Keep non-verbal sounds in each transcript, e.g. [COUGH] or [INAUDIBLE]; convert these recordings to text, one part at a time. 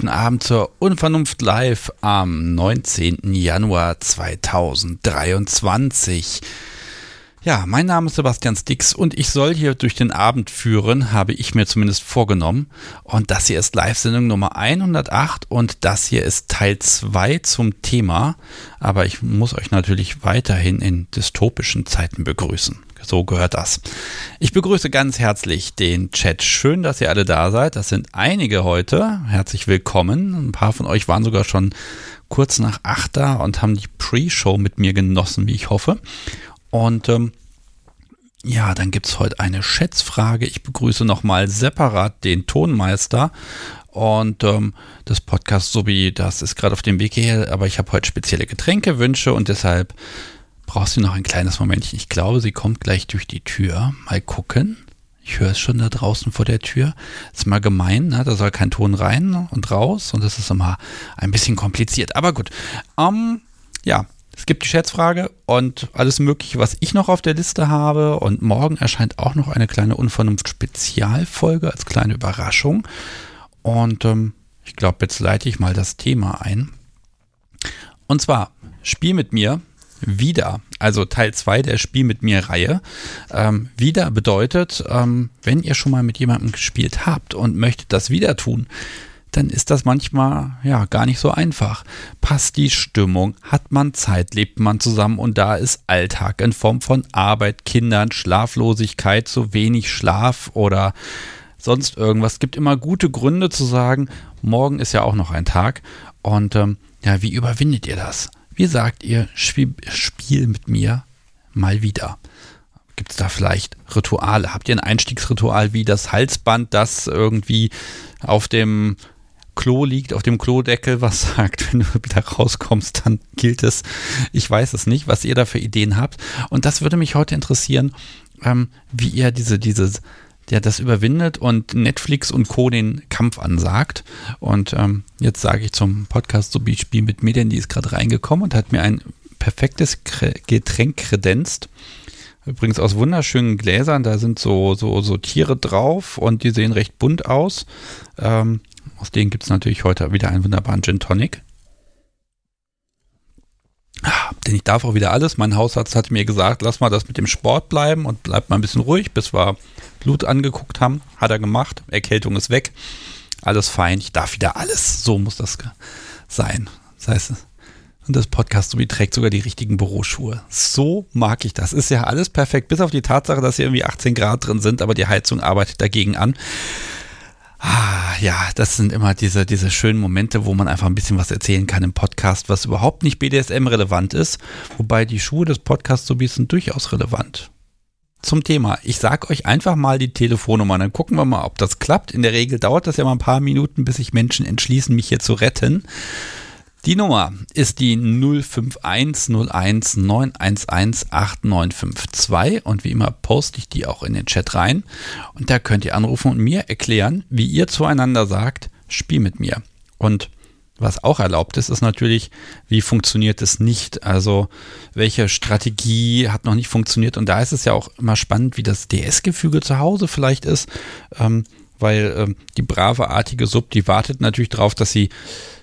guten Abend zur Unvernunft Live am 19. Januar 2023. Ja, mein Name ist Sebastian Stix und ich soll hier durch den Abend führen, habe ich mir zumindest vorgenommen. Und das hier ist Live-Sendung Nummer 108 und das hier ist Teil 2 zum Thema. Aber ich muss euch natürlich weiterhin in dystopischen Zeiten begrüßen. So gehört das. Ich begrüße ganz herzlich den Chat. Schön, dass ihr alle da seid. Das sind einige heute. Herzlich willkommen. Ein paar von euch waren sogar schon kurz nach acht da und haben die Pre-Show mit mir genossen, wie ich hoffe. Und ähm, ja, dann gibt es heute eine Schätzfrage. Ich begrüße nochmal separat den Tonmeister und ähm, das Podcast sowie das ist gerade auf dem Weg her, aber ich habe heute spezielle Getränkewünsche und deshalb brauchst du noch ein kleines Momentchen. Ich glaube, sie kommt gleich durch die Tür. Mal gucken. Ich höre es schon da draußen vor der Tür. Ist mal gemein, ne? da soll kein Ton rein und raus und das ist immer ein bisschen kompliziert. Aber gut. Ähm, ja, es gibt die Schätzfrage und alles Mögliche, was ich noch auf der Liste habe. Und morgen erscheint auch noch eine kleine Unvernunft-Spezialfolge als kleine Überraschung. Und ähm, ich glaube, jetzt leite ich mal das Thema ein. Und zwar, Spiel mit mir wieder, also Teil 2 der Spiel mit mir Reihe. Ähm, wieder bedeutet, ähm, wenn ihr schon mal mit jemandem gespielt habt und möchtet das wieder tun, dann ist das manchmal ja gar nicht so einfach. Passt die Stimmung, hat man Zeit, lebt man zusammen und da ist Alltag in Form von Arbeit, Kindern, Schlaflosigkeit, zu wenig Schlaf oder sonst irgendwas. Es gibt immer gute Gründe zu sagen, morgen ist ja auch noch ein Tag und ähm, ja, wie überwindet ihr das? Wie sagt ihr, spiel, mit mir mal wieder? Gibt es da vielleicht Rituale? Habt ihr ein Einstiegsritual wie das Halsband, das irgendwie auf dem Klo liegt, auf dem Klodeckel, was [LAUGHS] sagt, wenn du wieder rauskommst, dann gilt es. Ich weiß es nicht, was ihr da für Ideen habt. Und das würde mich heute interessieren, ähm, wie ihr diese, diese der das überwindet und Netflix und Co. den Kampf ansagt. Und ähm, jetzt sage ich zum Podcast so Spiel mit Medien, die ist gerade reingekommen und hat mir ein perfektes Getränk kredenzt. Übrigens aus wunderschönen Gläsern, da sind so, so, so Tiere drauf und die sehen recht bunt aus. Ähm, aus denen gibt es natürlich heute wieder einen wunderbaren Gin Tonic. Ah, denn ich darf auch wieder alles. Mein Hausarzt hat mir gesagt, lass mal das mit dem Sport bleiben und bleib mal ein bisschen ruhig, bis wir Blut angeguckt haben. Hat er gemacht. Erkältung ist weg. Alles fein. Ich darf wieder alles. So muss das sein. Das heißt, und das Podcast sowie trägt sogar die richtigen Büroschuhe. So mag ich das. Ist ja alles perfekt, bis auf die Tatsache, dass hier irgendwie 18 Grad drin sind, aber die Heizung arbeitet dagegen an. Ah, ja, das sind immer diese, diese schönen Momente, wo man einfach ein bisschen was erzählen kann im Podcast, was überhaupt nicht BDSM-relevant ist. Wobei die Schuhe des Podcasts so sind durchaus relevant. Zum Thema. Ich sag euch einfach mal die Telefonnummer, dann gucken wir mal, ob das klappt. In der Regel dauert das ja mal ein paar Minuten, bis sich Menschen entschließen, mich hier zu retten. Die Nummer ist die 051019118952 und wie immer poste ich die auch in den Chat rein und da könnt ihr anrufen und mir erklären, wie ihr zueinander sagt, spiel mit mir. Und was auch erlaubt ist, ist natürlich, wie funktioniert es nicht? Also welche Strategie hat noch nicht funktioniert? Und da ist es ja auch immer spannend, wie das DS-Gefüge zu Hause vielleicht ist, ähm, weil ähm, die brave, artige Sub, die wartet natürlich darauf, dass sie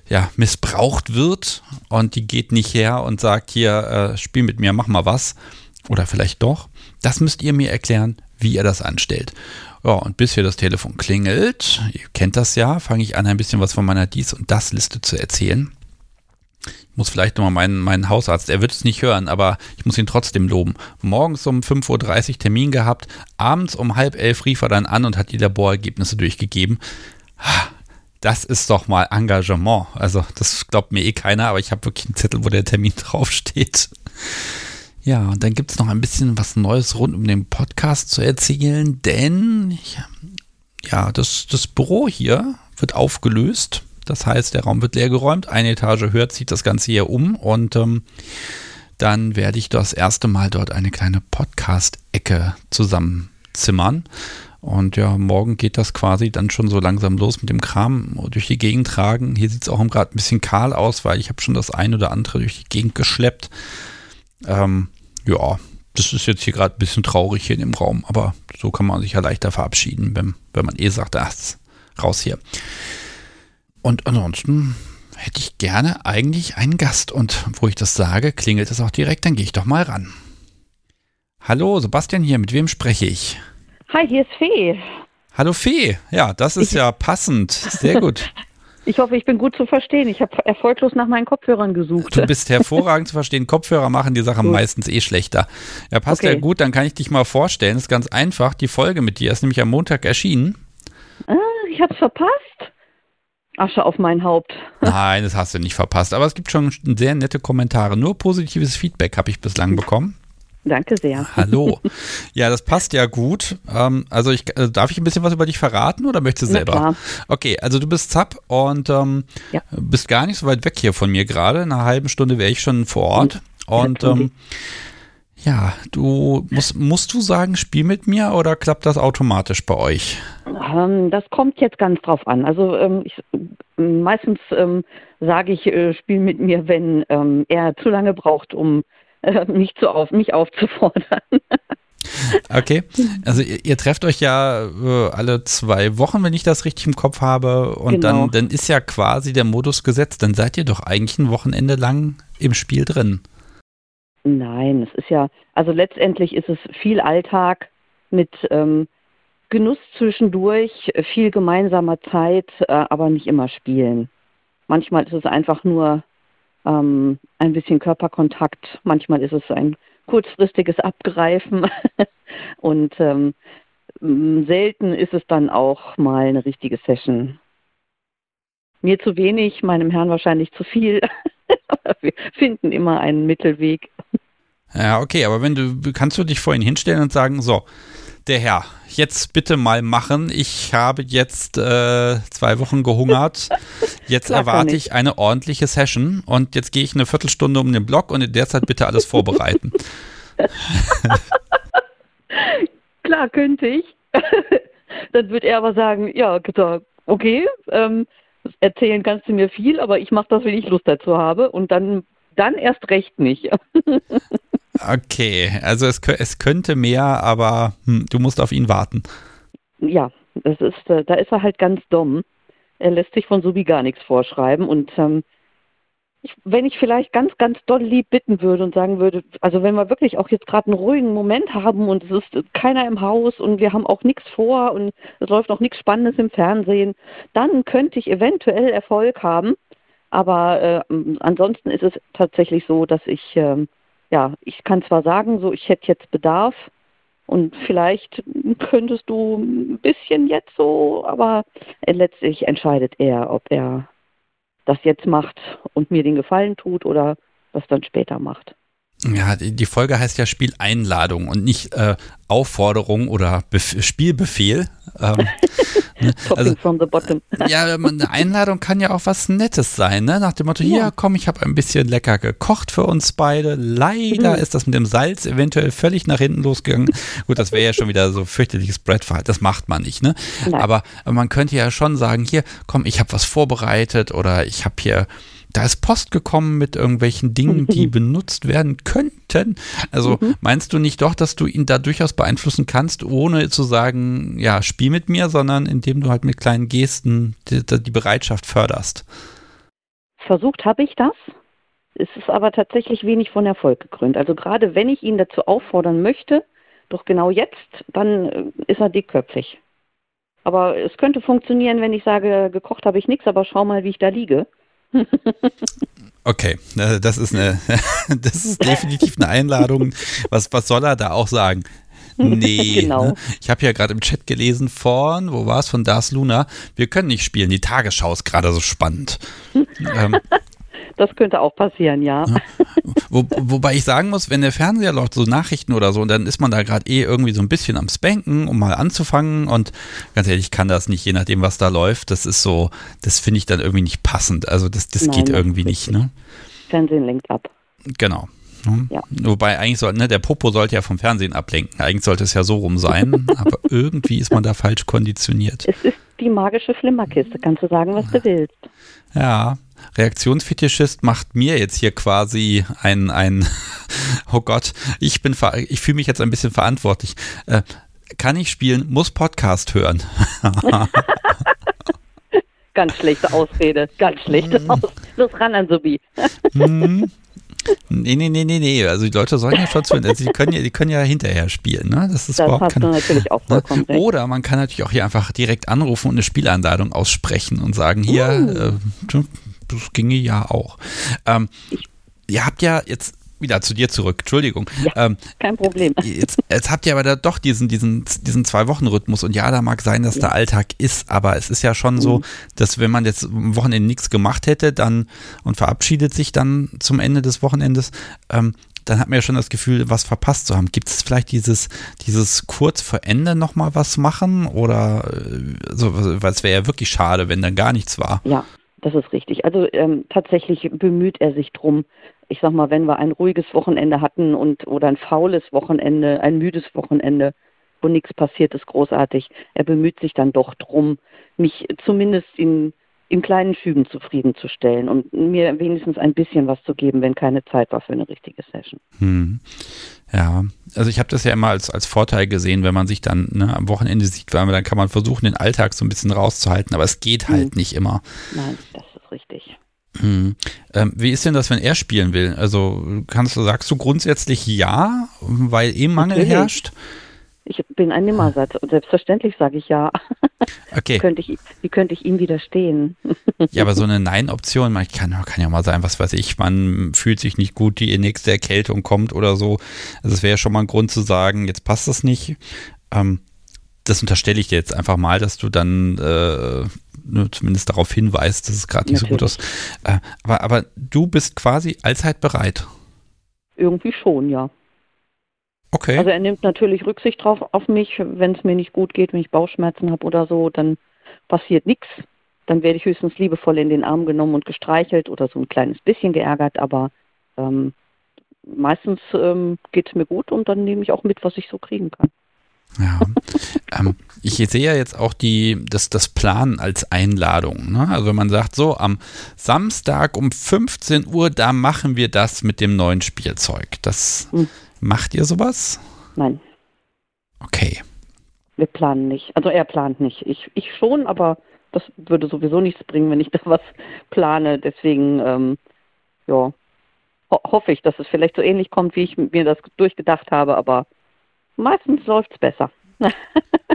ja, missbraucht wird und die geht nicht her und sagt, hier, äh, spiel mit mir, mach mal was. Oder vielleicht doch. Das müsst ihr mir erklären, wie ihr das anstellt. Ja, und bis hier das Telefon klingelt, ihr kennt das ja, fange ich an, ein bisschen was von meiner Dies- und Das-Liste zu erzählen. Ich muss vielleicht nochmal meinen, meinen Hausarzt, er wird es nicht hören, aber ich muss ihn trotzdem loben. Morgens um 5.30 Uhr Termin gehabt, abends um halb elf rief er dann an und hat die Laborergebnisse durchgegeben das ist doch mal Engagement. Also das glaubt mir eh keiner, aber ich habe wirklich einen Zettel, wo der Termin [LAUGHS] draufsteht. Ja, und dann gibt es noch ein bisschen was Neues rund um den Podcast zu erzählen, denn ja, das, das Büro hier wird aufgelöst. Das heißt, der Raum wird leergeräumt, eine Etage höher zieht das Ganze hier um und ähm, dann werde ich das erste Mal dort eine kleine Podcast-Ecke zusammenzimmern. Und ja, morgen geht das quasi dann schon so langsam los mit dem Kram durch die Gegend tragen. Hier sieht es auch gerade ein bisschen kahl aus, weil ich habe schon das ein oder andere durch die Gegend geschleppt. Ähm, ja, das ist jetzt hier gerade ein bisschen traurig hier in dem Raum, aber so kann man sich ja leichter verabschieden, wenn, wenn man eh sagt, ah, raus hier. Und ansonsten hätte ich gerne eigentlich einen Gast. Und wo ich das sage, klingelt es auch direkt, dann gehe ich doch mal ran. Hallo, Sebastian hier, mit wem spreche ich? Hi, hier ist Fee. Hallo Fee, ja, das ist ich, ja passend. Sehr gut. [LAUGHS] Ich hoffe, ich bin gut zu verstehen. Ich habe erfolglos nach meinen Kopfhörern gesucht. Du bist hervorragend zu verstehen. Kopfhörer machen die Sache gut. meistens eh schlechter. Ja, passt okay. ja gut, dann kann ich dich mal vorstellen. Das ist ganz einfach. Die Folge mit dir ist nämlich am Montag erschienen. Ah, ich habe es verpasst. Asche auf mein Haupt. [LAUGHS] Nein, das hast du nicht verpasst. Aber es gibt schon sehr nette Kommentare. Nur positives Feedback habe ich bislang bekommen. Danke sehr. Hallo. [LAUGHS] Ja, das passt ja gut. Ähm, also ich, äh, darf ich ein bisschen was über dich verraten oder möchtest du selber? Klar. Okay, also du bist Zap und ähm, ja. bist gar nicht so weit weg hier von mir gerade. In einer halben Stunde wäre ich schon vor Ort. Und ähm, ja, du musst, musst du sagen, spiel mit mir oder klappt das automatisch bei euch? Ähm, das kommt jetzt ganz drauf an. Also ähm, ich, meistens ähm, sage ich, äh, spiel mit mir, wenn er zu lange braucht, um äh, [LAUGHS] mich, zu auf, mich aufzufordern. Okay, also ihr, ihr, trefft euch ja äh, alle zwei Wochen, wenn ich das richtig im Kopf habe. Und genau. dann, dann ist ja quasi der Modus gesetzt. Dann seid ihr doch eigentlich ein Wochenende lang im Spiel drin. Nein, es ist ja, also letztendlich ist es viel Alltag mit ähm, Genuss zwischendurch, viel gemeinsamer Zeit, äh, aber nicht immer spielen. Manchmal ist es einfach nur ähm, ein bisschen Körperkontakt, manchmal ist es ein kurzfristiges Abgreifen [LAUGHS] und ähm, selten ist es dann auch mal eine richtige Session. Mir zu wenig, meinem Herrn wahrscheinlich zu viel. [LAUGHS] wir finden immer einen Mittelweg. Ja, okay, aber wenn du kannst du dich vorhin hinstellen und sagen, so, der Herr, jetzt bitte mal machen. Ich habe jetzt äh, zwei Wochen gehungert. [LAUGHS] Jetzt erwarte ich eine ordentliche Session und jetzt gehe ich eine Viertelstunde um den Block und in der Zeit bitte alles vorbereiten. [LAUGHS] Klar, könnte ich. [LAUGHS] Dann wird er aber sagen, ja, okay, ähm, erzählen kannst du mir viel, aber ich mache das, wenn ich Lust dazu habe und dann, dann erst recht nicht. Okay, also es, es könnte mehr, aber hm, du musst auf ihn warten. Ja, das ist, äh, da ist er halt ganz dumm. Er lässt sich von Subi gar nichts vorschreiben und ähm, ich, wenn ich vielleicht ganz, ganz doll lieb bitten würde und sagen würde, also wenn wir wirklich auch jetzt gerade einen ruhigen Moment haben und es ist keiner im Haus und wir haben auch nichts vor und es läuft auch nichts Spannendes im Fernsehen, dann könnte ich eventuell Erfolg haben. Aber äh, ansonsten ist es tatsächlich so, dass ich äh, ja, ich kann zwar sagen, so ich hätte jetzt Bedarf und vielleicht könntest du ein bisschen jetzt so, aber letztlich entscheidet er, ob er das jetzt macht und mir den Gefallen tut oder das dann später macht. Ja, die Folge heißt ja Spieleinladung und nicht äh, Aufforderung oder Bef Spielbefehl. Ähm, [LAUGHS] ne? also, from the bottom. ja, eine Einladung kann ja auch was Nettes sein, ne? Nach dem Motto, ja. hier komm, ich habe ein bisschen lecker gekocht für uns beide. Leider mhm. ist das mit dem Salz eventuell völlig nach hinten losgegangen. [LAUGHS] Gut, das wäre ja schon wieder so fürchterliches Brettverhalten. Das macht man nicht, ne? Aber man könnte ja schon sagen, hier, komm, ich habe was vorbereitet oder ich habe hier da ist Post gekommen mit irgendwelchen Dingen, die [LAUGHS] benutzt werden könnten. Also mhm. meinst du nicht doch, dass du ihn da durchaus beeinflussen kannst, ohne zu sagen, ja, spiel mit mir, sondern indem du halt mit kleinen Gesten die, die Bereitschaft förderst? Versucht habe ich das. Es ist aber tatsächlich wenig von Erfolg gekrönt. Also gerade wenn ich ihn dazu auffordern möchte, doch genau jetzt, dann äh, ist er dickköpfig. Aber es könnte funktionieren, wenn ich sage, gekocht habe ich nichts, aber schau mal, wie ich da liege. Okay, das ist eine, [LAUGHS] das ist definitiv eine Einladung. Was, was soll er da auch sagen? Nee, [LAUGHS] genau. ne? ich habe ja gerade im Chat gelesen von, wo war es, von Dars Luna, wir können nicht spielen, die Tagesschau ist gerade so spannend. ähm, das könnte auch passieren, ja. ja. Wo, wobei ich sagen muss, wenn der Fernseher läuft, so Nachrichten oder so, und dann ist man da gerade eh irgendwie so ein bisschen am Spanken, um mal anzufangen. Und ganz ehrlich, ich kann das nicht, je nachdem, was da läuft. Das ist so, das finde ich dann irgendwie nicht passend. Also das, das Nein, geht irgendwie nicht, ne? Fernsehen lenkt ab. Genau. Ne? Ja. Wobei eigentlich sollte, ne, der Popo sollte ja vom Fernsehen ablenken. Eigentlich sollte es ja so rum sein, [LAUGHS] aber irgendwie ist man da falsch konditioniert. Es ist die magische Flimmerkiste, kannst du sagen, was du willst. Ja, Reaktionsfetischist macht mir jetzt hier quasi ein, ein [LAUGHS] oh Gott, ich bin, ich fühle mich jetzt ein bisschen verantwortlich. Äh, kann ich spielen, muss Podcast hören. [LAUGHS] Ganz schlechte Ausrede. Ganz schlechte Mhm. Ausrede. Los ran an Subi. Hm. Nee, nee, nee, nee, nee. Also die Leute sollen ja schon zu, also die können ja, die können ja hinterher spielen, ne? Das ist Da überhaupt hast du kein, natürlich auch vollkommen ne? Oder man kann natürlich auch hier einfach direkt anrufen und eine Spielanladung aussprechen und sagen, hier, Uh. äh, das ginge ja auch. Ähm, ihr habt ja jetzt wieder zu dir zurück, Entschuldigung. Ja. Ähm, Kein Problem. Jetzt, jetzt habt ihr aber da doch diesen, diesen, diesen Zwei-Wochen-Rhythmus und ja, da mag sein, dass der Alltag ist, aber es ist ja schon so, dass wenn man jetzt am Wochenende nichts gemacht hätte, dann und verabschiedet sich dann zum Ende des Wochenendes, ähm, dann hat man ja schon das Gefühl, was verpasst zu haben. Gibt es vielleicht dieses, dieses kurz vor Ende nochmal was machen oder äh, so, weil es wäre ja wirklich schade, wenn dann gar nichts war. Ja, das ist richtig. Also ähm, tatsächlich bemüht er sich drum. Ich sag mal, wenn wir ein ruhiges Wochenende hatten und oder ein faules Wochenende, ein müdes Wochenende, wo nichts passiert ist, großartig. Er bemüht sich dann doch drum, mich zumindest in, in kleinen Schüben zufriedenzustellen und mir wenigstens ein bisschen was zu geben, wenn keine Zeit war für eine richtige Session. Hm. Ja, also ich habe das ja immer als, als Vorteil gesehen, wenn man sich dann ne, am Wochenende sieht, weil dann kann man versuchen, den Alltag so ein bisschen rauszuhalten, aber es geht halt nicht immer. Nein, das ist richtig. Hm. Ähm, wie ist denn das, wenn er spielen will? Also kannst du, sagst du grundsätzlich ja, weil eh Mangel Natürlich. herrscht? Ich bin ein Nimmersatz und selbstverständlich sage ich ja. [LAUGHS] Okay. Wie könnte ich, wie könnte ich ihm widerstehen? [LAUGHS] Ja, aber so eine Nein-Option, man kann, kann ja mal sein, was weiß ich, man fühlt sich nicht gut, die nächste Erkältung kommt oder so. Also es wäre ja schon mal ein Grund zu sagen, jetzt passt das nicht. Ähm, das unterstelle ich dir jetzt einfach mal, dass du dann äh, ne, zumindest darauf hinweist, dass es gerade nicht so gut ist. Äh, aber, aber du bist quasi allzeit bereit. Irgendwie schon, ja. Okay. Also er nimmt natürlich Rücksicht drauf auf mich, wenn es mir nicht gut geht, wenn ich Bauchschmerzen habe oder so, dann passiert nichts. Dann werde ich höchstens liebevoll in den Arm genommen und gestreichelt oder so ein kleines bisschen geärgert, aber ähm, meistens ähm, geht es mir gut und dann nehme ich auch mit, was ich so kriegen kann. Ja, [LAUGHS] ähm, ich sehe ja jetzt auch die, das, das Planen als Einladung. Ne? Also wenn man sagt, so am Samstag um 15 Uhr, da machen wir das mit dem neuen Spielzeug. Das Hm. Macht ihr sowas? Nein, Okay. wir planen nicht. Also er plant nicht. Ich, ich schon, aber das würde sowieso nichts bringen, wenn ich [LAUGHS] da was plane. Deswegen, ähm, ja, ho hoffe ich, dass es vielleicht so ähnlich kommt, wie ich mir das durchgedacht habe, aber meistens läuft es besser. [LAUGHS]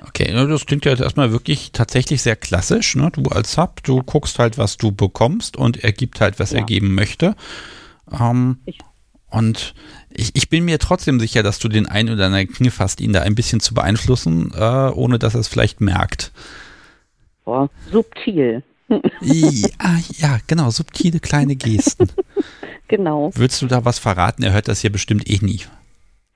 Okay, das klingt ja jetzt erstmal wirklich tatsächlich sehr klassisch. Ne? Du als Sub, du guckst halt, was du bekommst und er gibt halt, was er Ja. geben möchte. Ähm, Ich- und ich, ich bin mir trotzdem sicher, dass du den einen oder anderen Kniff hast, ihn da ein bisschen zu beeinflussen, äh, ohne dass er es vielleicht merkt. Boah, subtil. ja, ja, genau, subtile kleine Gesten. [LAUGHS] Genau. Würdest du da was verraten? Er hört das hier bestimmt eh nie.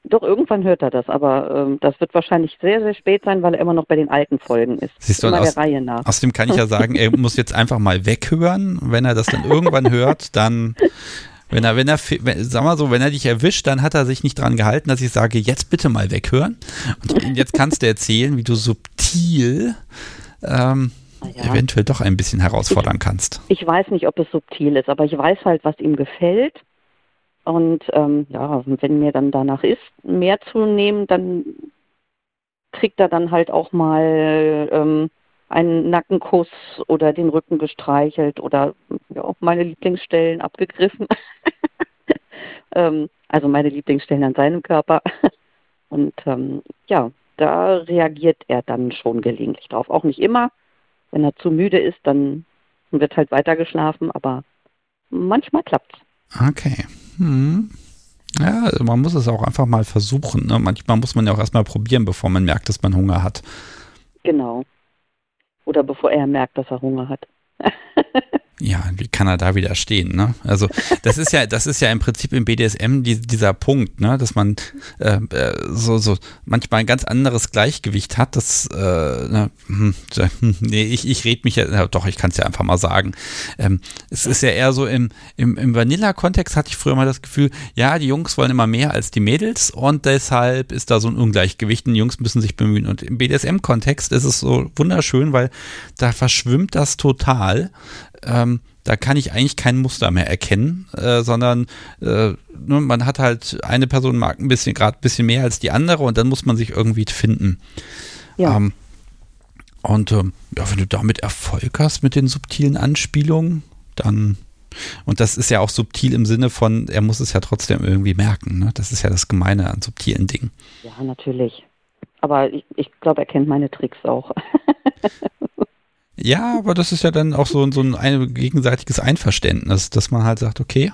Doch irgendwann hört er das, aber ähm, das wird wahrscheinlich sehr, sehr spät sein, weil er immer noch bei den alten Folgen ist. Siehst du, immer aus- der Reihe nach. Außerdem kann ich ja sagen, er [LAUGHS] muss jetzt einfach mal weghören. Wenn er das dann irgendwann hört, dann, wenn er, wenn er, wenn, sag mal so, wenn er dich erwischt, dann hat er sich nicht dran gehalten, dass ich sage, jetzt bitte mal weghören. Und jetzt kannst du erzählen, wie du subtil ähm, Ja. eventuell doch ein bisschen herausfordern kannst. Ich weiß nicht, ob es subtil ist, aber ich weiß halt, was ihm gefällt. Und ähm, ja, wenn mir dann danach ist, mehr zu nehmen, dann kriegt er dann halt auch mal ähm, einen Nackenkuss oder den Rücken gestreichelt oder ja, meine Lieblingsstellen abgegriffen. [LAUGHS] ähm, also meine Lieblingsstellen an seinem Körper. [LAUGHS] Und ähm, ja, da reagiert er dann schon gelegentlich drauf. Auch nicht immer. Wenn er zu müde ist, dann wird halt weiter geschlafen, aber manchmal klappt's. Okay. Hm. Ja, also man muss es auch einfach mal versuchen. Ne? Manchmal muss man ja auch erstmal probieren, bevor man merkt, dass man Hunger hat. Genau. Oder bevor er merkt, dass er Hunger hat. [LAUGHS] Ja, wie kann er da widerstehen, ne? Also das ist ja, das ist ja im Prinzip im BDSM die, dieser Punkt, ne, dass man äh, äh, so, so manchmal ein ganz anderes Gleichgewicht hat. Das, äh, ne, hm, hm, nee, ich, ich rede mich ja, ja, doch, ich kann es ja einfach mal sagen. Ähm, es ist ja eher so im, im, im Vanilla-Kontext hatte ich früher mal das Gefühl, ja, die Jungs wollen immer mehr als die Mädels und deshalb ist da so ein Ungleichgewicht und die Jungs müssen sich bemühen. Und im BDSM-Kontext ist es so wunderschön, weil da verschwimmt das total ähm, da kann ich eigentlich kein Muster mehr erkennen, äh, sondern äh, man hat halt eine Person mag ein bisschen gerade ein bisschen mehr als die andere und dann muss man sich irgendwie finden. Ja. Ähm, Und ähm, ja, wenn du damit Erfolg hast mit den subtilen Anspielungen, dann und das ist ja auch subtil im Sinne von, er muss es ja trotzdem irgendwie merken. Ne? Das ist ja das Gemeine an subtilen Dingen. Ja, natürlich. Aber ich, ich glaube, er kennt meine Tricks auch. [LAUGHS] ja, aber das ist ja dann auch so, so ein, ein gegenseitiges Einverständnis, dass man halt sagt, okay,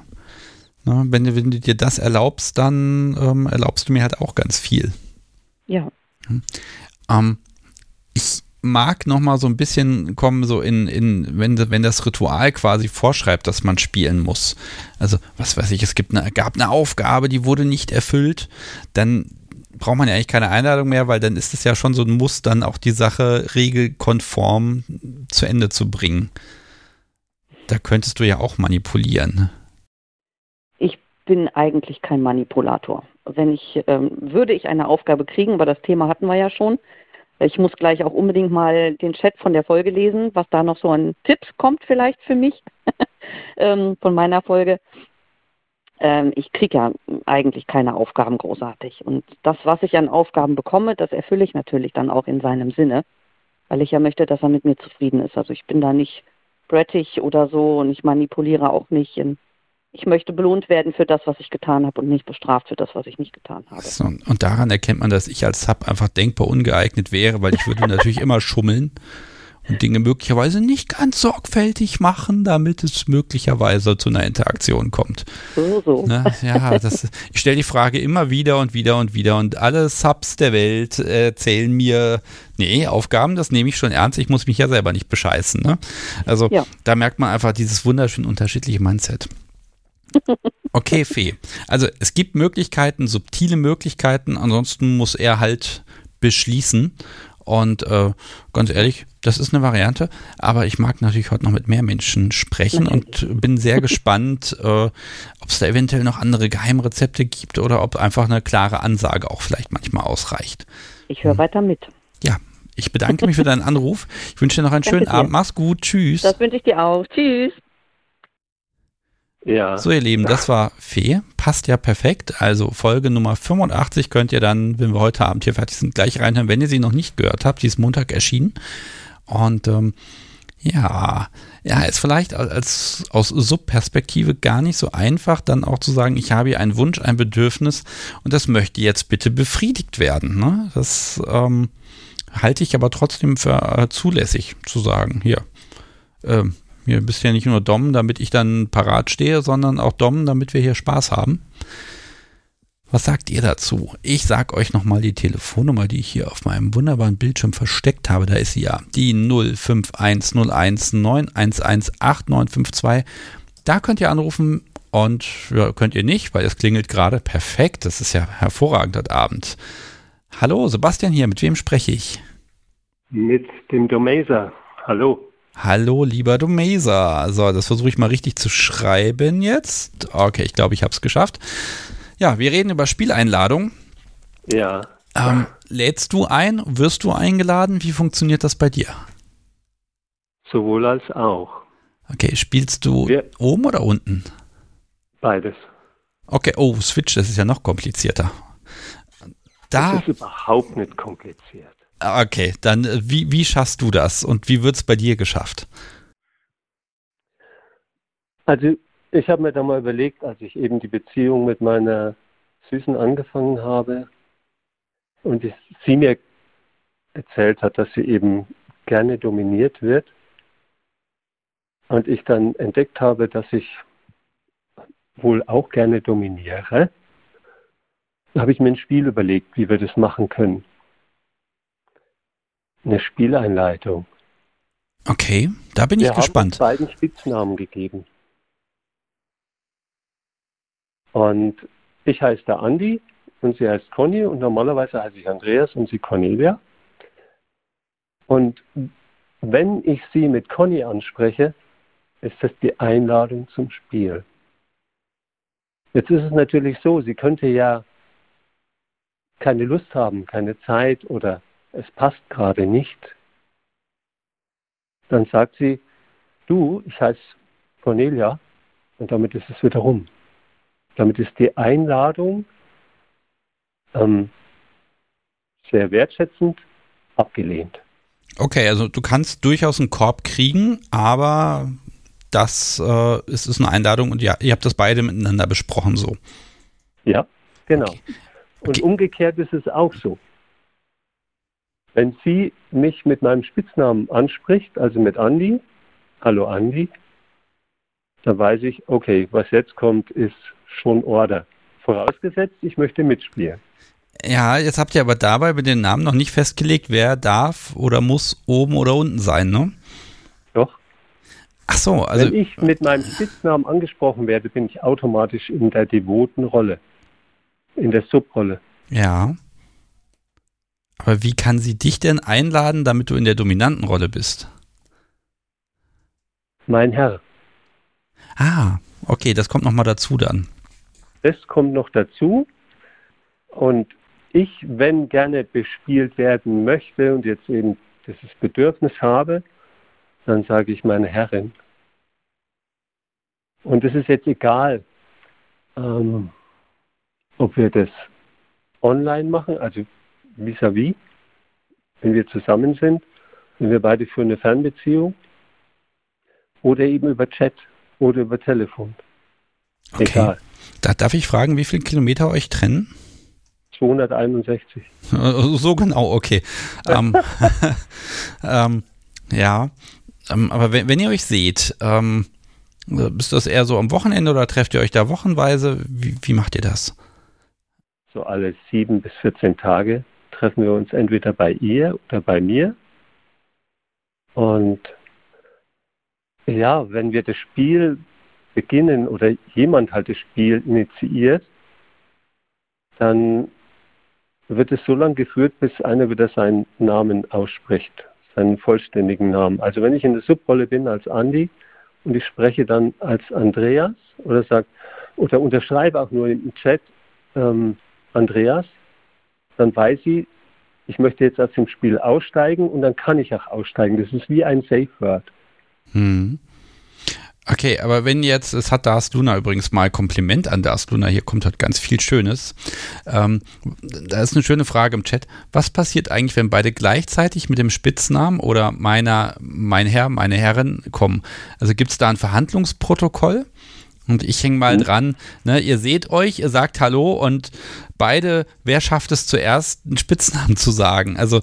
ne, wenn, du, wenn du dir das erlaubst, dann ähm, erlaubst du mir halt auch ganz viel. Ja. Hm. Ähm, ich mag noch mal so ein bisschen kommen, so in, in wenn, wenn das Ritual quasi vorschreibt, dass man spielen muss. Also, was weiß ich, es gibt eine, gab eine Aufgabe, die wurde nicht erfüllt, dann braucht man ja eigentlich keine Einladung mehr, weil dann ist es ja schon so ein Muss, dann auch die Sache regelkonform zu Ende zu bringen. Da könntest du ja auch manipulieren. Ich bin eigentlich kein Manipulator. Wenn ich, ähm, würde ich eine Aufgabe kriegen, aber das Thema hatten wir ja schon, ich muss gleich auch unbedingt mal den Chat von der Folge lesen, was da noch so an Tipps kommt vielleicht für mich [LAUGHS] ähm, von meiner Folge. Ähm, ich kriege ja eigentlich keine Aufgaben großartig. Und das, was ich an Aufgaben bekomme, das erfülle ich natürlich dann auch in seinem Sinne, weil ich ja möchte, dass er mit mir zufrieden ist. Also ich bin da nicht brettig oder so und ich manipuliere auch nicht. In, ich möchte belohnt werden für das, was ich getan habe und nicht bestraft für das, was ich nicht getan habe. So, und daran erkennt man, dass ich als Sub einfach denkbar ungeeignet wäre, weil ich würde natürlich immer schummeln und Dinge möglicherweise nicht ganz sorgfältig machen, damit es möglicherweise zu einer Interaktion kommt. So, so. Ne? Ja, das, ich stelle die Frage immer wieder und wieder und wieder und alle Subs der Welt erzählen mir, nee, Aufgaben, das nehme ich schon ernst, ich muss mich ja selber nicht bescheißen. Ne? Also ja. da merkt man einfach dieses wunderschön unterschiedliche Mindset. Okay, [LAUGHS] Fee. Also es gibt Möglichkeiten, subtile Möglichkeiten, ansonsten muss er halt beschließen. Und äh, ganz ehrlich, das ist eine Variante, aber ich mag natürlich heute noch mit mehr Menschen sprechen und bin sehr [LAUGHS] gespannt, äh, ob es da eventuell noch andere Geheimrezepte gibt oder ob einfach eine klare Ansage auch vielleicht manchmal ausreicht. Ich höre hm. weiter mit. Ja, ich bedanke mich für deinen [LAUGHS] Anruf. Ich wünsche dir noch einen Danke schönen dir. Abend. Mach's gut. Tschüss. Das wünsche ich dir auch. Tschüss. Ja. So, ihr Lieben, das war Fee. Passt ja perfekt. Also Folge Nummer 85 könnt ihr dann, wenn wir heute Abend hier fertig sind, gleich reinhören, wenn ihr sie noch nicht gehört habt. Die ist Montag erschienen. Und ähm, ja, ja, ist vielleicht als aus Subperspektive gar nicht so einfach, dann auch zu sagen, ich habe hier einen Wunsch, ein Bedürfnis und das möchte jetzt bitte befriedigt werden. Ne? Das ähm, halte ich aber trotzdem für äh, zulässig zu sagen. Hier, ähm, mir bist ja nicht nur Dom, damit ich dann parat stehe, sondern auch Dom, damit wir hier Spaß haben. Was sagt ihr dazu? Ich sag euch nochmal die Telefonnummer, die ich hier auf meinem wunderbaren Bildschirm versteckt habe. Da ist sie ja. Die 051019118952. Da könnt ihr anrufen und ja, könnt ihr nicht, weil es klingelt gerade perfekt. Das ist ja hervorragend heute Abend. Hallo, Sebastian hier. Mit wem spreche ich? Mit dem Domaser. Hallo. Hallo, lieber Domesa. So, das versuche ich mal richtig zu schreiben jetzt. Okay, ich glaube, ich habe es geschafft. Ja, wir reden über Spieleinladung. Ja. Ähm, lädst du ein? Wirst du eingeladen? Wie funktioniert das bei dir? Sowohl als auch. Okay, spielst du wir oben oder unten? Beides. Okay, oh, Switch, das ist ja noch komplizierter. Da, das ist überhaupt nicht kompliziert. Okay, dann äh, wie, wie schaffst du das und wie wird es bei dir geschafft? Also ich habe mir da mal überlegt, als ich eben die Beziehung mit meiner Süßen angefangen habe und ich, sie mir erzählt hat, dass sie eben gerne dominiert wird und ich dann entdeckt habe, dass ich wohl auch gerne dominiere, habe ich mir ein Spiel überlegt, wie wir das machen können eine Spieleinleitung. Okay, da bin Wir ich gespannt. Wir haben beiden Spitznamen gegeben. Und ich heiße der Andi und sie heißt Conny und normalerweise heiße ich Andreas und sie Cornelia. Und wenn ich sie mit Conny anspreche, ist das die Einladung zum Spiel. Jetzt ist es natürlich so, sie könnte ja keine Lust haben, keine Zeit oder es passt gerade nicht, dann sagt sie, du, ich heiße Cornelia und damit ist es wieder rum. Damit ist die Einladung ähm, sehr wertschätzend abgelehnt. Okay, also du kannst durchaus einen Korb kriegen, aber das äh, ist, ist eine Einladung und ja, ihr habt das beide miteinander besprochen so. Ja, genau. Okay. Und okay. umgekehrt ist es auch so. Wenn sie mich mit meinem Spitznamen anspricht, also mit Andi, hallo Andi, dann weiß ich, okay, was jetzt kommt, ist schon Order. Vorausgesetzt, ich möchte mitspielen. Ja, jetzt habt ihr aber dabei bei den Namen noch nicht festgelegt, wer darf oder muss oben oder unten sein, ne? Doch. Ach so, also. Wenn ich mit meinem Spitznamen angesprochen werde, bin ich automatisch in der devoten Rolle. In der Subrolle. Ja. Aber wie kann sie dich denn einladen, damit du in der dominanten Rolle bist? Mein Herr. Ah, okay, das kommt nochmal dazu dann. Das kommt noch dazu. Und ich, wenn gerne bespielt werden möchte und jetzt eben dieses Bedürfnis habe, dann sage ich meine Herrin. Und es ist jetzt egal, ähm, ob wir das online machen, also vis-à-vis, -vis, wenn wir zusammen sind, wenn wir beide für eine Fernbeziehung, oder eben über Chat oder über Telefon. Okay. Egal. Da darf ich fragen, wie viele Kilometer euch trennen? 261. So genau, okay. ähm, [LAUGHS] ähm, ja, ähm, aber wenn, wenn, ihr euch seht, ähm, ist das eher so am Wochenende oder trefft ihr euch da wochenweise? Wie, wie macht ihr das? So alle sieben bis 14 Tage treffen wir uns entweder bei ihr oder bei mir. Und ja, wenn wir das Spiel beginnen oder jemand halt das Spiel initiiert, dann wird es so lange geführt, bis einer wieder seinen Namen ausspricht, seinen vollständigen Namen. Also wenn ich in der Subrolle bin als Andi und ich spreche dann als Andreas oder sage oder unterschreibe auch nur im Chat ähm, Andreas, dann weiß sie, ich möchte jetzt aus dem Spiel aussteigen und dann kann ich auch aussteigen. Das ist wie ein Safe Word. Hm. Okay, aber wenn jetzt, es hat Dars Luna übrigens mal Kompliment an Dars Luna, hier kommt halt ganz viel Schönes. Ähm, da ist eine schöne Frage im Chat. Was passiert eigentlich, wenn beide gleichzeitig mit dem Spitznamen oder meiner, mein Herr, meine Herrin kommen? Also gibt es da ein Verhandlungsprotokoll? Und ich hänge mal mhm. dran, ne, ihr seht euch, ihr sagt Hallo und beide, wer schafft es zuerst, einen Spitznamen zu sagen? Also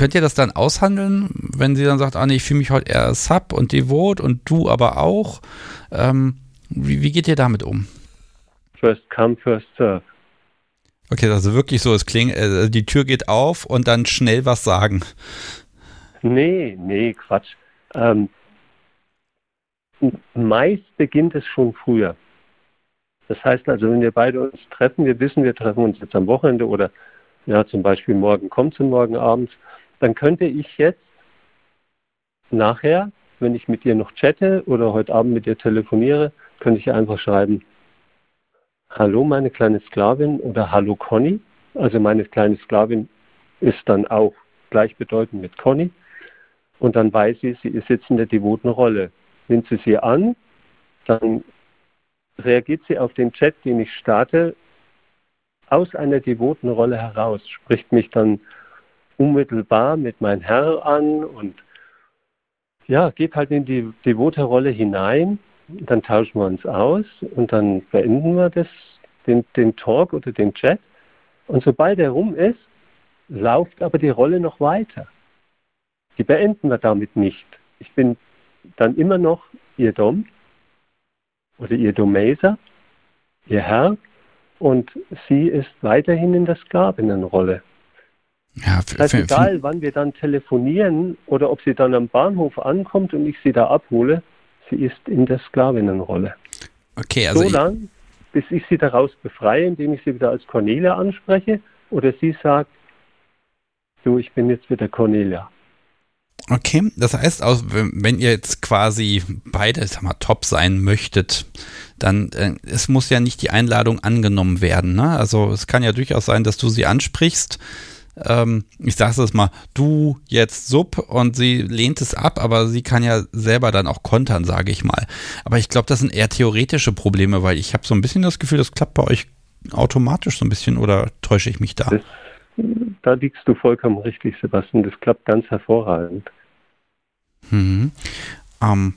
könnt ihr das dann aushandeln, wenn sie dann sagt, ah nee, ich fühle mich heute eher Sub und Devot und du aber auch? Ähm, wie, wie, geht ihr damit um? First come, first serve. Okay, also wirklich so, es klingt, äh, die Tür geht auf und dann schnell was sagen. Nee, nee, Quatsch. Ähm, meist beginnt es schon früher. Das heißt also, wenn wir beide uns treffen, wir wissen, wir treffen uns jetzt am Wochenende oder ja, zum Beispiel morgen kommt es morgen abends, dann könnte ich jetzt nachher, wenn ich mit dir noch chatte oder heute Abend mit dir telefoniere, könnte ich einfach schreiben, Hallo meine kleine Sklavin oder Hallo Conny. Also meine kleine Sklavin ist dann auch gleichbedeutend mit Conny. Und dann weiß sie, sie ist jetzt in der devoten Rolle. Nimmt sie sie an, dann reagiert sie auf den Chat, den ich starte, aus einer devoten Rolle heraus, spricht mich dann unmittelbar mit mein Herr an und ja, geht halt in die devote Rolle hinein. Dann tauschen wir uns aus und dann beenden wir das, den, den Talk oder den Chat. Und sobald er rum ist, läuft aber die Rolle noch weiter. Die beenden wir damit nicht. Ich bin dann immer noch ihr Dom oder ihr Domeser, ihr Herr, und sie ist weiterhin in der Sklavinnenrolle. Ja, für, das heißt, egal, wann wir dann telefonieren oder ob sie dann am Bahnhof ankommt und ich sie da abhole, sie ist in der Sklavinnenrolle. Okay, also. So lange, bis ich sie daraus befreie, indem ich sie wieder als Cornelia anspreche oder sie sagt, du, ich bin jetzt wieder Cornelia. Okay, das heißt, wenn ihr jetzt quasi beide sag mal, top sein möchtet, dann äh, es muss ja nicht die Einladung angenommen werden. Ne? Also es kann ja durchaus sein, dass du sie ansprichst ähm, ich sage es mal, du jetzt Sub und sie lehnt es ab, aber sie kann ja selber dann auch kontern, sage ich mal. Aber ich glaube, das sind eher theoretische Probleme, weil ich habe so ein bisschen das Gefühl, das klappt bei euch automatisch so ein bisschen oder täusche ich mich da? Das, da liegst du vollkommen richtig, Sebastian. Das klappt ganz hervorragend. Mhm. Ähm,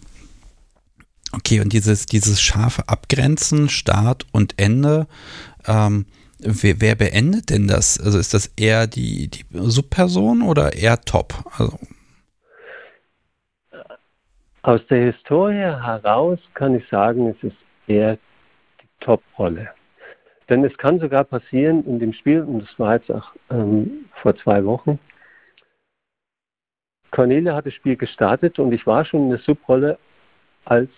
okay, und dieses, dieses scharfe Abgrenzen, Start und Ende, ähm, wer, wer, beendet denn das? Also ist das eher die, die Subperson oder eher Top? Also aus der Historie heraus kann ich sagen, es ist eher die Top-Rolle. Denn es kann sogar passieren in dem Spiel, und das war jetzt auch ähm, vor zwei Wochen, Cornelia hat das Spiel gestartet und ich war schon in der Subrolle, als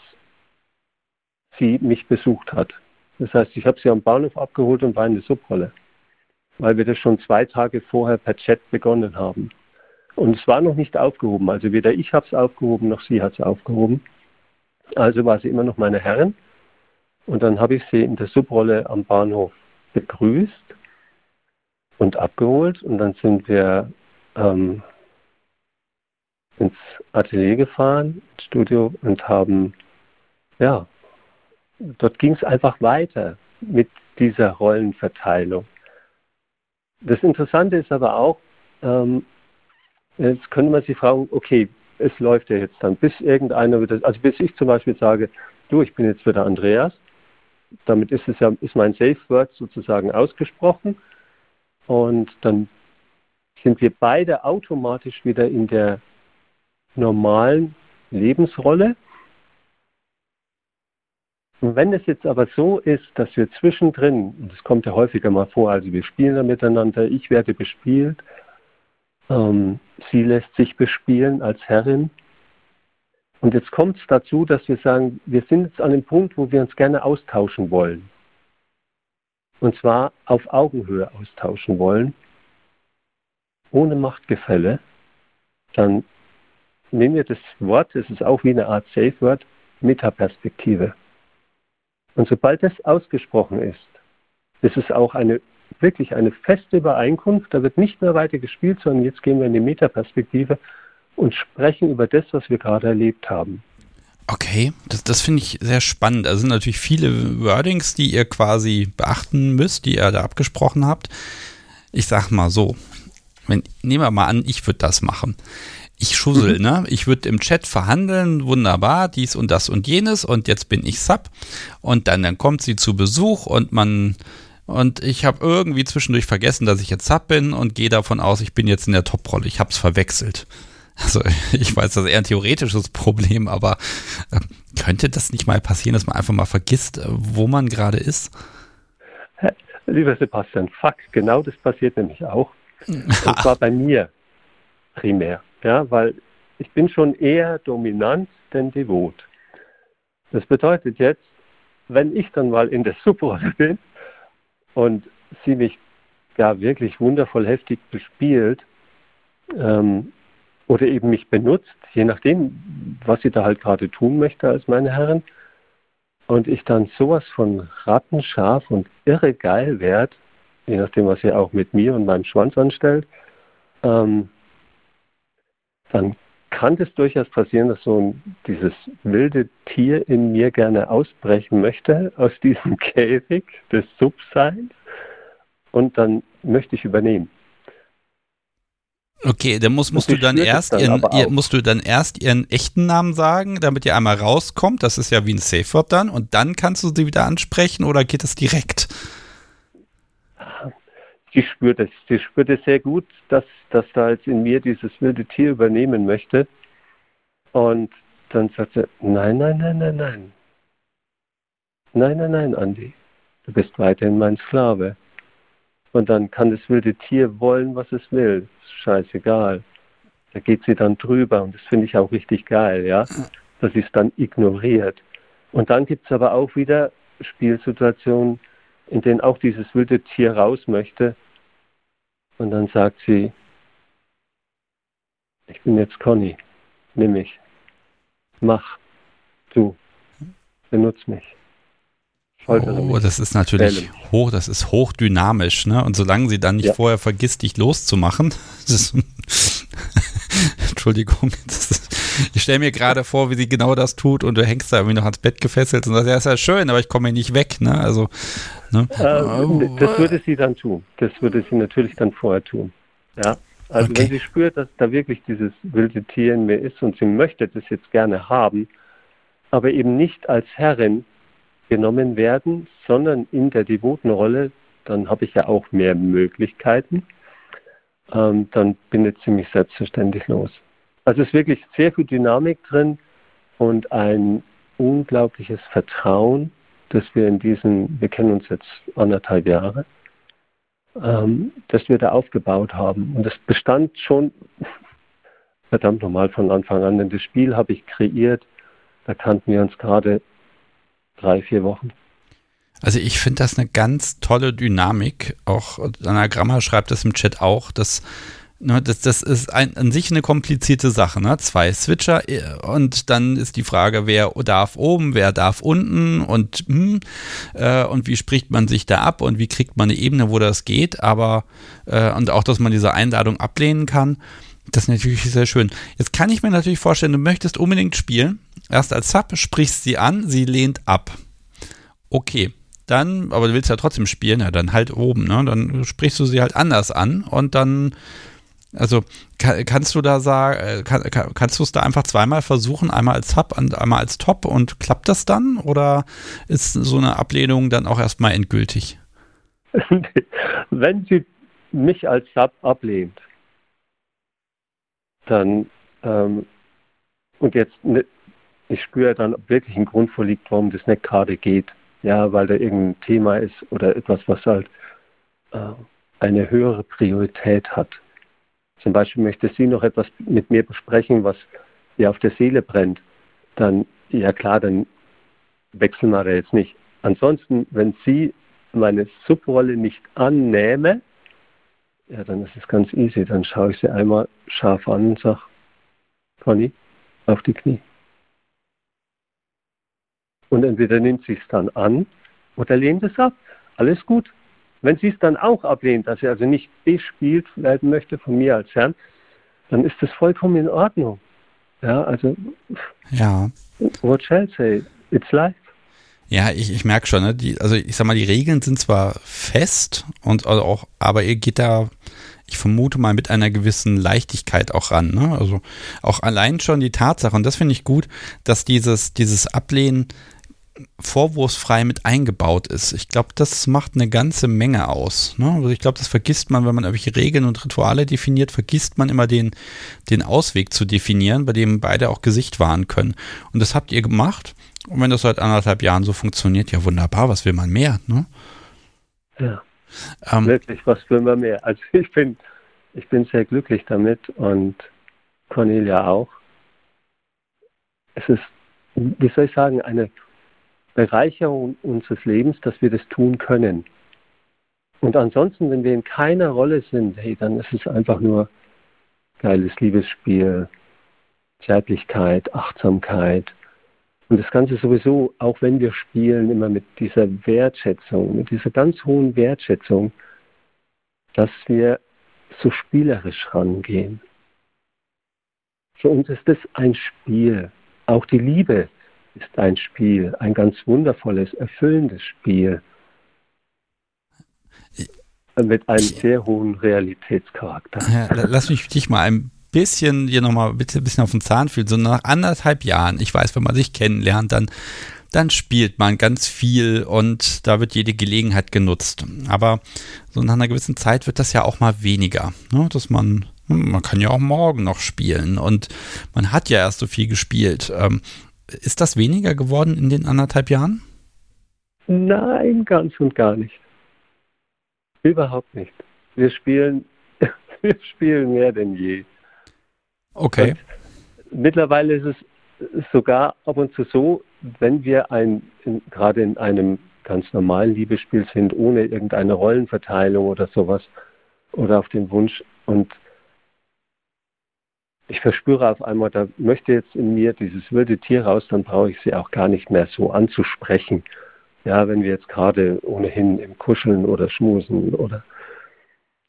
sie mich besucht hat. Das heißt, ich habe sie am Bahnhof abgeholt und war in der Subrolle, weil wir das schon zwei Tage vorher per Chat begonnen haben. Und es war noch nicht aufgehoben. Also weder ich habe es aufgehoben, noch sie hat es aufgehoben. Also war sie immer noch meine Herrin. Und dann habe ich sie in der Subrolle am Bahnhof begrüßt und abgeholt. Und dann sind wir ähm, ins Atelier gefahren, ins Studio und haben, ja, dort ging es einfach weiter mit dieser Rollenverteilung. Das Interessante ist aber auch, ähm, Jetzt könnte man sich fragen, okay, es läuft ja jetzt dann, bis irgendeiner wieder, also bis ich zum Beispiel sage, du, ich bin jetzt wieder Andreas, damit ist es ja, ist mein Safe Word sozusagen ausgesprochen und dann sind wir beide automatisch wieder in der normalen Lebensrolle. Und wenn es jetzt aber so ist, dass wir zwischendrin, und das kommt ja häufiger mal vor, also wir spielen da miteinander, ich werde bespielt, ähm, sie lässt sich bespielen als Herrin. Und jetzt kommt es dazu, dass wir sagen, wir sind jetzt an dem Punkt, wo wir uns gerne austauschen wollen. Und zwar auf Augenhöhe austauschen wollen, ohne Machtgefälle. Dann nehmen wir das Wort, es ist auch wie eine Art Safe Word, Metaperspektive. Und sobald das ausgesprochen ist, ist es auch eine wirklich eine feste Übereinkunft. Da wird nicht mehr weiter gespielt, sondern jetzt gehen wir in die Metaperspektive und sprechen über das, was wir gerade erlebt haben. Okay, das, das finde ich sehr spannend. Also sind natürlich viele Wordings, die ihr quasi beachten müsst, die ihr da abgesprochen habt. Ich sag mal so, wenn, nehmen wir mal an, ich würde das machen. Ich schussel, mhm. ne? Ich würde im Chat verhandeln, wunderbar, dies und das und jenes und jetzt bin ich Sub und dann, dann kommt sie zu Besuch und man und ich habe irgendwie zwischendurch vergessen, dass ich jetzt Sub bin und gehe davon aus, ich bin jetzt in der Top-Rolle. Ich habe es verwechselt. Also [LAUGHS] ich weiß, das ist eher ein theoretisches Problem, aber äh, könnte das nicht mal passieren, dass man einfach mal vergisst, äh, wo man gerade ist? Lieber Sebastian, fuck, genau das passiert nämlich auch. [LAUGHS] Und zwar bei mir primär, ja, weil ich bin schon eher dominant denn devot. Das bedeutet jetzt, wenn ich dann mal in der Subrolle [LAUGHS] bin, und sie mich ja wirklich wundervoll heftig bespielt ähm, oder eben mich benutzt, je nachdem, was sie da halt gerade tun möchte als meine Herren. Und ich dann sowas von rattenscharf und irre geil werde, je nachdem, was sie auch mit mir und meinem Schwanz anstellt, ähm, dann kann es durchaus passieren, dass so ein, dieses wilde Tier in mir gerne ausbrechen möchte aus diesem [LAUGHS] Käfig des Subseins und dann möchte ich übernehmen. Okay, dann musst, musst du dann erst ihren, ihr, musst du dann erst ihren echten Namen sagen, damit ihr einmal rauskommt. Das ist ja wie ein Safe Word dann und dann kannst du sie wieder ansprechen oder geht es direkt? sie spürt es. Sie spürt es sehr gut, dass, dass da jetzt in mir dieses wilde Tier übernehmen möchte. Und dann sagt sie, nein, nein, nein, nein, nein. Nein, nein, nein, Andi. Du bist weiterhin mein Sklave. Und dann kann das wilde Tier wollen, was es will. Scheißegal. Da geht sie dann drüber und das finde ich auch richtig geil, ja. Dass sie es dann ignoriert. Und dann gibt es aber auch wieder Spielsituationen, in denen auch dieses wilde Tier raus möchte und dann sagt sie, ich bin jetzt Conny, nimm mich, mach, du, benutz mich. Oh, das ist natürlich Bellen. hoch, das ist hochdynamisch, ne? Und solange sie dann nicht ja. vorher vergisst, dich loszumachen, [LAUGHS] ist, [LAUGHS] Entschuldigung, ist, Ich stelle mir gerade vor, wie sie genau das tut und du hängst da irgendwie noch ans Bett gefesselt und sagst, ja, ist ja schön, aber ich komme hier nicht weg, ne? Also, ne? Äh, das würde sie dann tun. Das würde sie natürlich dann vorher tun. Ja. Also okay. wenn sie spürt, dass da wirklich dieses wilde Tier in mir ist und sie möchte das jetzt gerne haben, aber eben nicht als Herrin genommen werden, sondern in der devoten Rolle, dann habe ich ja auch mehr Möglichkeiten. Ähm, dann bindet sie mich selbstverständlich los. Also es ist wirklich sehr viel Dynamik drin und ein unglaubliches Vertrauen, dass wir in diesen, wir kennen uns jetzt anderthalb Jahre, ähm, dass wir da aufgebaut haben. Und das bestand schon [LAUGHS] verdammt nochmal von Anfang an, denn das Spiel habe ich kreiert, da kannten wir uns gerade drei, vier Wochen. Also ich finde das eine ganz tolle Dynamik. Auch Anagramma schreibt das im Chat auch, dass Ne, das, das ist ein, an sich eine komplizierte Sache. Ne? Zwei Switcher äh, und dann ist die Frage, wer darf oben, wer darf unten und, hm, äh, und wie spricht man sich da ab und wie kriegt man eine Ebene, wo das geht. Aber äh, und auch, dass man diese Einladung ablehnen kann. Das ist natürlich sehr schön. Jetzt kann ich mir natürlich vorstellen, du möchtest unbedingt spielen. Erst als Sub sprichst sie an, sie lehnt ab. Okay, dann, aber du willst ja trotzdem spielen, ja, dann halt oben, ne? Dann sprichst du sie halt anders an und dann also kann, kannst du da sagen, äh, kann, kannst du es da einfach zweimal versuchen, einmal als Sub und einmal als Top und klappt das dann? Oder ist so eine Ablehnung dann auch erstmal endgültig? [LAUGHS] Wenn sie mich als Sub ablehnt, dann ähm, und jetzt ich spüre dann, ob wirklich ein Grund vorliegt, warum das nicht gerade geht. Ja, weil da irgendein Thema ist oder etwas, was halt äh, eine höhere Priorität hat zum Beispiel möchte sie noch etwas mit mir besprechen, was ihr auf der Seele brennt, dann, ja klar, dann wechseln wir da jetzt nicht. Ansonsten, wenn sie meine Subrolle nicht annähme, ja, dann ist es ganz easy. Dann schaue ich sie einmal scharf an und sage, Conny, auf die Knie. Und entweder nimmt sie es dann an oder lehnt es ab. Alles gut. Wenn sie es dann auch ablehnt, dass sie also nicht bespielt werden möchte von mir als Herrn, dann ist das vollkommen in Ordnung. Ja, also. Ja. What shall I say? It's life. Ja, ich, ich merke schon, ne? die, also ich sag mal, die Regeln sind zwar fest und also auch, aber ihr geht da, ich vermute mal, mit einer gewissen Leichtigkeit auch ran. Ne? Also auch allein schon die Tatsache, und das finde ich gut, dass dieses, dieses Ablehnen vorwurfsfrei mit eingebaut ist. Ich glaube, das macht eine ganze Menge aus. Ne? Also ich glaube, das vergisst man, wenn man irgendwelche Regeln und Rituale definiert, vergisst man immer den, den Ausweg zu definieren, bei dem beide auch Gesicht wahren können. Und das habt ihr gemacht. Und wenn das seit anderthalb Jahren so funktioniert, ja wunderbar, was will man mehr? Ne? Ja. Ähm, Wirklich, was will man mehr? Also [LAUGHS] ich bin, ich bin sehr glücklich damit und Cornelia auch. Es ist, wie soll ich sagen, eine Bereicherung unseres Lebens, dass wir das tun können. Und ansonsten, wenn wir in keiner Rolle sind, hey, dann ist es einfach nur geiles Liebesspiel, Zärtlichkeit, Achtsamkeit. Und das Ganze sowieso, auch wenn wir spielen, immer mit dieser Wertschätzung, mit dieser ganz hohen Wertschätzung, dass wir so spielerisch rangehen. Für uns ist das ein Spiel. Auch die Liebe ist ein Spiel, ein ganz wundervolles, erfüllendes Spiel mit einem sehr hohen Realitätscharakter. Ja, lass mich dich mal ein bisschen hier nochmal bitte ein bisschen auf den Zahn fühlen. So nach anderthalb Jahren, ich weiß, wenn man sich kennenlernt, dann, dann spielt man ganz viel und da wird jede Gelegenheit genutzt. Aber so nach einer gewissen Zeit wird das ja auch mal weniger, ne? dass man hm, man kann ja auch morgen noch spielen und man hat ja erst so viel gespielt. Ist das weniger geworden in den anderthalb Jahren? Nein, ganz und gar nicht. Überhaupt nicht. Wir spielen, [LAUGHS] wir spielen mehr denn je. Okay. Und mittlerweile ist es sogar ab und zu so, wenn wir ein, in, gerade in einem ganz normalen Liebesspiel sind, ohne irgendeine Rollenverteilung oder sowas, oder auf den Wunsch und ich verspüre auf einmal, da möchte jetzt in mir dieses wilde Tier raus, dann brauche ich sie auch gar nicht mehr so anzusprechen. Ja, wenn wir jetzt gerade ohnehin im Kuscheln oder Schmusen oder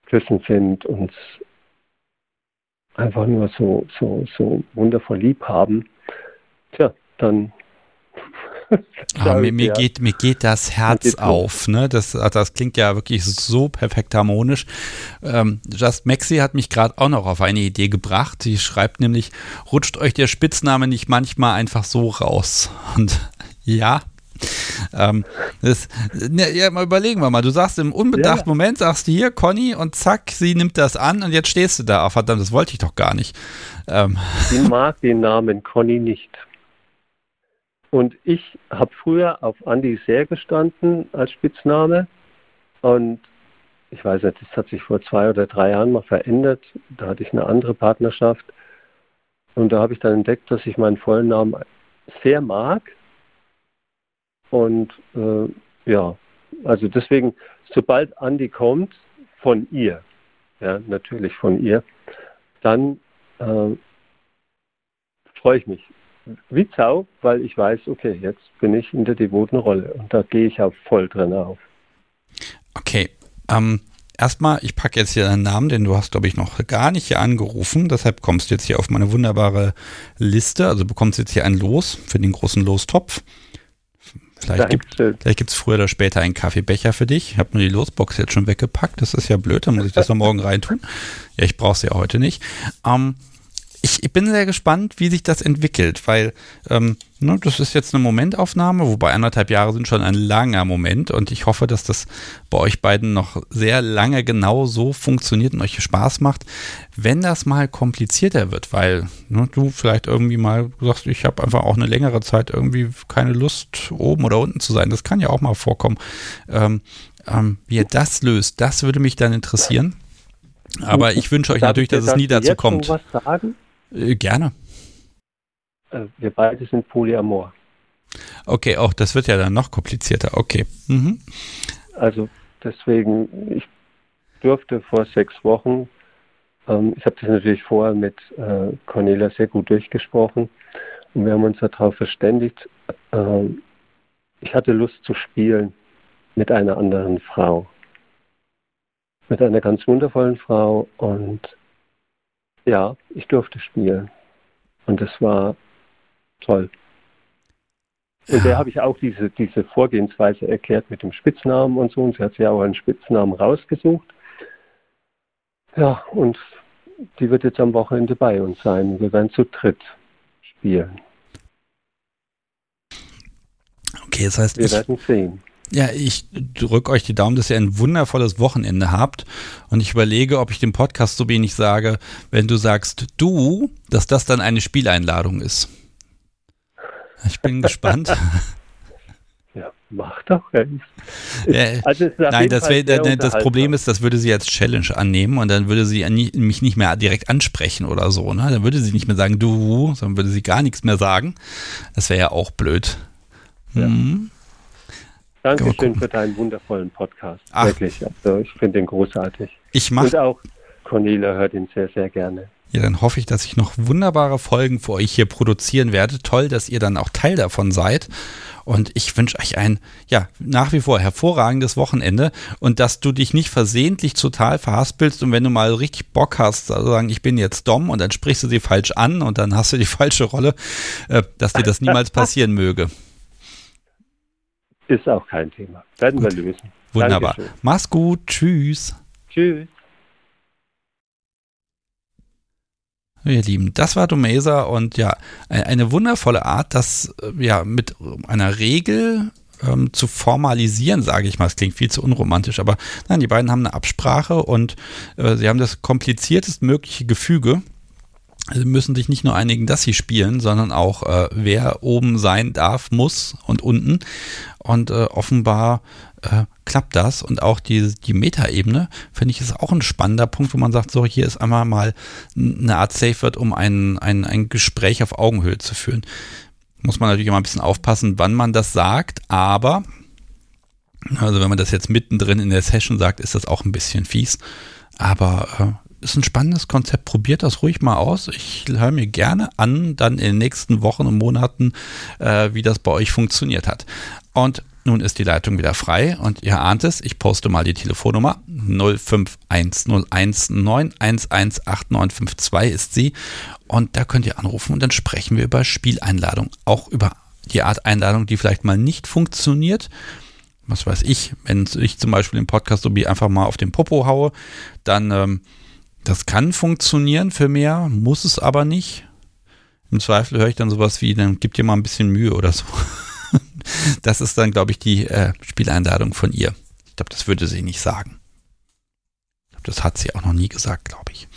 Küssen sind, uns einfach nur so, so, so wundervoll lieb haben, tja, dann Ah, mir, mir, geht, mir geht das Herz auf. Ne? Das, das klingt ja wirklich so perfekt harmonisch. Ähm, Just Maxi hat mich gerade auch noch auf eine Idee gebracht. Sie schreibt nämlich, rutscht euch der Spitzname nicht manchmal einfach so raus? Und [LAUGHS] ja, ähm, das, ne, ja, mal überlegen wir mal. Du sagst im unbedachten ja. Moment, sagst du hier, Conny, und zack, sie nimmt das an und jetzt stehst du da. Ach, verdammt, das wollte ich doch gar nicht. Ähm. Sie mag den Namen Conny nicht. Und ich habe früher auf Andy Sehr gestanden als Spitzname. Und ich weiß nicht, das hat sich vor zwei oder drei Jahren mal verändert. Da hatte ich eine andere Partnerschaft. Und da habe ich dann entdeckt, dass ich meinen vollen Namen sehr mag und äh, ja, also deswegen, sobald Andi kommt, von ihr, ja, natürlich von ihr, dann äh, freue ich mich wie Zau, weil ich weiß, okay, jetzt bin ich in der devoten Rolle und da gehe ich auch voll drin auf. Okay, ähm, erstmal, ich packe jetzt hier deinen Namen, den du hast, glaube ich, noch gar nicht hier angerufen. Deshalb kommst du jetzt hier auf meine wunderbare Liste. Also bekommst du jetzt hier ein Los für den großen Lostopf. Vielleicht gibt es früher oder später einen Kaffeebecher für dich. Ich habe nur die Losbox jetzt schon weggepackt. Das ist ja blöd, dann muss ich das noch morgen reintun. Ja, ich brauche es ja heute nicht. Ähm, ich, ich, bin sehr gespannt, wie sich das entwickelt, weil ähm, ne, das ist jetzt eine Momentaufnahme, wobei anderthalb Jahre sind schon ein langer Moment und ich hoffe, dass das bei euch beiden noch sehr lange genau so funktioniert und euch Spaß macht, wenn das mal komplizierter wird, weil ne, du vielleicht irgendwie mal sagst, ich habe einfach auch eine längere Zeit irgendwie keine Lust, oben oder unten zu sein. Das kann ja auch mal vorkommen. Ähm, ähm, wie ihr das löst, das würde mich dann interessieren. Aber ich wünsche euch natürlich, dass es nie dazu kommt. Was sagen? Äh, gerne. Äh, wir beide sind Polyamor. Okay, auch das wird ja dann noch komplizierter. Okay. Mhm. Also deswegen, ich durfte vor sechs Wochen, ähm, ich habe das natürlich vorher mit äh, Cornelia sehr gut durchgesprochen und wir haben uns darauf verständigt, äh, ich hatte Lust zu spielen mit einer anderen Frau. Mit einer ganz wundervollen Frau und ja, ich durfte spielen. Und das war toll. Und der habe ich auch diese, diese Vorgehensweise erklärt mit dem Spitznamen und so. Und sie hat sich auch einen Spitznamen rausgesucht. Ja, und die wird jetzt am Wochenende bei uns sein. Wir werden zu dritt spielen. Okay, das heißt, wir werden sehen. Ja, ich drücke euch die Daumen, dass ihr ein wundervolles Wochenende habt. Und ich überlege, ob ich dem Podcast so wenig sage, wenn du sagst du, dass das dann eine Spieleinladung ist. Ich bin gespannt. [LAUGHS] Ja, mach doch recht. Also nein, das, wär, das Problem ist, das würde sie als Challenge annehmen und dann würde sie mich nicht mehr direkt ansprechen oder so. Ne? Dann würde sie nicht mehr sagen, du, sondern würde sie gar nichts mehr sagen. Das wäre ja auch blöd. Ja. Dankeschön für deinen wundervollen Podcast. Ach. Wirklich. Also ich finde den großartig. Ich mach, Und auch Cornelia hört ihn sehr, sehr gerne. Ja, dann hoffe ich, dass ich noch wunderbare Folgen für euch hier produzieren werde. Toll, dass ihr dann auch Teil davon seid. Und ich wünsche euch ein, ja, nach wie vor hervorragendes Wochenende und dass du dich nicht versehentlich total verhaspelst und wenn du mal richtig Bock hast, also sagen, ich bin jetzt Dom und dann sprichst du sie falsch an und dann hast du die [LAUGHS] falsche Rolle, äh, dass dir das niemals passieren möge. Ist auch kein Thema. Werden gut. wir lösen. Wunderbar. Dankeschön. Mach's gut. Tschüss. Tschüss. Ihr Lieben, das war Domesa und ja, eine wundervolle Art, das äh, ja mit einer Regel ähm, zu formalisieren, sage ich mal. Es klingt viel zu unromantisch, aber nein, die beiden haben eine Absprache und äh, sie haben das kompliziertest mögliche Gefüge Sie müssen sich nicht nur einigen, dass sie spielen, sondern auch, äh, wer oben sein darf, muss und unten. Und äh, offenbar äh, klappt das. Und auch die, die Metaebene, finde ich, ist auch ein spannender Punkt, wo man sagt, so, hier ist einmal mal eine Art Safe Word, um ein, ein, ein Gespräch auf Augenhöhe zu führen. Muss man natürlich immer ein bisschen aufpassen, wann man das sagt, aber also wenn man das jetzt mittendrin in der Session sagt, ist das auch ein bisschen fies. Aber äh, ist ein spannendes Konzept. Probiert das ruhig mal aus. Ich höre mir gerne an, dann in den nächsten Wochen und Monaten, äh, wie das bei euch funktioniert hat. Und nun ist die Leitung wieder frei und ihr ahnt es, ich poste mal die Telefonnummer 051019118952 ist sie und da könnt ihr anrufen und dann sprechen wir über Spieleinladung, auch über die Art Einladung, die vielleicht mal nicht funktioniert. Was weiß ich, wenn ich zum Beispiel im Podcast so wie einfach mal auf den Popo haue, dann ähm, das kann funktionieren für mehr, muss es aber nicht. Im Zweifel höre ich dann sowas wie, dann gibt ihr mal ein bisschen Mühe oder so. [LAUGHS] Das ist dann, glaube ich, die äh, Spieleinladung von ihr. Ich glaube, das würde sie nicht sagen. Ich glaube, das hat sie auch noch nie gesagt, glaube ich.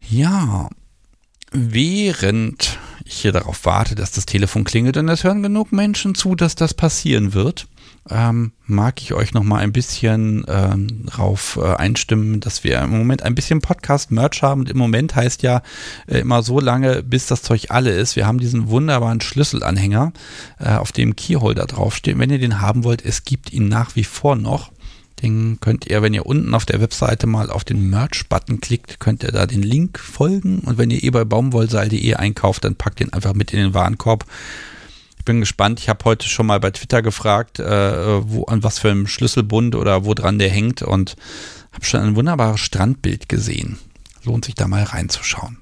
Ja, während ich hier darauf warte, dass das Telefon klingelt und es hören genug Menschen zu, dass das passieren wird, ähm, mag ich euch noch mal ein bisschen ähm, darauf äh, einstimmen, dass wir im Moment ein bisschen Podcast-Merch haben. Und im Moment heißt ja äh, immer so lange, bis das Zeug alle ist. Wir haben diesen wunderbaren Schlüsselanhänger, äh, auf dem Keyholder draufsteht. Wenn ihr den haben wollt, es gibt ihn nach wie vor noch. Den könnt ihr, wenn ihr unten auf der Webseite mal auf den Merch-Button klickt, könnt ihr da den Link folgen. Und wenn ihr eh bei baumwollseil.de einkauft, dann packt den einfach mit in den Warenkorb ich bin gespannt. Ich habe heute schon mal bei Twitter gefragt, äh, wo, an was für einem Schlüsselbund oder wo dran der hängt und habe schon ein wunderbares Strandbild gesehen. Lohnt sich da mal reinzuschauen.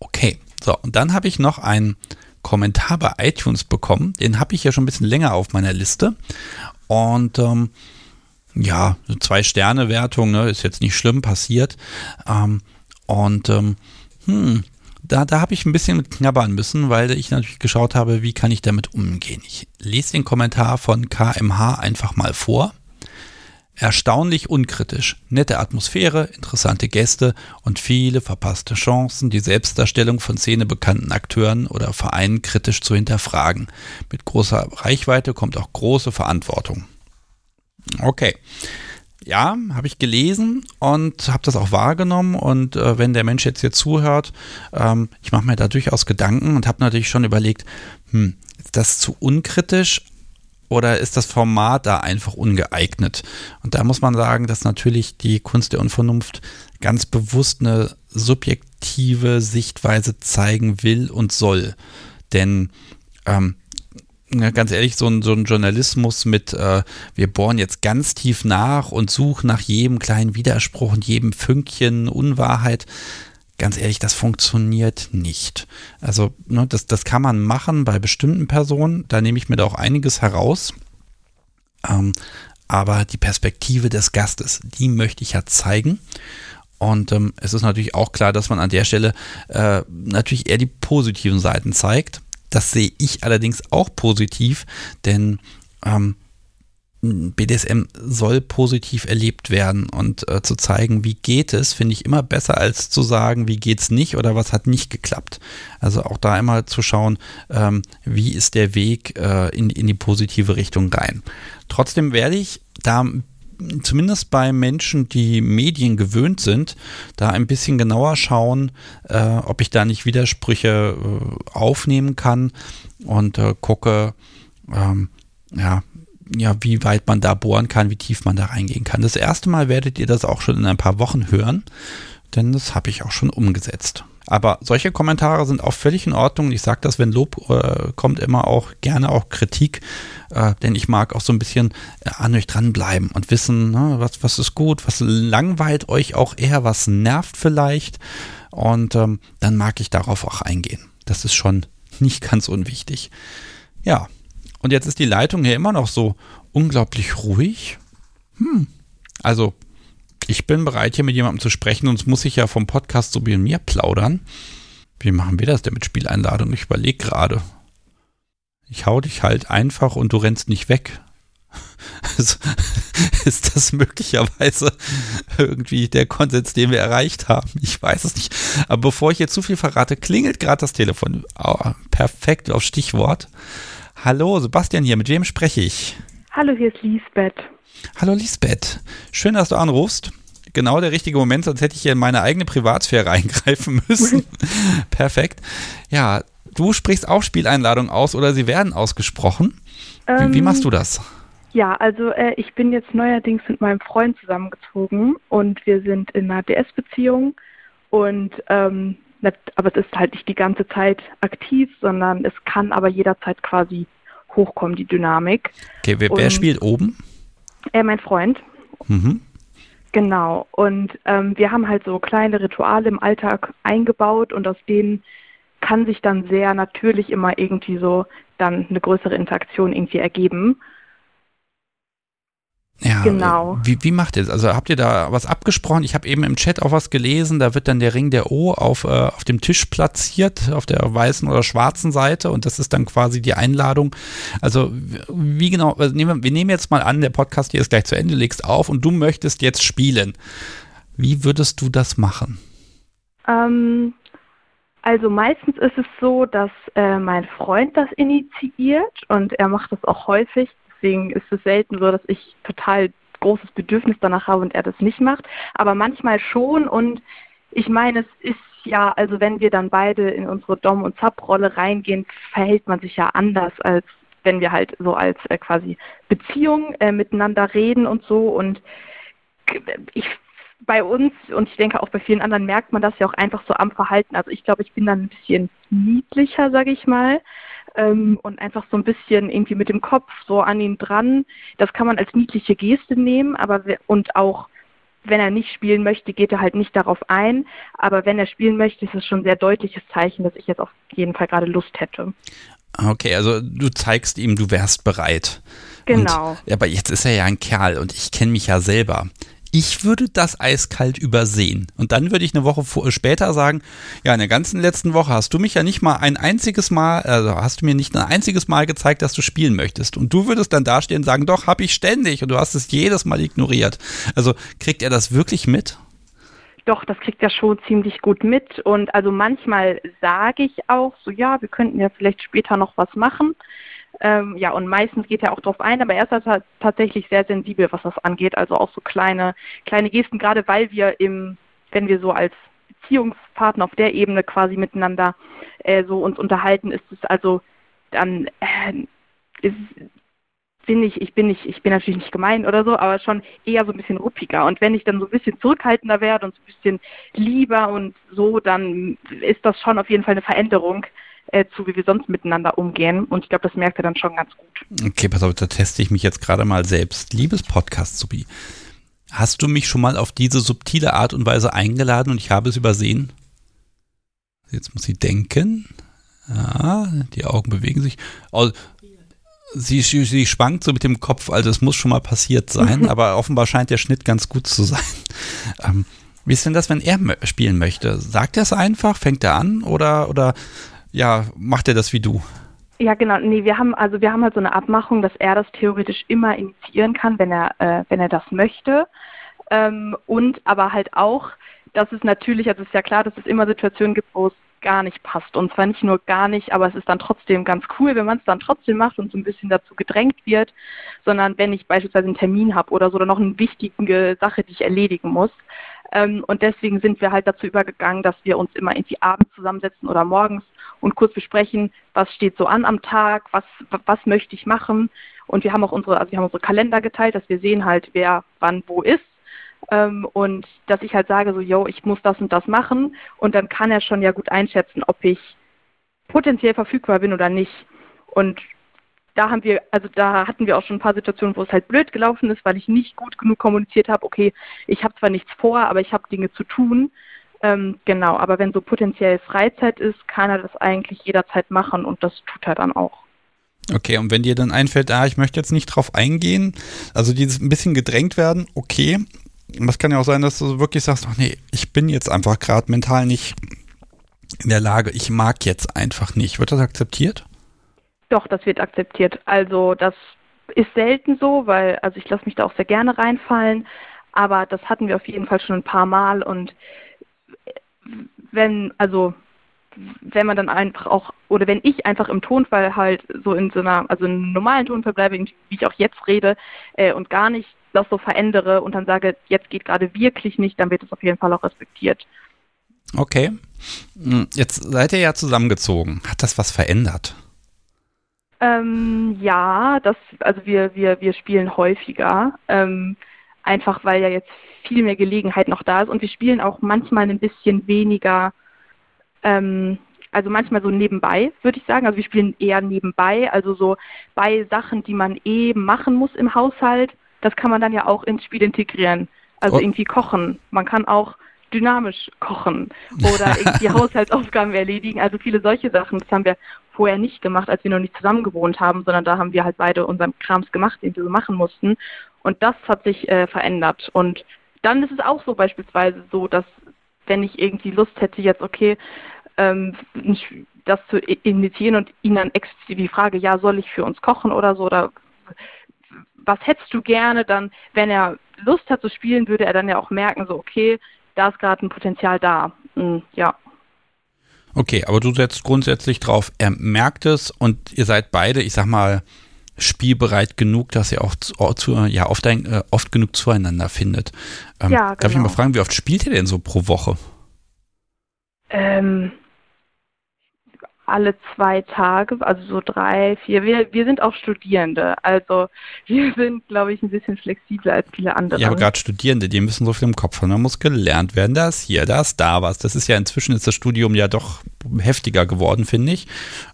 Okay, so, und dann habe ich noch einen Kommentar bei iTunes bekommen. Den habe ich ja schon ein bisschen länger auf meiner Liste. Und ähm, ja, zwei Sterne Wertung, ne, ist jetzt nicht schlimm passiert. Ähm, und ähm, hm, da, da habe ich ein bisschen mit knabbern müssen, weil ich natürlich geschaut habe, wie kann ich damit umgehen. Ich lese den Kommentar von KMH einfach mal vor. Erstaunlich unkritisch, nette Atmosphäre, interessante Gäste und viele verpasste Chancen, die Selbstdarstellung von szenebekannten Akteuren oder Vereinen kritisch zu hinterfragen. Mit großer Reichweite kommt auch große Verantwortung. Okay ja, habe ich gelesen und habe das auch wahrgenommen. Und äh, wenn der Mensch jetzt hier zuhört, ähm, ich mache mir da durchaus Gedanken und habe natürlich schon überlegt, hm, ist das zu unkritisch oder ist das Format da einfach ungeeignet? Und da muss man sagen, dass natürlich die Kunst der Unvernunft ganz bewusst eine subjektive Sichtweise zeigen will und soll. Denn ähm, ja, ganz ehrlich, so ein, so ein Journalismus mit, äh, wir bohren jetzt ganz tief nach und suchen nach jedem kleinen Widerspruch und jedem Fünkchen Unwahrheit. Ganz ehrlich, das funktioniert nicht. Also, ne, das, das kann man machen bei bestimmten Personen. Da nehme ich mir da auch einiges heraus. Ähm, aber die Perspektive des Gastes, die möchte ich ja zeigen. Und ähm, es ist natürlich auch klar, dass man an der Stelle äh, natürlich eher die positiven Seiten zeigt. Das sehe ich allerdings auch positiv, denn ähm, BDSM soll positiv erlebt werden und äh, zu zeigen, wie geht es, finde ich immer besser als zu sagen, wie geht es nicht oder was hat nicht geklappt. Also auch da immer zu schauen, ähm, wie ist der Weg äh, in, in die positive Richtung rein. Trotzdem werde ich da zumindest bei Menschen, die Medien gewöhnt sind, da ein bisschen genauer schauen, äh, ob ich da nicht Widersprüche äh, aufnehmen kann und äh, gucke, ähm, ja, ja, wie weit man da bohren kann, wie tief man da reingehen kann. Das erste Mal werdet ihr das auch schon in ein paar Wochen hören, denn das habe ich auch schon umgesetzt. Aber solche Kommentare sind auch völlig in Ordnung. Ich sage das, wenn Lob äh, kommt, immer auch gerne auch Kritik, äh, denn ich mag auch so ein bisschen äh, an euch dranbleiben und wissen, ne, was, was ist gut, was langweilt euch auch eher, was nervt vielleicht. Und ähm, dann mag ich darauf auch eingehen. Das ist schon [LAUGHS] nicht ganz unwichtig. Ja, und jetzt ist die Leitung hier immer noch so unglaublich ruhig. Hm. Also ich bin bereit, hier mit jemandem zu sprechen, sonst muss ich ja vom Podcast so wie mir plaudern. Wie machen wir das denn mit Spieleinladung? Ich überlege gerade. Ich hau dich halt einfach und du rennst nicht weg. [LAUGHS] Also, [LAUGHS] ist das möglicherweise irgendwie der Konsens, den wir erreicht haben? Ich weiß es nicht. Aber bevor ich jetzt zu viel verrate, klingelt gerade das Telefon. Oh, perfekt auf Stichwort. Hallo, Sebastian hier. Mit wem spreche ich? Hallo, hier ist Lisbeth. Hallo Lisbeth. Schön, dass du anrufst genau der richtige Moment, sonst hätte ich hier in meine eigene Privatsphäre [LAUGHS] eingreifen müssen. [LAUGHS] Perfekt. Ja, du sprichst auch Spieleinladungen aus oder sie werden ausgesprochen. Ähm, wie, wie, machst du das? Ja, also äh, ich bin jetzt neuerdings mit meinem Freund zusammengezogen und wir sind in einer DS-Beziehung und ähm, aber es ist halt nicht die ganze Zeit aktiv, sondern es kann aber jederzeit quasi hochkommen, die Dynamik. Okay, wer, wer spielt oben? Äh, mein Freund. Mhm. Genau. Und ähm, wir haben halt so kleine Rituale im Alltag eingebaut und aus denen kann sich dann sehr natürlich immer irgendwie so dann eine größere Interaktion irgendwie ergeben. Ja, genau. Wie, wie macht ihr das? Also habt ihr da was abgesprochen? Ich habe eben im Chat auch was gelesen, da wird dann der Ring der O auf, äh, auf dem Tisch platziert, auf der weißen oder schwarzen Seite und das ist dann quasi die Einladung. Also wie genau, also nehmen, wir nehmen jetzt mal an, der Podcast hier ist gleich zu Ende, legst auf und du möchtest jetzt spielen. Wie würdest du das machen? Ähm, also meistens ist es so, dass äh, mein Freund das initiiert und er macht das auch häufig. Deswegen ist es selten so, dass ich total großes Bedürfnis danach habe und er das nicht macht. Aber manchmal schon und ich meine, es ist ja, also wenn wir dann beide in unsere Dom- und Sub-Rolle reingehen, verhält man sich ja anders, als wenn wir halt so als äh, quasi Beziehung äh, miteinander reden und so. Und ich bei uns und ich denke auch bei vielen anderen merkt man das ja auch einfach so am Verhalten. Also ich glaube, ich bin dann ein bisschen niedlicher, sage ich mal. Ähm, und einfach so ein bisschen irgendwie mit dem Kopf so an ihn dran. Das kann man als niedliche Geste nehmen, aber und auch wenn er nicht spielen möchte, geht er halt nicht darauf ein. Aber wenn er spielen möchte, ist es schon ein sehr deutliches Zeichen, dass ich jetzt auf jeden Fall gerade Lust hätte. Okay, also du zeigst ihm, du wärst bereit. Genau. Und, aber jetzt ist er ja ein Kerl und ich kenne mich ja selber. Ich würde das eiskalt übersehen. Und dann würde ich eine Woche vor, später sagen, ja, in der ganzen letzten Woche hast du mich ja nicht mal ein einziges Mal, also hast du mir nicht ein einziges Mal gezeigt, dass du spielen möchtest. Und du würdest dann dastehen und sagen, doch, habe ich ständig. Und du hast es jedes Mal ignoriert. Also kriegt er das wirklich mit? Doch, das kriegt er schon ziemlich gut mit. Und also manchmal sage ich auch so, ja, wir könnten ja vielleicht später noch was machen. Ähm, ja, und meistens geht er auch drauf ein, aber er ist halt tatsächlich sehr sensibel, was das angeht. Also auch so kleine, kleine Gesten, gerade weil wir im, wenn wir so als Beziehungspartner auf der Ebene quasi miteinander äh, so uns unterhalten, ist es also dann äh, ist, bin ich, ich bin nicht, ich bin natürlich nicht gemein oder so, aber schon eher so ein bisschen ruppiger. Und wenn ich dann so ein bisschen zurückhaltender werde und so ein bisschen lieber und so, dann ist das schon auf jeden Fall eine Veränderung, äh, zu, wie wir sonst miteinander umgehen. Und ich glaube, das merkt er dann schon ganz gut. Okay, pass auf, da teste ich mich jetzt gerade mal selbst. Liebes Podcast-Subi, hast du mich schon mal auf diese subtile Art und Weise eingeladen und ich habe es übersehen? Jetzt muss sie denken. Ja, die Augen bewegen sich. Oh, sie, sie schwankt so mit dem Kopf, also es muss schon mal passiert sein, [LAUGHS] aber offenbar scheint der Schnitt ganz gut zu sein. Ähm, wie ist denn das, wenn er spielen möchte? Sagt er es einfach? Fängt er an? Oder, oder ja, macht er das wie du? Ja, genau. Nee, wir haben also wir haben halt so eine Abmachung, dass er das theoretisch immer initiieren kann, wenn er äh, wenn er das möchte. Ähm, und aber halt auch, dass es natürlich, also es ist ja klar, dass es immer Situationen gibt, wo es gar nicht passt. Und zwar nicht nur gar nicht, aber es ist dann trotzdem ganz cool, wenn man es dann trotzdem macht und so ein bisschen dazu gedrängt wird, sondern wenn ich beispielsweise einen Termin habe oder so oder noch eine wichtige Sache, die ich erledigen muss. Ähm, und deswegen sind wir halt dazu übergegangen, dass wir uns immer irgendwie abends zusammensetzen oder morgens und kurz besprechen, was steht so an am Tag, was, was möchte ich machen. Und wir haben auch unsere, also wir haben unsere Kalender geteilt, dass wir sehen halt, wer wann wo ist. Ähm, und dass ich halt sage, so, yo, ich muss das und das machen. Und dann kann er schon ja gut einschätzen, ob ich potenziell verfügbar bin oder nicht. Und da haben wir, also da hatten wir auch schon ein paar Situationen, wo es halt blöd gelaufen ist, weil ich nicht gut genug kommuniziert habe, okay, ich habe zwar nichts vor, aber ich habe Dinge zu tun. Ähm, genau, aber wenn so potenziell Freizeit ist, kann er das eigentlich jederzeit machen und das tut er dann auch. Okay, und wenn dir dann einfällt, ah, ich möchte jetzt nicht drauf eingehen, also dieses ein bisschen gedrängt werden, okay. Aber es kann ja auch sein, dass du wirklich sagst, ach nee, ich bin jetzt einfach gerade mental nicht in der Lage, ich mag jetzt einfach nicht. Wird das akzeptiert? Doch, das wird akzeptiert. Also das ist selten so, weil, also ich lasse mich da auch sehr gerne reinfallen, aber das hatten wir auf jeden Fall schon ein paar Mal und wenn, also wenn man dann einfach auch, oder wenn ich einfach im Tonfall halt so in so einer, also in einem normalen Tonfall bleibe, wie ich auch jetzt rede, äh, und gar nicht das so verändere und dann sage, jetzt geht gerade wirklich nicht, dann wird es auf jeden Fall auch respektiert. Okay. Hm, jetzt seid ihr ja zusammengezogen. Hat das was verändert? Ähm, ja, das, also wir, wir, wir spielen häufiger. Ähm, einfach weil ja jetzt viel mehr Gelegenheit noch da ist und wir spielen auch manchmal ein bisschen weniger ähm, also manchmal so nebenbei, würde ich sagen. Also wir spielen eher nebenbei, also so bei Sachen, die man eh machen muss im Haushalt. Das kann man dann ja auch ins Spiel integrieren. Also oh. irgendwie kochen. Man kann auch dynamisch kochen oder [LAUGHS] irgendwie Haushaltsaufgaben erledigen. Also viele solche Sachen. Das haben wir vorher nicht gemacht, als wir noch nicht zusammen gewohnt haben, sondern da haben wir halt beide unseren Krams gemacht, den wir machen mussten. Und das hat sich äh, verändert. Und dann ist es auch so beispielsweise so, dass wenn ich irgendwie Lust hätte, jetzt okay, ähm, das zu initiieren und ihn dann explizit die Frage, ja, soll ich für uns kochen oder so, oder was hättest du gerne, dann, wenn er Lust hat zu spielen, würde er dann ja auch merken, so, okay, da ist gerade ein Potenzial da. Mhm, ja. Okay, aber du setzt grundsätzlich drauf, er merkt es und ihr seid beide, ich sag mal, spielbereit genug, dass ihr auch zu, ja, oft, ein, äh, oft genug zueinander findet. Ähm, ja, genau. Darf ich mal genau. fragen, wie oft spielt ihr denn so pro Woche? Ähm, alle zwei Tage, also so drei, vier. Wir, wir sind auch Studierende, also [LAUGHS] wir sind, glaube ich, ein bisschen flexibler als viele andere. Ja, aber gerade Studierende, die müssen so viel im Kopf haben. Da muss gelernt werden, da ist hier, da ist da was. Das ist ja inzwischen ist das Studium ja doch heftiger geworden, finde ich.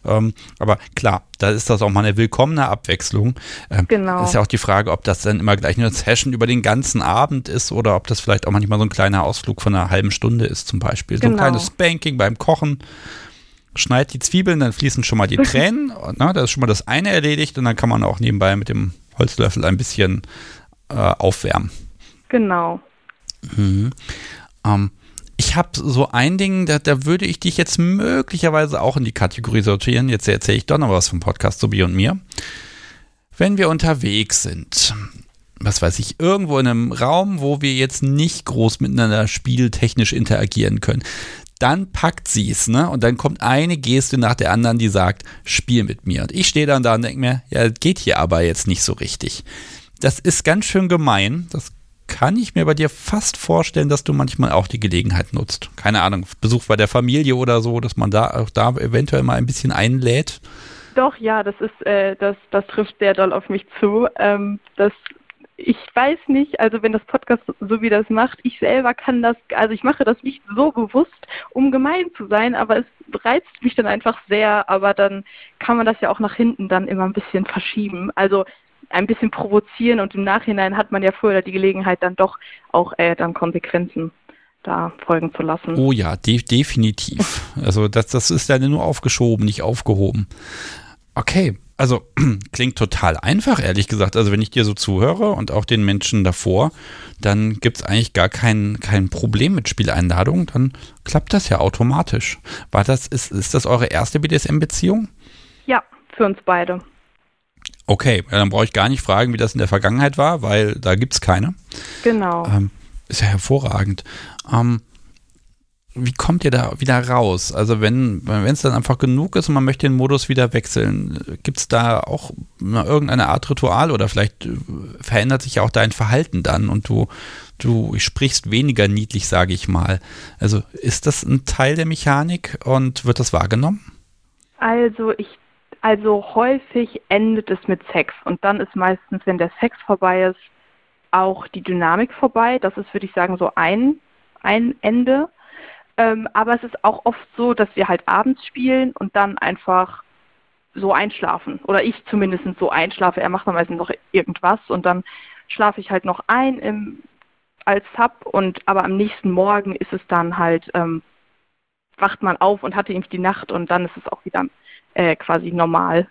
Ähm, aber klar, da ist das auch mal eine willkommene Abwechslung. Ähm, genau. Ist ja auch die Frage, ob das dann immer gleich eine Session über den ganzen Abend ist oder ob das vielleicht auch manchmal so ein kleiner Ausflug von einer halben Stunde ist, zum Beispiel. Genau. So ein genau. kleines Spanking beim Kochen schneidet die Zwiebeln, dann fließen schon mal die [LAUGHS] Tränen. na, da ist schon mal das eine erledigt und dann kann man auch nebenbei mit dem Holzlöffel ein bisschen äh, aufwärmen. Genau. Mhm. Ähm, ich habe so ein Ding, da, da, würde ich dich jetzt möglicherweise auch in die Kategorie sortieren. Jetzt erzähle ich doch noch was vom Podcast Sobi und mir. Wenn wir unterwegs sind, was weiß ich, irgendwo in einem Raum, wo wir jetzt nicht groß miteinander spieltechnisch interagieren können, dann packt sie es, ne? Und dann kommt eine Geste nach der anderen, die sagt, spiel mit mir. Und ich stehe dann da und denke mir, ja, geht hier aber jetzt nicht so richtig. Das ist ganz schön gemein. Das kann ich mir bei dir fast vorstellen, dass du manchmal auch die Gelegenheit nutzt. Keine Ahnung, Besuch bei der Familie oder so, dass man da auch da eventuell mal ein bisschen einlädt. Doch, ja, das ist, äh, das, das trifft sehr doll auf mich zu. Ähm, das ich weiß nicht, also wenn das Podcast so wie das macht, ich selber kann das, also ich mache das nicht so bewusst, um gemein zu sein, aber es reizt mich dann einfach sehr, aber dann kann man das ja auch nach hinten dann immer ein bisschen verschieben. Also ein bisschen provozieren und im Nachhinein hat man ja vorher die Gelegenheit, dann doch auch äh, dann Konsequenzen da folgen zu lassen. Oh ja, de definitiv. Also das, das ist ja nur aufgeschoben, nicht aufgehoben. Okay, also [CLEARS THROAT] klingt total einfach, ehrlich gesagt. Also wenn ich dir so zuhöre und auch den Menschen davor, dann gibt es eigentlich gar kein, kein Problem mit Spieleinladungen. Dann klappt das ja automatisch. War das, ist, ist das eure erste BDSM-Beziehung? Ja, für uns beide. Okay, dann brauche ich gar nicht fragen, wie das in der Vergangenheit war, weil da gibt es keine. Genau. Ähm, ist ja hervorragend. Ähm, wie kommt ihr da wieder raus? Also wenn es dann einfach genug ist und man möchte den Modus wieder wechseln, gibt es da auch irgendeine Art Ritual oder vielleicht äh, verändert sich ja auch dein Verhalten dann und du du sprichst weniger niedlich, sage ich mal. Also ist das ein Teil der Mechanik und wird das wahrgenommen? Also ich also häufig endet es mit Sex und dann ist meistens, wenn der Sex vorbei ist, auch die Dynamik vorbei. Das ist, würde ich sagen, so ein ein Ende. Ähm, aber es ist auch oft so, dass wir halt abends spielen und dann einfach so einschlafen. Oder ich zumindest so einschlafe. Er macht meistens noch irgendwas und dann schlafe ich halt noch ein im, als Sub und aber am nächsten Morgen ist es dann halt, ähm, wacht man auf und hatte irgendwie die Nacht und dann ist es auch wieder äh, quasi normal.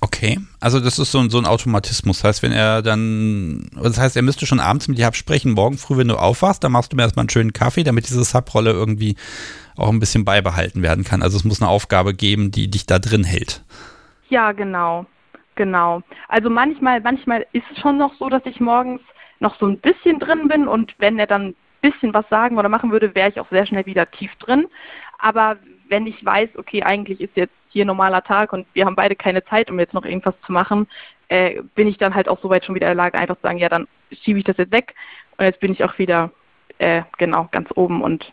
Okay, also das ist so ein, so ein Automatismus. Das heißt, wenn er dann, das heißt, er müsste schon abends mit dir absprechen, morgen früh, wenn du aufwachst, dann machst du mir erstmal einen schönen Kaffee, damit diese Subrolle irgendwie auch ein bisschen beibehalten werden kann. Also es muss eine Aufgabe geben, die dich da drin hält. Ja, genau. Genau. Also manchmal, manchmal ist es schon noch so, dass ich morgens noch so ein bisschen drin bin und wenn er dann ein bisschen was sagen oder machen würde, wäre ich auch sehr schnell wieder tief drin. Aber wenn ich weiß, okay, eigentlich ist jetzt hier normaler Tag und wir haben beide keine Zeit, um jetzt noch irgendwas zu machen, äh, bin ich dann halt auch soweit schon wieder in der Lage, einfach zu sagen, ja, dann schiebe ich das jetzt weg und jetzt bin ich auch wieder, äh, genau, ganz oben und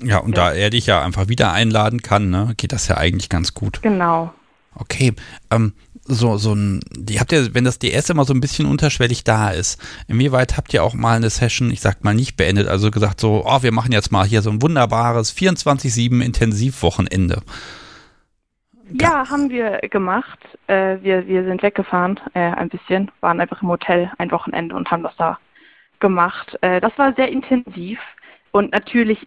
ja, und ja. da er dich ja einfach wieder einladen kann, ne, geht das ja eigentlich ganz gut. Genau. Okay, ähm, so, so ein, die habt ihr, wenn das DS immer so ein bisschen unterschwellig da ist, inwieweit habt ihr auch mal eine Session, ich sag mal nicht beendet, also gesagt so, oh, wir machen jetzt mal hier so ein wunderbares 24-7 Intensivwochenende? Ja, haben wir gemacht. Äh, wir, wir sind weggefahren, äh, ein bisschen, waren einfach im Hotel ein Wochenende und haben das da gemacht. Äh, das war sehr intensiv und natürlich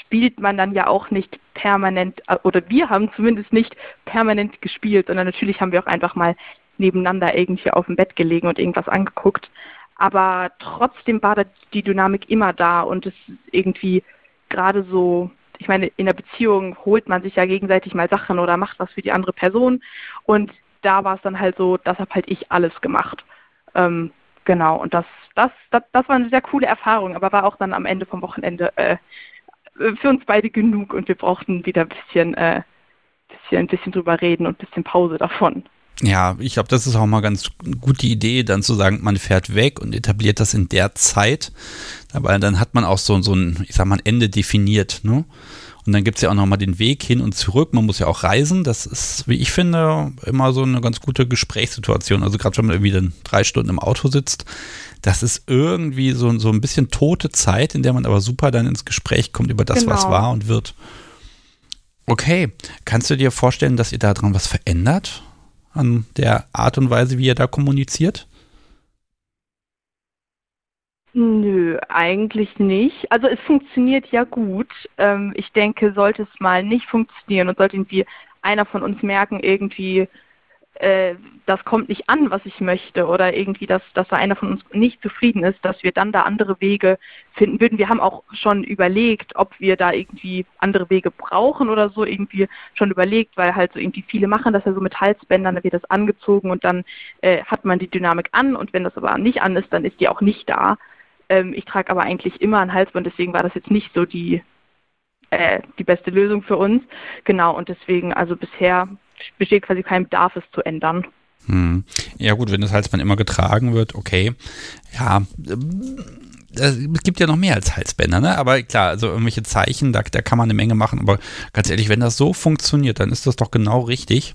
spielt man dann ja auch nicht permanent, äh, oder wir haben zumindest nicht permanent gespielt, sondern natürlich haben wir auch einfach mal nebeneinander irgendwie auf dem Bett gelegen und irgendwas angeguckt. Aber trotzdem war da die Dynamik immer da und es ist irgendwie gerade so, ich meine, in der Beziehung holt man sich ja gegenseitig mal Sachen oder macht was für die andere Person und da war es dann halt so, das habe halt ich alles gemacht. Ähm, genau, und das, das, das, das war eine sehr coole Erfahrung, aber war auch dann am Ende vom Wochenende äh, für uns beide genug und wir brauchten wieder ein bisschen, äh, bisschen, ein bisschen drüber reden und ein bisschen Pause davon. Ja, ich glaube, das ist auch mal ganz gute Idee, dann zu sagen, man fährt weg und etabliert das in der Zeit. Aber dann hat man auch so, so ein, ich sag mal, ein Ende definiert, ne? Und dann gibt es ja auch nochmal den Weg hin und zurück. Man muss ja auch reisen. Das ist, wie ich finde, immer so eine ganz gute Gesprächssituation. Also gerade wenn man irgendwie dann drei Stunden im Auto sitzt, das ist irgendwie so, so ein bisschen tote Zeit, in der man aber super dann ins Gespräch kommt über das, genau. was war und wird. Okay, kannst du dir vorstellen, dass ihr da dran was verändert? An der Art und Weise, wie ihr da kommuniziert? Nö, eigentlich nicht. Also es funktioniert ja gut. Ähm, ich denke, sollte es mal nicht funktionieren und sollte irgendwie einer von uns merken, irgendwie, äh, das kommt nicht an, was ich möchte, oder irgendwie, dass, dass da einer von uns nicht zufrieden ist, dass wir dann da andere Wege finden würden. Wir haben auch schon überlegt, ob wir da irgendwie andere Wege brauchen oder so, irgendwie schon überlegt, weil halt so irgendwie viele machen das ja so mit Halsbändern, da wird das angezogen und dann äh, hat man die Dynamik an und wenn das aber nicht an ist, dann ist die auch nicht da. Ähm, ich trage aber eigentlich immer ein Halsband, deswegen war das jetzt nicht so die, äh, die beste Lösung für uns. Genau, und deswegen, also bisher besteht quasi kein Bedarf, es zu ändern. Hm. Ja gut, wenn das Halsband immer getragen wird, okay. Ja, es gibt ja noch mehr als Halsbänder, ne? Aber klar, also irgendwelche Zeichen, da, da kann man eine Menge machen. Aber ganz ehrlich, wenn das so funktioniert, dann ist das doch genau richtig.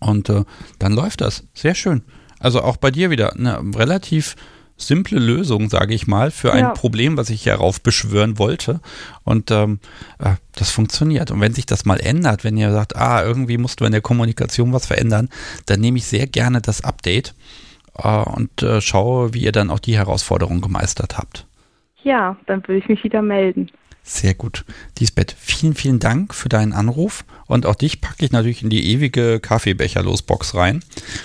Und äh, dann läuft das. Sehr schön. Also auch bei dir wieder eine relativ simple Lösung, sage ich mal, für ein ja. Problem, was ich heraufbeschwören wollte. Und ähm, äh, das funktioniert. Und wenn sich das mal ändert, wenn ihr sagt, ah, irgendwie musst du in der Kommunikation was verändern, dann nehme ich sehr gerne das Update äh, und äh, schaue, wie ihr dann auch die Herausforderung gemeistert habt. Ja, dann würde ich mich wieder melden. Sehr gut. Lisbeth, vielen, vielen Dank für deinen Anruf. Und auch dich packe ich natürlich in die ewige Kaffeebecher-Losbox rein.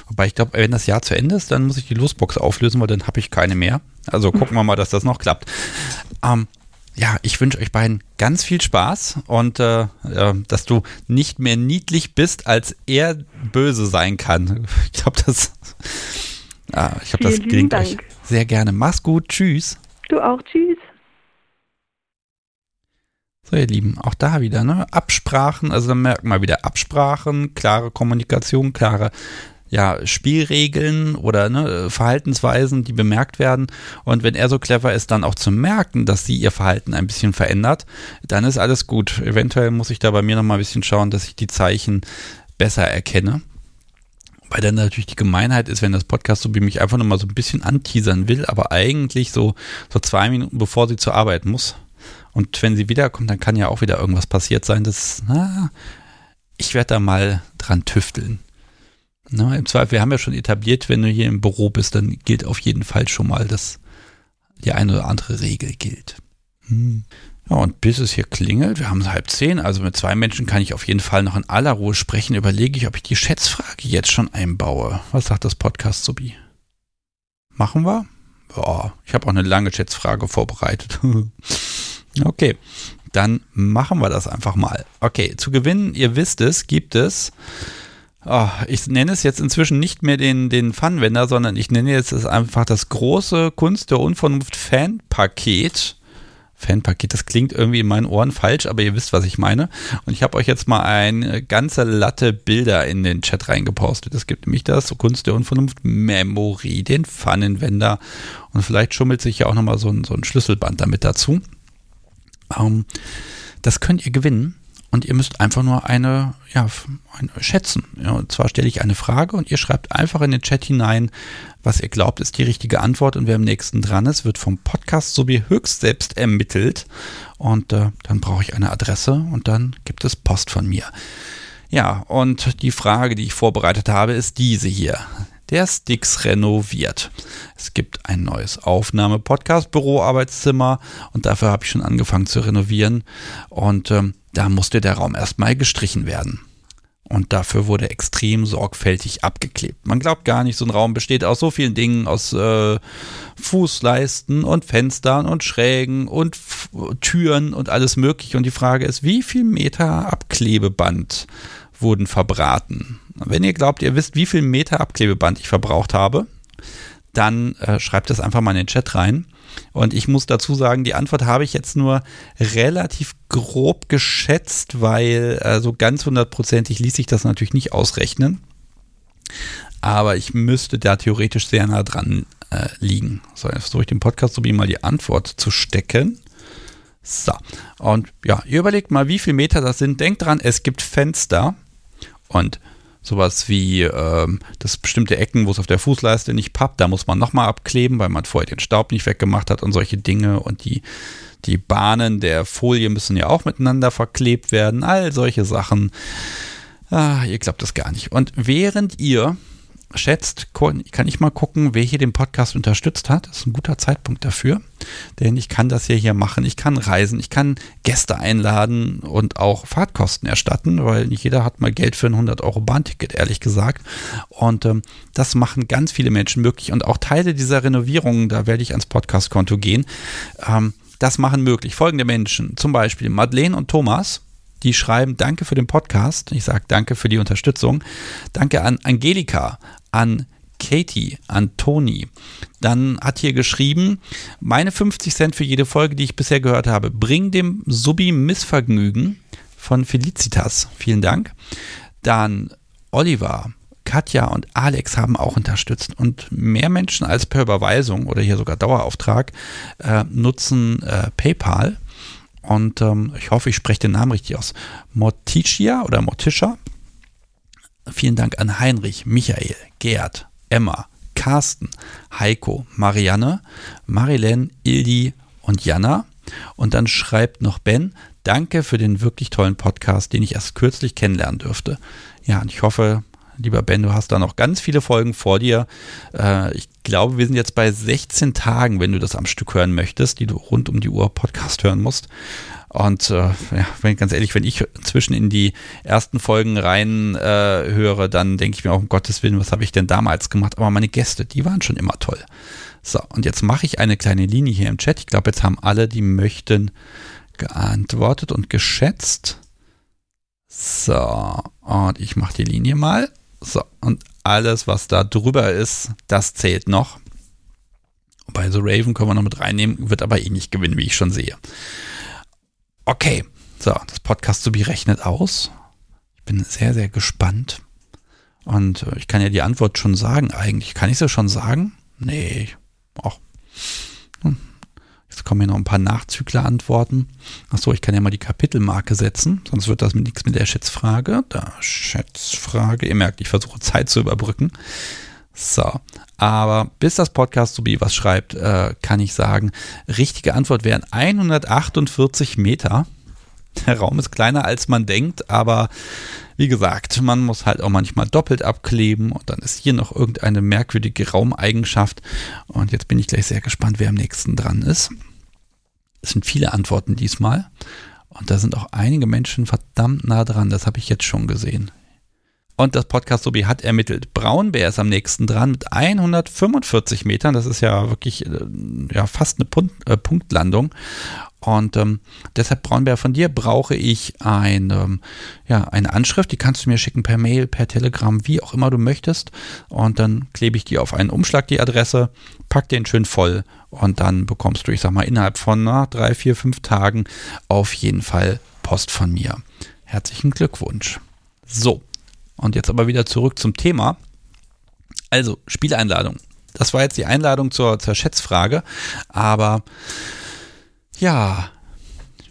Wobei ich glaube, wenn das Jahr zu Ende ist, dann muss ich die Losbox auflösen, weil dann habe ich keine mehr. Also [LAUGHS] gucken wir mal, dass das noch klappt. Ähm, ja, ich wünsche euch beiden ganz viel Spaß und äh, äh, dass du nicht mehr niedlich bist, als er böse sein kann. [LAUGHS] Ich glaube, das, äh, ich glaube, das gelingt Dank. euch sehr gerne. Mach's gut. Tschüss. Du auch. Tschüss. So, ihr Lieben, auch da wieder, ne? Absprachen, also dann merken wir wieder Absprachen, klare Kommunikation, klare ja, Spielregeln oder ne, Verhaltensweisen, die bemerkt werden. Und wenn er so clever ist, dann auch zu merken, dass sie ihr Verhalten ein bisschen verändert, dann ist alles gut. Eventuell muss ich da bei mir nochmal ein bisschen schauen, dass ich die Zeichen besser erkenne. Weil dann natürlich die Gemeinheit ist, wenn das Podcast so wie mich einfach nochmal so ein bisschen anteasern will, aber eigentlich so, so zwei Minuten bevor sie zur Arbeit muss, und wenn sie wiederkommt, dann kann ja auch wieder irgendwas passiert sein. Das, na, ich werde da mal dran tüfteln. Na, Im Zweifel, wir haben ja schon etabliert, wenn du hier im Büro bist, dann gilt auf jeden Fall schon mal, dass die eine oder andere Regel gilt. Hm. Ja, und bis es hier klingelt, wir haben es halb zehn, also mit zwei Menschen kann ich auf jeden Fall noch in aller Ruhe sprechen, überlege ich, ob ich die Schätzfrage jetzt schon einbaue. Was sagt das Podcast Subi? Machen wir? Ja, ich habe auch eine lange Schätzfrage vorbereitet. [LAUGHS] Okay, dann machen wir das einfach mal. Okay, zu gewinnen, ihr wisst es, gibt es. Oh, ich nenne es jetzt inzwischen nicht mehr den, den Funwender, sondern ich nenne jetzt es einfach das große Kunst der Unvernunft Fanpaket. Fanpaket, das klingt irgendwie in meinen Ohren falsch, aber ihr wisst, was ich meine. Und ich habe euch jetzt mal eine ganze Latte Bilder in den Chat reingepostet. Es gibt nämlich das Kunst der Unvernunft Memory, den Pfannenwender und vielleicht schummelt sich ja auch nochmal so ein, so ein Schlüsselband damit dazu. Ähm, das könnt ihr gewinnen. und ihr müsst einfach nur eine, ja, eine schätzen. Ja, und zwar stelle ich eine Frage und ihr schreibt einfach in den Chat hinein, was ihr glaubt, ist die richtige Antwort. Und wer am nächsten dran ist, wird vom Podcast so wie höchst selbst ermittelt. Und äh, dann brauche ich eine Adresse und dann gibt es Post von mir. Ja, und die Frage, die ich vorbereitet habe, ist diese hier. Der Stix renoviert. Es gibt ein neues Aufnahme-Podcast-Büro, Arbeitszimmer und dafür habe ich schon angefangen zu renovieren. Und ähm, da musste der Raum erstmal gestrichen werden. Und dafür wurde extrem sorgfältig abgeklebt. Man glaubt gar nicht, so ein Raum besteht aus so vielen Dingen, aus äh, Fußleisten und Fenstern und Schrägen und F Türen und alles mögliche. Und die Frage ist, wie viel Meter Abklebeband wurden verbraten? Wenn ihr glaubt, ihr wisst, wie viel Meter Abklebeband ich verbraucht habe, dann äh, schreibt es einfach mal in den Chat rein. Und ich muss dazu sagen, die Antwort habe ich jetzt nur relativ grob geschätzt, weil äh, so ganz hundertprozentig ließ sich das natürlich nicht ausrechnen. Aber ich müsste da theoretisch sehr nah dran äh, liegen. So, jetzt versuche ich dem Podcast so wie mal die Antwort zu stecken. So, und ja, ihr überlegt mal, wie viele Meter das sind. Denkt dran, es gibt Fenster und Sowas wie ähm, das bestimmte Ecken, wo es auf der Fußleiste nicht pappt, da muss man nochmal abkleben, weil man vorher den Staub nicht weggemacht hat und solche Dinge. Und die, die Bahnen der Folie müssen ja auch miteinander verklebt werden. All solche Sachen. Ah, ihr glaubt das gar nicht. Und während ihr schätzt, kann ich mal gucken, wer hier den Podcast unterstützt hat. Das ist ein guter Zeitpunkt dafür, denn ich kann das ja hier machen. Ich kann reisen, ich kann Gäste einladen und auch Fahrtkosten erstatten, weil nicht jeder hat mal Geld für ein 100 Euro Bahnticket, ehrlich gesagt. Und ähm, das machen ganz viele Menschen möglich und auch Teile dieser Renovierungen, da werde ich ans Podcastkonto gehen. Ähm, das machen möglich folgende Menschen, zum Beispiel Madeleine und Thomas die schreiben Danke für den Podcast. Ich sage Danke für die Unterstützung. Danke an Angelika, an Katie, an Toni. Dann hat hier geschrieben, meine 50 Cent für jede Folge, die ich bisher gehört habe. Bring dem Subi Missvergnügen von Felicitas. Vielen Dank. Dann Oliver, Katja und Alex haben auch unterstützt und mehr Menschen als per Überweisung oder hier sogar Dauerauftrag äh, nutzen äh, PayPal. Und ähm, ich hoffe, ich spreche den Namen richtig aus. Morticia oder Morticia Vielen Dank an Heinrich, Michael, Gerd, Emma, Carsten, Heiko, Marianne, Marilyn, Ildi und Jana. Und dann schreibt noch Ben, danke für den wirklich tollen Podcast, den ich erst kürzlich kennenlernen dürfte. Ja, und ich hoffe, lieber Ben, du hast da noch ganz viele Folgen vor dir. Äh, ich glaube, wir sind jetzt bei 16 Tagen, wenn du das am Stück hören möchtest, die du rund um die Uhr Podcast hören musst. Und äh, ja, wenn, ganz ehrlich, wenn ich zwischen in die ersten Folgen rein äh, höre, dann denke ich mir auch, um Gottes Willen, was habe ich denn damals gemacht? Aber meine Gäste, die waren schon immer toll. So, und jetzt mache ich eine kleine Linie hier im Chat. Ich glaube, jetzt haben alle, die möchten, geantwortet und geschätzt. So, und ich mache die Linie mal. So, und alles, was da drüber ist, das zählt noch. Bei The Raven können wir noch mit reinnehmen, wird aber eh nicht gewinnen, wie ich schon sehe. Okay, so, das Podcast Subi rechnet aus. Ich bin sehr, sehr gespannt. Und äh, ich kann ja die Antwort schon sagen, eigentlich. Kann ich sie schon sagen? Nee, ach. Hm. Jetzt kommen hier noch ein paar Nachzügler-Antworten. Achso, ich kann ja mal die Kapitelmarke setzen, sonst wird das nichts mit der Schätzfrage. Da, Schätzfrage. Ihr merkt, ich versuche Zeit zu überbrücken. So, aber bis das Podcast Subi was schreibt, äh, kann ich sagen, richtige Antwort wären 148 Meter. Der Raum ist kleiner als man denkt, aber wie gesagt, man muss halt auch manchmal doppelt abkleben und dann ist hier noch irgendeine merkwürdige Raumeigenschaft. Und jetzt bin ich gleich sehr gespannt, wer am nächsten dran ist. Es sind viele Antworten diesmal. Und da sind auch einige Menschen verdammt nah dran, das habe ich jetzt schon gesehen. Und das Podcast Sobi hat ermittelt. Braunbär ist am nächsten dran mit 145 Metern. Das ist ja wirklich äh, ja, fast eine Punkt, äh, Punktlandung. Und ähm, deshalb, Braunbär, von dir brauche ich ein, ähm, ja, eine Anschrift. Die kannst du mir schicken per Mail, per Telegram, wie auch immer du möchtest. Und dann klebe ich die auf einen Umschlag, die Adresse, pack den schön voll. Und dann bekommst du, ich sag mal, innerhalb von na, drei, vier, fünf Tagen auf jeden Fall Post von mir. Herzlichen Glückwunsch. So. Und jetzt aber wieder zurück zum Thema. Also, Spieleinladung. Das war jetzt die Einladung zur, zur Schätzfrage. Aber ja,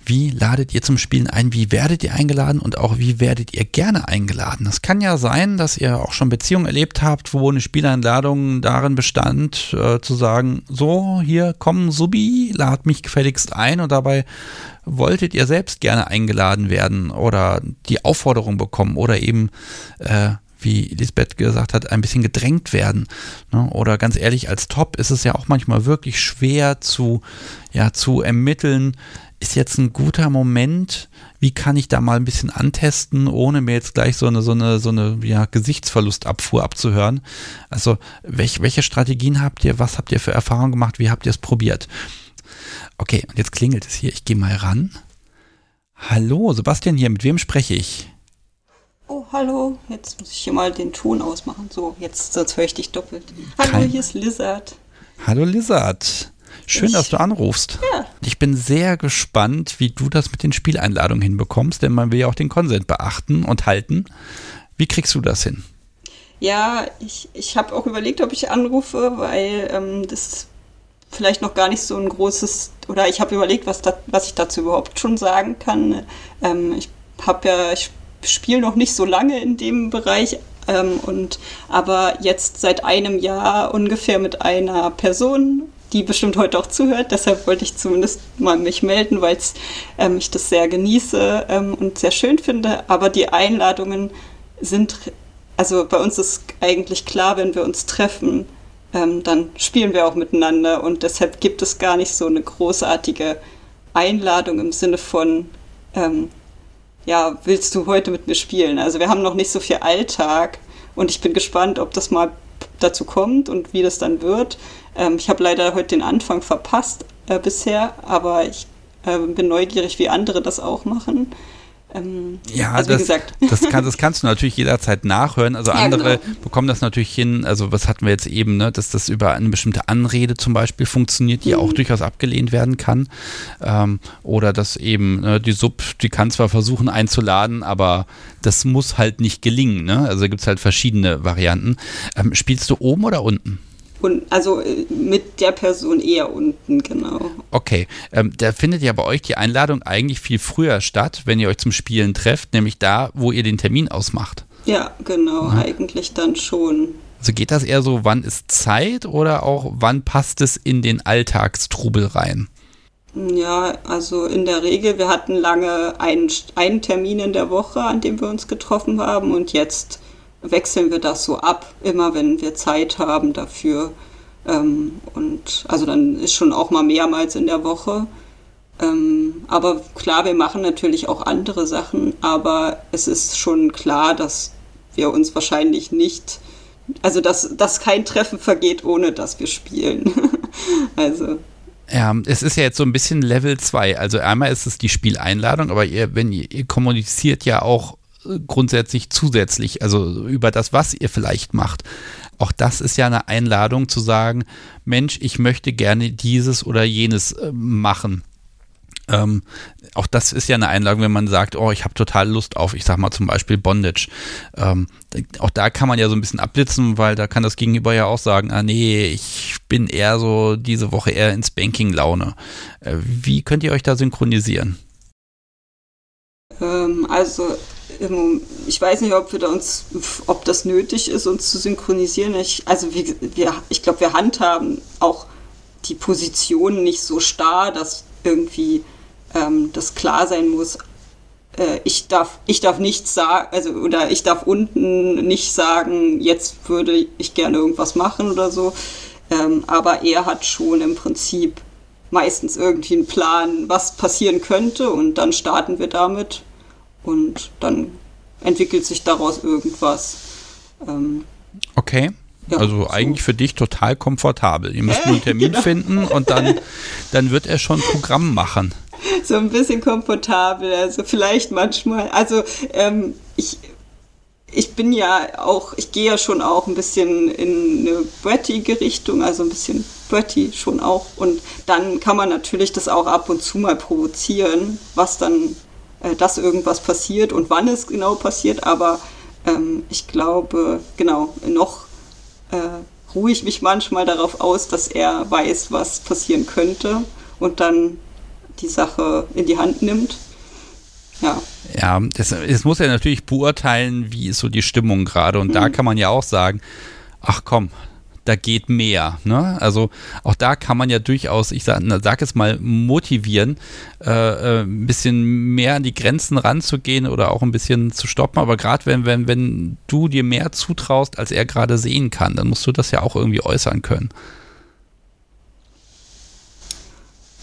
wie ladet ihr zum Spielen ein, wie werdet ihr eingeladen und auch wie werdet ihr gerne eingeladen. Es kann ja sein, dass ihr auch schon Beziehungen erlebt habt, wo eine Spieleinladung darin bestand, äh, zu sagen, so, hier komm Subi, lad mich gefälligst ein und dabei wolltet ihr selbst gerne eingeladen werden oder die Aufforderung bekommen oder eben äh, wie Lisbeth gesagt hat, ein bisschen gedrängt werden. Ne? Oder ganz ehrlich, als Top ist es ja auch manchmal wirklich schwer zu, ja, zu ermitteln, ist jetzt ein guter Moment, wie kann ich da mal ein bisschen antesten, ohne mir jetzt gleich so eine, so eine, so eine ja, Gesichtsverlustabfuhr abzuhören. Also, welch, welche Strategien habt ihr, was habt ihr für Erfahrungen gemacht, wie habt ihr es probiert? Okay, und jetzt klingelt es hier, ich gehe mal ran. Hallo, Sebastian hier, mit wem spreche ich? Oh, hallo. Jetzt muss ich hier mal den Ton ausmachen. So, jetzt sonst höre ich dich doppelt. Hallo, Kein... hier ist Lizard. Hallo Lizard. Schön, ich, dass du anrufst. Ja. Ich bin sehr gespannt, wie du das mit den Spieleinladungen hinbekommst, denn man will ja auch den Konsent beachten und halten. Wie kriegst du das hin? Ja, ich, ich habe auch überlegt, ob ich anrufe, weil ähm, das vielleicht noch gar nicht so ein großes, oder ich habe überlegt, was, da, was ich dazu überhaupt schon sagen kann. Ähm, ich habe ja, ich spiele noch nicht so lange in dem Bereich, ähm, und aber jetzt seit einem Jahr ungefähr mit einer Person, die bestimmt heute auch zuhört. Deshalb wollte ich zumindest mal mich melden, weil ähm, ich das sehr genieße ähm, und sehr schön finde. Aber die Einladungen sind, also bei uns ist eigentlich klar, wenn wir uns treffen, ähm, dann spielen wir auch miteinander und deshalb gibt es gar nicht so eine großartige Einladung im Sinne von ähm, ja, willst du heute mit mir spielen? Also wir haben noch nicht so viel Alltag und ich bin gespannt, ob das mal dazu kommt und wie das dann wird. Ähm, ich habe leider heute den Anfang verpasst äh, bisher, aber ich äh, bin neugierig, wie andere das auch machen. Ähm, ja, also das, das, kann, das, kannst du natürlich jederzeit nachhören. Also ja, andere genau. bekommen das natürlich hin. Also was hatten wir jetzt eben, ne, dass das über eine bestimmte Anrede zum Beispiel funktioniert, die mhm. auch durchaus abgelehnt werden kann. Ähm, oder dass eben ne, die Sub, die kann zwar versuchen einzuladen, aber das muss halt nicht gelingen. Ne? Also gibt es halt verschiedene Varianten. Ähm, spielst du oben oder unten? Und also äh, mit der Person eher unten, genau. Okay, ähm, da findet ja bei euch die Einladung eigentlich viel früher statt, wenn ihr euch zum Spielen trefft, nämlich da, wo ihr den Termin ausmacht. Ja, genau, ja. eigentlich dann schon. Also geht das eher so, wann ist Zeit oder auch wann passt es in den Alltagstrubel rein? Ja, also in der Regel, wir hatten lange einen, einen Termin in der Woche, an dem wir uns getroffen haben und jetzt wechseln wir das so ab, immer wenn wir Zeit haben dafür. Ähm, und also dann ist schon auch mal mehrmals in der Woche. Ähm, aber klar, wir machen natürlich auch andere Sachen, aber es ist schon klar, dass wir uns wahrscheinlich nicht, also dass, dass kein Treffen vergeht, ohne dass wir spielen. [LAUGHS] also. Ja, es ist ja jetzt so ein bisschen Level 2. Also einmal ist es die Spieleinladung, aber ihr, wenn ihr, ihr kommuniziert ja auch grundsätzlich zusätzlich, also über das, was ihr vielleicht macht. Auch das ist ja eine Einladung zu sagen, Mensch, ich möchte gerne dieses oder jenes äh, machen. Ähm, auch das ist ja eine Einladung, wenn man sagt, oh, ich habe total Lust auf, ich sag mal zum Beispiel Bondage. Ähm, auch da kann man ja so ein bisschen abblitzen, weil da kann das Gegenüber ja auch sagen, ah nee, ich bin eher so diese Woche eher ins Banking-Laune. Äh, wie könnt ihr euch da synchronisieren? Ähm, also ich weiß nicht, ob wir uns, ob das nötig ist, uns zu synchronisieren. Ich, also wir, wir, ich glaube, wir handhaben auch die Position nicht so starr, dass irgendwie ähm, das klar sein muss. Äh, ich darf, ich darf nichts sagen, also oder ich darf unten nicht sagen, jetzt würde ich gerne irgendwas machen oder so. Ähm, aber er hat schon im Prinzip meistens irgendwie einen Plan, was passieren könnte und dann starten wir damit und dann entwickelt sich daraus irgendwas. Ähm, okay. Ja, also so. eigentlich für dich total komfortabel. Ihr müsst nur einen Termin genau. finden und dann, dann wird er schon Programm machen. So ein bisschen komfortabel, also vielleicht manchmal. Also ähm, ich, ich bin ja auch, ich gehe ja schon auch ein bisschen in eine brettige Richtung, also ein bisschen Bretty schon auch. Und dann kann man natürlich das auch ab und zu mal provozieren, was dann äh, dass irgendwas passiert und wann es genau passiert, aber ähm, ich glaube, genau, noch äh, ruhe ich mich manchmal darauf aus, dass er weiß, was passieren könnte und dann die Sache in die Hand nimmt. Ja. Ja, es muss ja natürlich beurteilen, wie ist so die Stimmung gerade. Und mhm. da kann man ja auch sagen, ach komm, da geht mehr. Ne? Also auch da kann man ja durchaus, ich sage sag es mal, motivieren, äh, äh, ein bisschen mehr an die Grenzen ranzugehen oder auch ein bisschen zu stoppen. Aber gerade wenn, wenn, wenn du dir mehr zutraust, als er gerade sehen kann, dann musst du das ja auch irgendwie äußern können.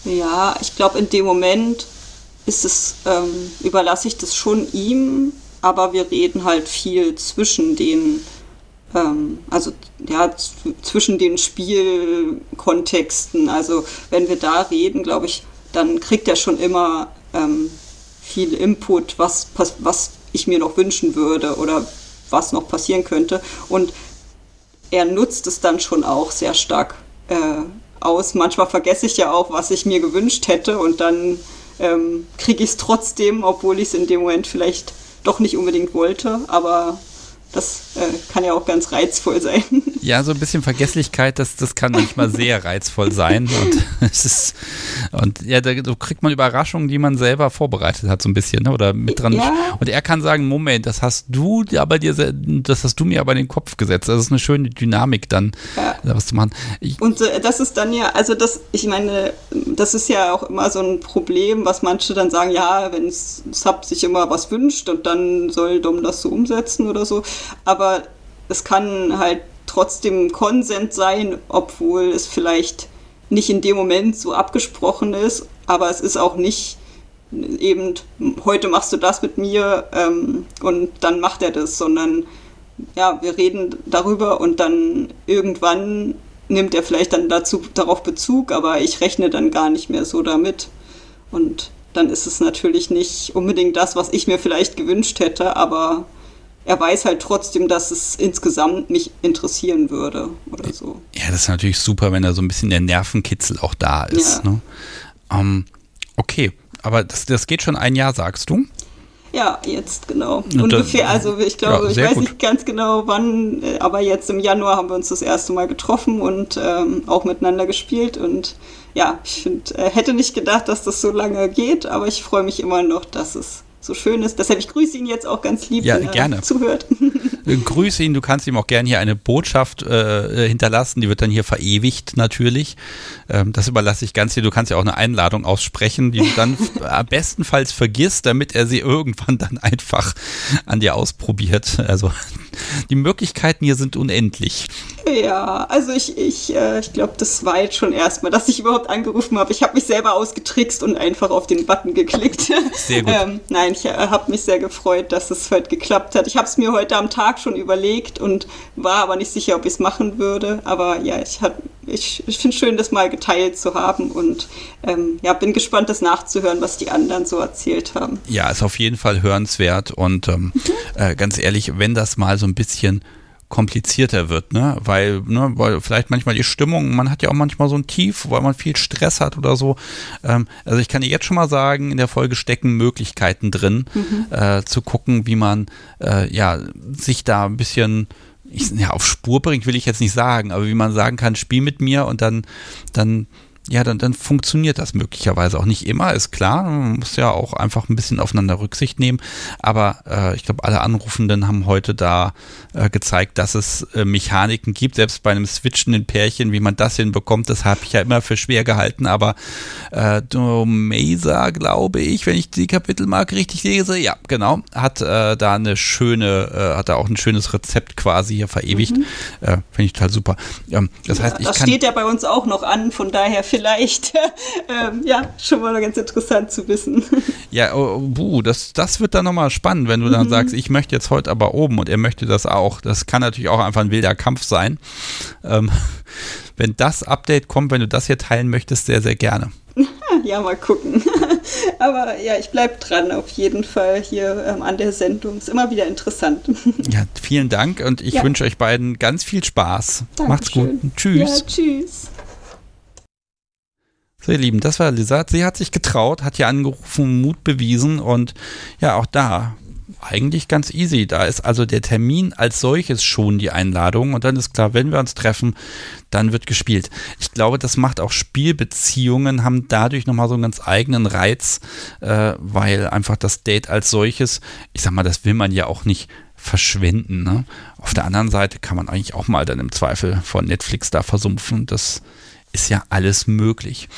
Ja, ich glaube, in dem Moment ist es, ähm, überlasse ich das schon ihm, aber wir reden halt viel zwischen den also ja, zwischen den Spielkontexten. Also wenn wir da reden, glaube ich, dann kriegt er schon immer ähm, viel Input, was, was ich mir noch wünschen würde oder was noch passieren könnte. Und er nutzt es dann schon auch sehr stark äh, aus. Manchmal vergesse ich ja auch, was ich mir gewünscht hätte und dann ähm, kriege ich es trotzdem, obwohl ich es in dem Moment vielleicht doch nicht unbedingt wollte. Aber das äh, kann ja auch ganz reizvoll sein. [LAUGHS] Ja, so ein bisschen Vergesslichkeit, das, das kann manchmal sehr reizvoll sein. Und [LAUGHS] es ist, und ja, da so kriegt man Überraschungen, die man selber vorbereitet hat, so ein bisschen, ne? Oder mit dran. Ja. Und er kann sagen: Moment, das hast du aber dir, das hast du mir aber in den Kopf gesetzt. Das ist eine schöne Dynamik dann, ja. was zu machen. Ich, und äh, das ist dann ja, also das, ich meine, das ist ja auch immer so ein Problem, was manche dann sagen, ja, wenn Sub sich immer was wünscht und dann soll Dom das so umsetzen oder so aber es kann halt trotzdem Konsent sein, obwohl es vielleicht nicht in dem Moment so abgesprochen ist, aber es ist auch nicht eben, heute machst du das mit mir ähm, und dann macht er das, sondern ja, wir reden darüber und dann irgendwann nimmt er vielleicht dann dazu darauf Bezug, aber ich rechne dann gar nicht mehr so damit. Und dann ist es natürlich nicht unbedingt das, was ich mir vielleicht gewünscht hätte, aber er weiß halt trotzdem, dass es insgesamt mich interessieren würde oder so. Ja, das ist natürlich super, wenn da so ein bisschen der Nervenkitzel auch da ist. Ja. Ne? Ähm, okay, aber das, das geht schon ein Jahr, sagst du? Ja, jetzt genau. Ungefähr, also ich glaube, ja, ich weiß gut. nicht ganz genau wann, äh, aber jetzt im Januar haben wir uns das erste Mal getroffen und ähm, auch miteinander gespielt und ja, ich find, äh, hätte nicht gedacht, dass das so lange geht, aber ich freue mich immer noch, dass es so schön ist. Deshalb, ich grüße ihn jetzt auch ganz lieb, ja, wenn er gerne. zuhört. [LAUGHS] Äh, grüße ihn, du kannst ihm auch gerne hier eine Botschaft äh, hinterlassen, die wird dann hier verewigt natürlich. Ähm, das überlasse ich ganz dir. Du kannst ja auch eine Einladung aussprechen, die du dann [LAUGHS] bestenfalls vergisst, damit er sie irgendwann dann einfach an dir ausprobiert. Also die Möglichkeiten hier sind unendlich. Ja, also ich, ich, äh, ich glaube, das war jetzt schon erstmal, dass ich überhaupt angerufen habe. Ich habe mich selber ausgetrickst und einfach auf den Button geklickt. Sehr gut. [LAUGHS] ähm, nein, ich äh, habe mich sehr gefreut, dass es heute geklappt hat. Ich habe es mir heute am Tag schon überlegt und war aber nicht sicher, ob ich es machen würde. Aber ja, ich, ich, ich finde es schön, das mal geteilt zu haben und ähm, ja, bin gespannt, das nachzuhören, was die anderen so erzählt haben. Ja, ist auf jeden Fall hörenswert und ähm, mhm. äh, ganz ehrlich, wenn das mal so ein bisschen komplizierter wird, ne? Weil, ne, weil vielleicht manchmal die Stimmung, man hat ja auch manchmal so ein Tief, weil man viel Stress hat oder so. Ähm, also ich kann dir jetzt schon mal sagen, in der Folge stecken Möglichkeiten drin, mhm. äh, zu gucken, wie man äh, ja sich da ein bisschen ich, ja, auf Spur bringt, will ich jetzt nicht sagen, aber wie man sagen kann, spiel mit mir und dann, dann ja, dann, dann funktioniert das möglicherweise auch nicht immer, ist klar. Man muss ja auch einfach ein bisschen aufeinander Rücksicht nehmen. Aber äh, ich glaube, alle Anrufenden haben heute da äh, gezeigt, dass es äh, Mechaniken gibt, selbst bei einem switchenden Pärchen, wie man das hinbekommt. Das habe ich ja immer für schwer gehalten. Aber äh, Domesa, glaube ich, wenn ich die Kapitelmarke richtig lese, ja, genau, hat äh, da eine schöne, äh, hat da auch ein schönes Rezept quasi hier verewigt. Mhm. Äh, Finde ich total super. Ähm, das ja, heißt, ich das kann, steht ja bei uns auch noch an, von daher vielleicht [LAUGHS] ähm, ja schon mal ganz interessant zu wissen. [LAUGHS] Ja, oh, buh, das, das wird dann nochmal spannend, wenn du dann mhm. sagst, ich möchte jetzt heute aber oben und er möchte das auch. Das kann natürlich auch einfach ein wilder Kampf sein. Ähm, [LAUGHS] wenn das Update kommt, wenn du das hier teilen möchtest, sehr, sehr gerne. Ja, mal gucken. Aber ja, ich bleibe dran auf jeden Fall hier ähm, an der Sendung. Ist immer wieder interessant. Ja, vielen Dank und ich ja. wünsche euch beiden ganz viel Spaß. Dankeschön. Macht's gut. Tschüss. Ja, tschüss. So, ihr Lieben, das war Lisa. Sie hat sich getraut, hat hier angerufen, Mut bewiesen und ja, auch da eigentlich ganz easy. Da ist also der Termin als solches schon die Einladung und dann ist klar, wenn wir uns treffen, dann wird gespielt. Ich glaube, das macht auch Spielbeziehungen, haben dadurch nochmal so einen ganz eigenen Reiz, äh, weil einfach das Date als solches, ich sag mal, das will man ja auch nicht verschwenden. Ne? Auf der anderen Seite kann man eigentlich auch mal dann im Zweifel von Netflix da versumpfen. Das ist ja alles möglich.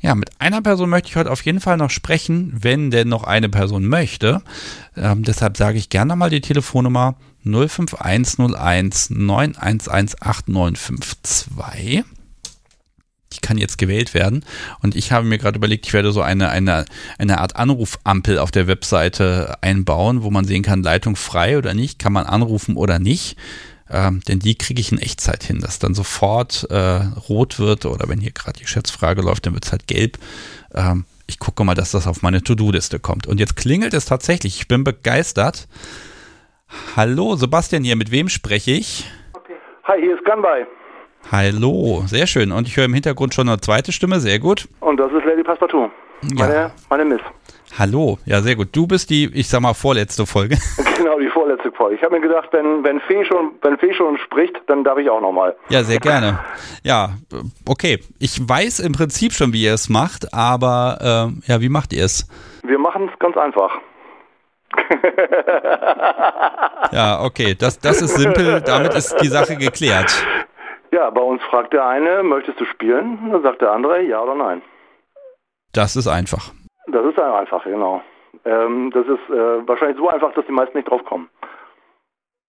Ja, mit einer Person möchte ich heute auf jeden Fall noch sprechen, wenn denn noch eine Person möchte. Ähm, deshalb sage ich gerne mal die Telefonnummer 05101 911 8952. Die kann jetzt gewählt werden. Und ich habe mir gerade überlegt, ich werde so eine, eine, eine Art Anrufampel auf der Webseite einbauen, wo man sehen kann, Leitung frei oder nicht, kann man anrufen oder nicht. Ähm, denn die kriege ich in Echtzeit hin, dass dann sofort äh, rot wird oder wenn hier gerade die Schätzfrage läuft, dann wird es halt gelb. Ähm, ich gucke mal, dass das auf meine To-Do-Liste kommt. Und jetzt klingelt es tatsächlich. Ich bin begeistert. Hallo, Sebastian hier. Mit wem spreche ich? Okay. Hi, hier ist Gunby. Hallo, sehr schön. Und ich höre im Hintergrund schon eine zweite Stimme, sehr gut. Und das ist Lady Passepartout. Meine, Ja. meine Miss. Hallo, ja, sehr gut. Du bist die, ich sag mal, vorletzte Folge. [LAUGHS] [LAUGHS] Genau, die vorletzte Folge. Ich habe mir gedacht, wenn, wenn, Fee schon, wenn Fee schon spricht, dann darf ich auch nochmal. Ja, sehr gerne. Ja, okay. Ich weiß im Prinzip schon, wie ihr es macht, aber ähm, ja, wie macht ihr es? Wir machen es ganz einfach. [LAUGHS] Ja, okay, das, das ist simpel, damit ist die Sache geklärt. Ja, bei uns fragt der eine, möchtest du spielen? Dann sagt der andere, ja oder nein. Das ist einfach. Das ist einfach, genau. Ähm, das ist äh, wahrscheinlich so einfach, dass die meisten nicht drauf kommen.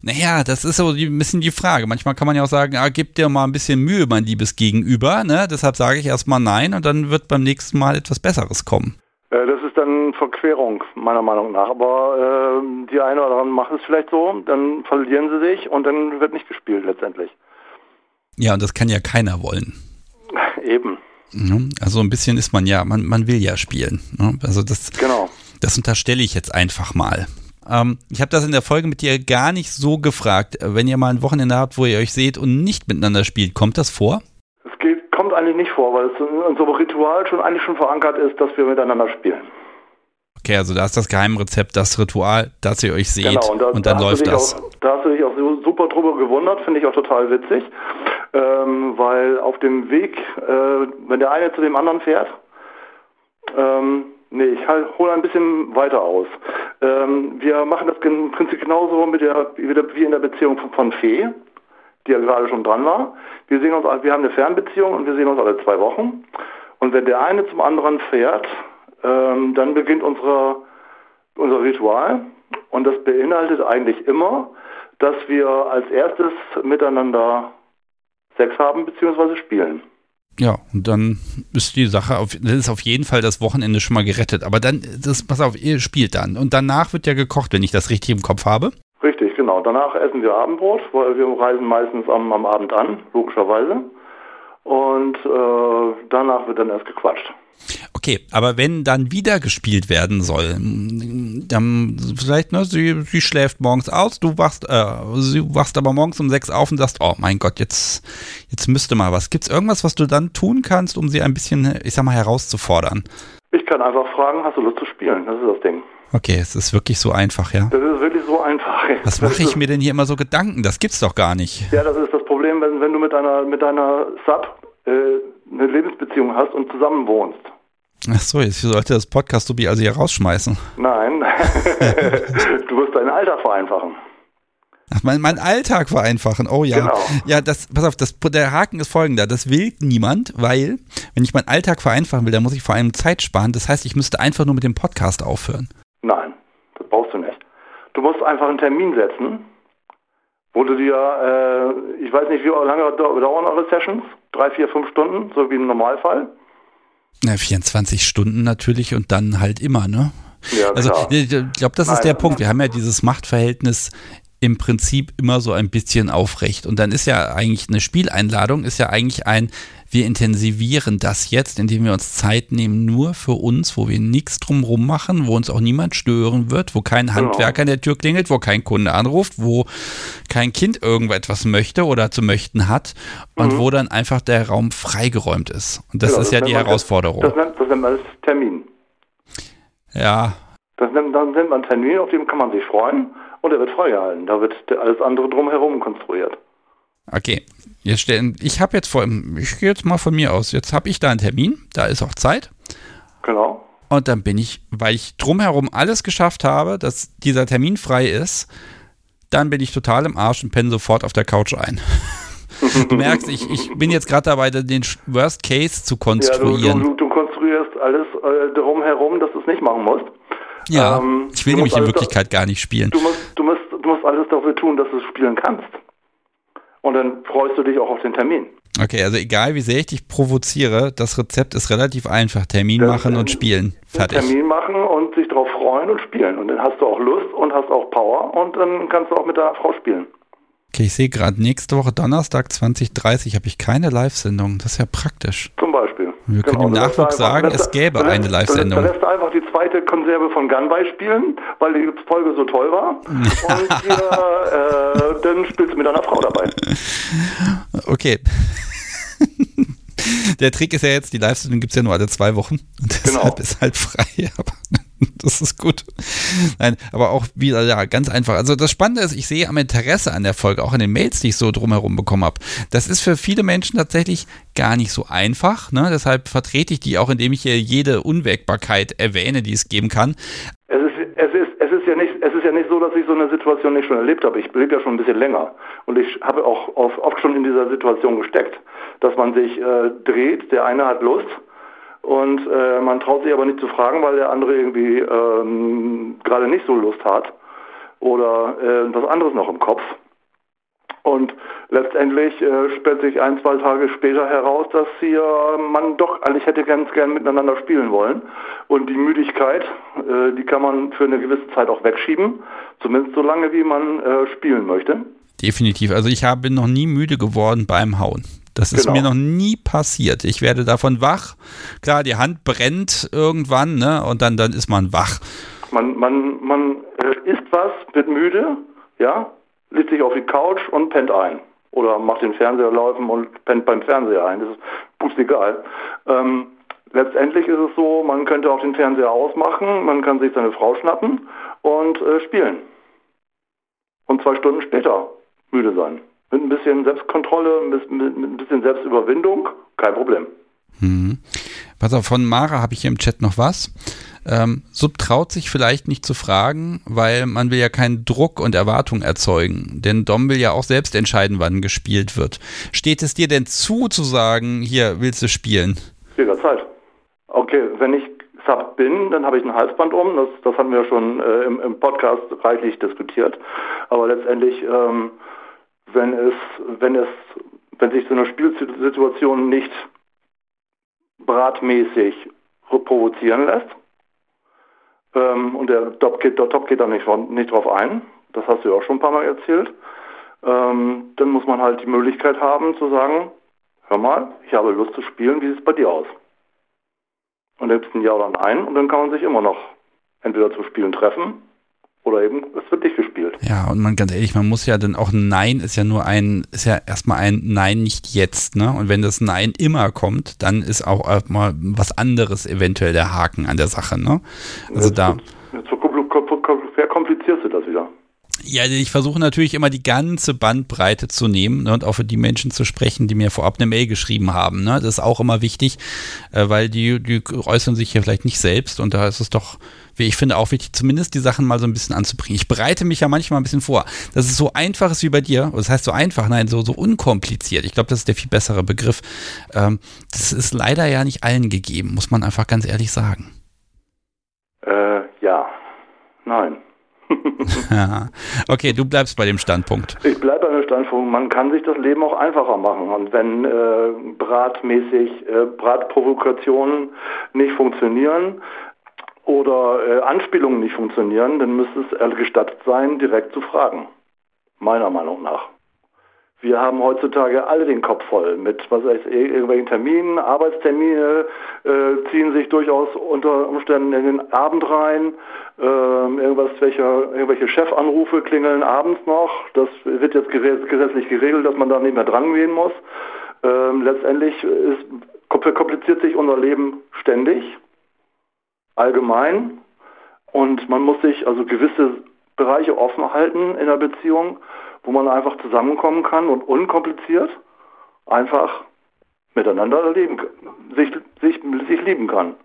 Naja, das ist so ein bisschen die Frage. Manchmal kann man ja auch sagen, ah, gib dir mal ein bisschen Mühe, mein liebes Gegenüber. Ne? Deshalb sage ich erstmal nein und dann wird beim nächsten Mal etwas Besseres kommen. Äh, das ist dann Verquerung, meiner Meinung nach. Aber ähm, die eine oder andere machen es vielleicht so, dann verlieren sie sich und dann wird nicht gespielt letztendlich. Ja, und das kann ja keiner wollen. [LAUGHS] Eben? Also ein bisschen ist man ja, man, man will ja spielen. Ne? Also das, genau. das unterstelle ich jetzt einfach mal. Ähm, ich habe das in der Folge mit dir gar nicht so gefragt. Wenn ihr mal ein Wochenende habt, wo ihr euch seht und nicht miteinander spielt, kommt das vor? Es geht, kommt eigentlich nicht vor, weil es in unserem Ritual schon eigentlich schon verankert ist, dass wir miteinander spielen. Okay, also da ist das Geheimrezept, das Ritual, dass ihr euch seht Genau, und, da, und da dann du läuft das. Auch, da hast du dich auch super drüber gewundert, finde ich auch total witzig, ähm, weil auf dem Weg, äh, wenn der eine zu dem anderen fährt, ähm, nee, ich halt, hole ein bisschen weiter aus. Ähm, wir machen das im Prinzip genauso mit der, wie in der Beziehung von, von Fee, die ja gerade schon dran war. Wir sehen uns, wir haben eine Fernbeziehung und wir sehen uns alle zwei Wochen. Und wenn der eine zum anderen fährt, ähm, dann beginnt unsere, unser Ritual. Und das beinhaltet eigentlich immer, dass wir als erstes miteinander Sex haben bzw. spielen. Ja, und dann ist die Sache, auf, dann ist auf jeden Fall das Wochenende schon mal gerettet. Aber dann, das, pass auf, ihr spielt dann. Und danach wird ja gekocht, wenn ich das richtig im Kopf habe. Richtig, genau. Danach essen wir Abendbrot, weil wir reisen meistens am, am Abend an, logischerweise. Und äh, danach wird dann erst gequatscht. Okay, aber wenn dann wieder gespielt werden soll, dann vielleicht, ne, sie, sie schläft morgens aus, du wachst, äh, sie wachst aber morgens um sechs auf und sagst, oh mein Gott, jetzt, jetzt müsste mal was. Gibt's irgendwas, was du dann tun kannst, um sie ein bisschen, ich sag mal, herauszufordern? Ich kann einfach fragen, hast du Lust zu spielen? Das ist das Ding. Okay, es ist wirklich so einfach, ja. Das ist wirklich so einfach. Was Das mache ich mir denn hier immer so Gedanken? Das gibt's doch gar nicht. Ja, das ist das Problem, wenn, wenn du mit deiner, mit deiner Sub äh, eine Lebensbeziehung hast und zusammen wohnst. Ach so, jetzt sollte das Podcast Subi also hier rausschmeißen. Nein, [LAUGHS] du wirst deinen Alltag vereinfachen. Ach, mein, mein Alltag vereinfachen. Oh ja. Genau. Ja, das, pass auf, das, der Haken ist folgender. Das will niemand, weil, wenn ich meinen Alltag vereinfachen will, dann muss ich vor allem Zeit sparen. Das heißt, ich müsste einfach nur mit dem Podcast aufhören. Nein, das brauchst du nicht. Du musst einfach einen Termin setzen, wo du dir, äh, ich weiß nicht, wie lange dau- dauern eure Sessions? Drei, vier, fünf Stunden, so wie im Normalfall? Na, 24 Stunden natürlich und dann halt immer, ne? Ja, Also, klar. ich glaube, das ist Nein. der Punkt. Wir haben ja dieses Machtverhältnis im Prinzip immer so ein bisschen aufrecht. Und dann ist ja eigentlich eine Spieleinladung, ist ja eigentlich ein, wir intensivieren das jetzt, indem wir uns Zeit nehmen, nur für uns, wo wir nichts drumrum machen, wo uns auch niemand stören wird, wo kein Handwerker an der Tür klingelt, wo kein Kunde anruft, wo kein Kind irgendetwas möchte oder zu möchten hat und wo dann einfach der Raum freigeräumt ist. Und das Genau, ist ja nennt die Herausforderung. Das nennt, das nennt man als Termin. ja, Das nimmt, dann nimmt man Termin, auf dem kann man sich freuen und er wird freigehalten. Da wird alles andere drumherum konstruiert. Okay, jetzt stellen, ich habe jetzt vor, ich gehe jetzt mal von mir aus, jetzt habe ich da einen Termin, da ist auch Zeit. Genau. Und dann bin ich, weil ich drumherum alles geschafft habe, dass dieser Termin frei ist, dann bin ich total im Arsch und penne sofort auf der Couch ein. du [LAUGHS] merkst, ich, ich bin jetzt gerade dabei, den Worst Case zu konstruieren. Ja, du, du, du konstruierst alles äh, drumherum, dass du es nicht machen musst. Ja, ähm, ich will nämlich in Wirklichkeit gar nicht spielen. Du musst, du, musst, du musst alles dafür tun, dass du es spielen kannst. Und dann freust du dich auch auf den Termin. Okay, also egal wie sehr ich dich provoziere, das Rezept ist relativ einfach. Termin das machen und spielen. Fertig. Termin machen und sich darauf freuen und spielen. Und dann hast du auch Lust und hast auch Power und dann kannst du auch mit deiner Frau spielen. Okay, ich sehe gerade nächste Woche Donnerstag 2030 habe ich keine Live-Sendung. Das ist ja praktisch. Zum Beispiel. Wir können genau, im Nachwuchs sagen, es gäbe lässt, eine Live-Sendung. Dann lässt einfach die zweite Konserve von Gunby spielen, weil die Folge so toll war. und [LAUGHS] hier, äh, dann spielst du mit deiner Frau dabei. Okay. [LAUGHS] Der Trick ist ja jetzt, die Live-Sendung gibt es ja nur alle zwei Wochen. Und deshalb genau. ist halt frei. Aber [LAUGHS] das ist gut. Nein, aber auch wieder, ja, ganz einfach. Also das Spannende ist, ich sehe am Interesse an der Folge, auch an den Mails, die ich so drumherum bekommen habe. Das ist für viele Menschen tatsächlich gar nicht so einfach. Ne? Deshalb vertrete ich die auch, indem ich hier jede Unwägbarkeit erwähne, die es geben kann. Es ist, es ist, es ist ja nicht, es ist ja nicht so, dass ich so eine Situation nicht schon erlebt habe. Ich lebe ja schon ein bisschen länger und ich habe auch oft schon in dieser Situation gesteckt, dass man sich äh, dreht, der eine hat Lust und äh, man traut sich aber nicht zu fragen, weil der andere irgendwie ähm, gerade nicht so Lust hat oder äh, was anderes noch im Kopf. Und letztendlich äh, sperrt sich ein, zwei Tage später heraus, dass hier man doch eigentlich hätte ganz gern miteinander spielen wollen. Und die Müdigkeit, äh, die kann man für eine gewisse Zeit auch wegschieben, zumindest so lange, wie man äh, spielen möchte. Definitiv. Also ich habe noch nie müde geworden beim Hauen. Das ist genau. mir noch nie passiert. Ich werde davon wach. Klar, die Hand brennt irgendwann, ne? Und dann, dann ist man wach. Man, man, man äh, isst was, wird müde, ja, legt sich auf die Couch und pennt ein. Oder macht den Fernseher laufen und pennt beim Fernseher ein. Das ist pust egal. Ähm, letztendlich ist es so, man könnte auch den Fernseher ausmachen, man kann sich seine Frau schnappen und äh, spielen. Und zwei Stunden später müde sein. Mit ein bisschen Selbstkontrolle, mit, mit, mit ein bisschen Selbstüberwindung, kein Problem. Hm. Pass auf, von Mara habe ich hier im Chat noch was. Ähm, Sub traut sich vielleicht nicht zu fragen, weil man will ja keinen Druck und Erwartung erzeugen. Denn Dom will ja auch selbst entscheiden, wann gespielt wird. Steht es dir denn zu, zu sagen, hier willst du spielen? Jederzeit. Okay, wenn ich Sub bin, dann habe ich ein Halsband um. Das, das haben wir schon äh, im, im, Podcast reichlich diskutiert. Aber letztendlich ähm, wenn es, wenn es, wenn sich so eine Spielsituation nicht bratmäßig provozieren lässt. Ähm, und der Top geht, der Top geht da nicht, nicht drauf ein. Das hast du ja auch schon ein paar Mal erzählt. Ähm, dann muss man halt die Möglichkeit haben zu sagen, hör mal, ich habe Lust zu spielen, wie sieht es bei dir aus? Und dann gibt es ein Ja oder ein Nein und dann kann man sich immer noch entweder zu Spielen treffen oder eben es wird nicht gespielt. Ja, und man ganz ehrlich, man muss ja dann auch ein Nein ist ja nur ein, ist ja erstmal ein Nein nicht jetzt, ne? Und wenn das Nein immer kommt, dann ist auch mal was anderes eventuell der Haken an der Sache, ne? Also jetzt da. Jetzt verkomplizierst du das wieder. Ja, ich versuche natürlich immer die ganze Bandbreite zu nehmen ne, und auch für die Menschen zu sprechen, die mir vorab eine Mail geschrieben haben. Ne? Das ist auch immer wichtig, äh, weil die, die äußern sich ja vielleicht nicht selbst und da ist es doch wie ich finde, auch wichtig, zumindest die Sachen mal so ein bisschen anzubringen. Ich bereite mich ja manchmal ein bisschen vor. Dass es so einfach ist wie bei dir. Das heißt so einfach, nein, so, so unkompliziert. Ich glaube, das ist der viel bessere Begriff. Ähm, das ist leider ja nicht allen gegeben, muss man einfach ganz ehrlich sagen. Äh, ja. Nein. [LAUGHS] ja. Okay, du bleibst bei dem Standpunkt. Ich bleibe bei dem Standpunkt. Man kann sich das Leben auch einfacher machen. Und wenn äh, bratmäßig äh, Bratprovokationen nicht funktionieren, oder äh, Anspielungen nicht funktionieren, dann müsste es gestattet sein, direkt zu fragen. Meiner Meinung nach. Wir haben heutzutage alle den Kopf voll mit was ich, irgendwelchen Terminen, Arbeitstermine äh, ziehen sich durchaus unter Umständen in den Abend rein. Äh, irgendwas, welche, irgendwelche Chefanrufe klingeln abends noch. Das wird jetzt gesetzlich geregelt, dass man da nicht mehr dran gehen muss. Ähm, letztendlich ist, kompliziert sich unser Leben ständig allgemein. Und man muss sich also gewisse Bereiche offen halten in der Beziehung, wo man einfach zusammenkommen kann und unkompliziert einfach miteinander leben, sich, sich, sich lieben kann.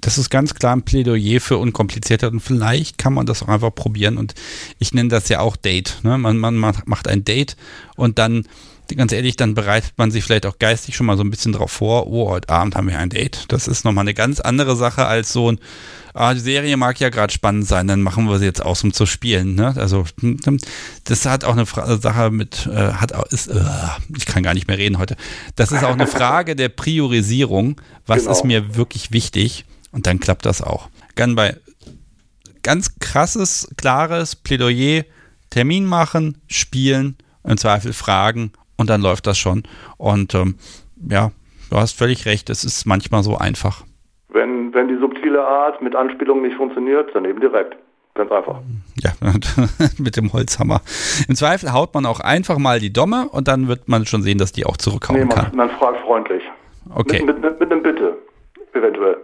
Das ist ganz klar ein Plädoyer für unkomplizierter und vielleicht kann man das auch einfach probieren und ich nenne das ja auch Date. Ne? Man, man macht ein Date und dann ganz ehrlich, dann bereitet man sich vielleicht auch geistig schon mal so ein bisschen drauf vor, oh, heute Abend haben wir ein Date. Das ist nochmal eine ganz andere Sache als so ein, ah, die Serie mag ja gerade spannend sein, dann machen wir sie jetzt aus, um zu spielen. Ne? Also das hat auch eine Fra Sache mit, äh, hat auch, ist, äh, ich kann gar nicht mehr reden heute. Das ist auch eine Frage der Priorisierung. Was genau. ist mir wirklich wichtig? Und dann klappt das auch. Ganz bei ganz krasses, klares Plädoyer, Termin machen, spielen, im Zweifel fragen und dann läuft das schon. Und ähm, ja, du hast völlig recht, es ist manchmal so einfach. Wenn, wenn die subtile Art mit Anspielung nicht funktioniert, dann eben direkt. Ganz einfach. Ja, [LAUGHS] mit dem Holzhammer. Im Zweifel haut man auch einfach mal die Domme und dann wird man schon sehen, dass die auch zurückhauen nee, man, kann. Man fragt freundlich. Okay. Mit, mit, mit einem Bitte, eventuell.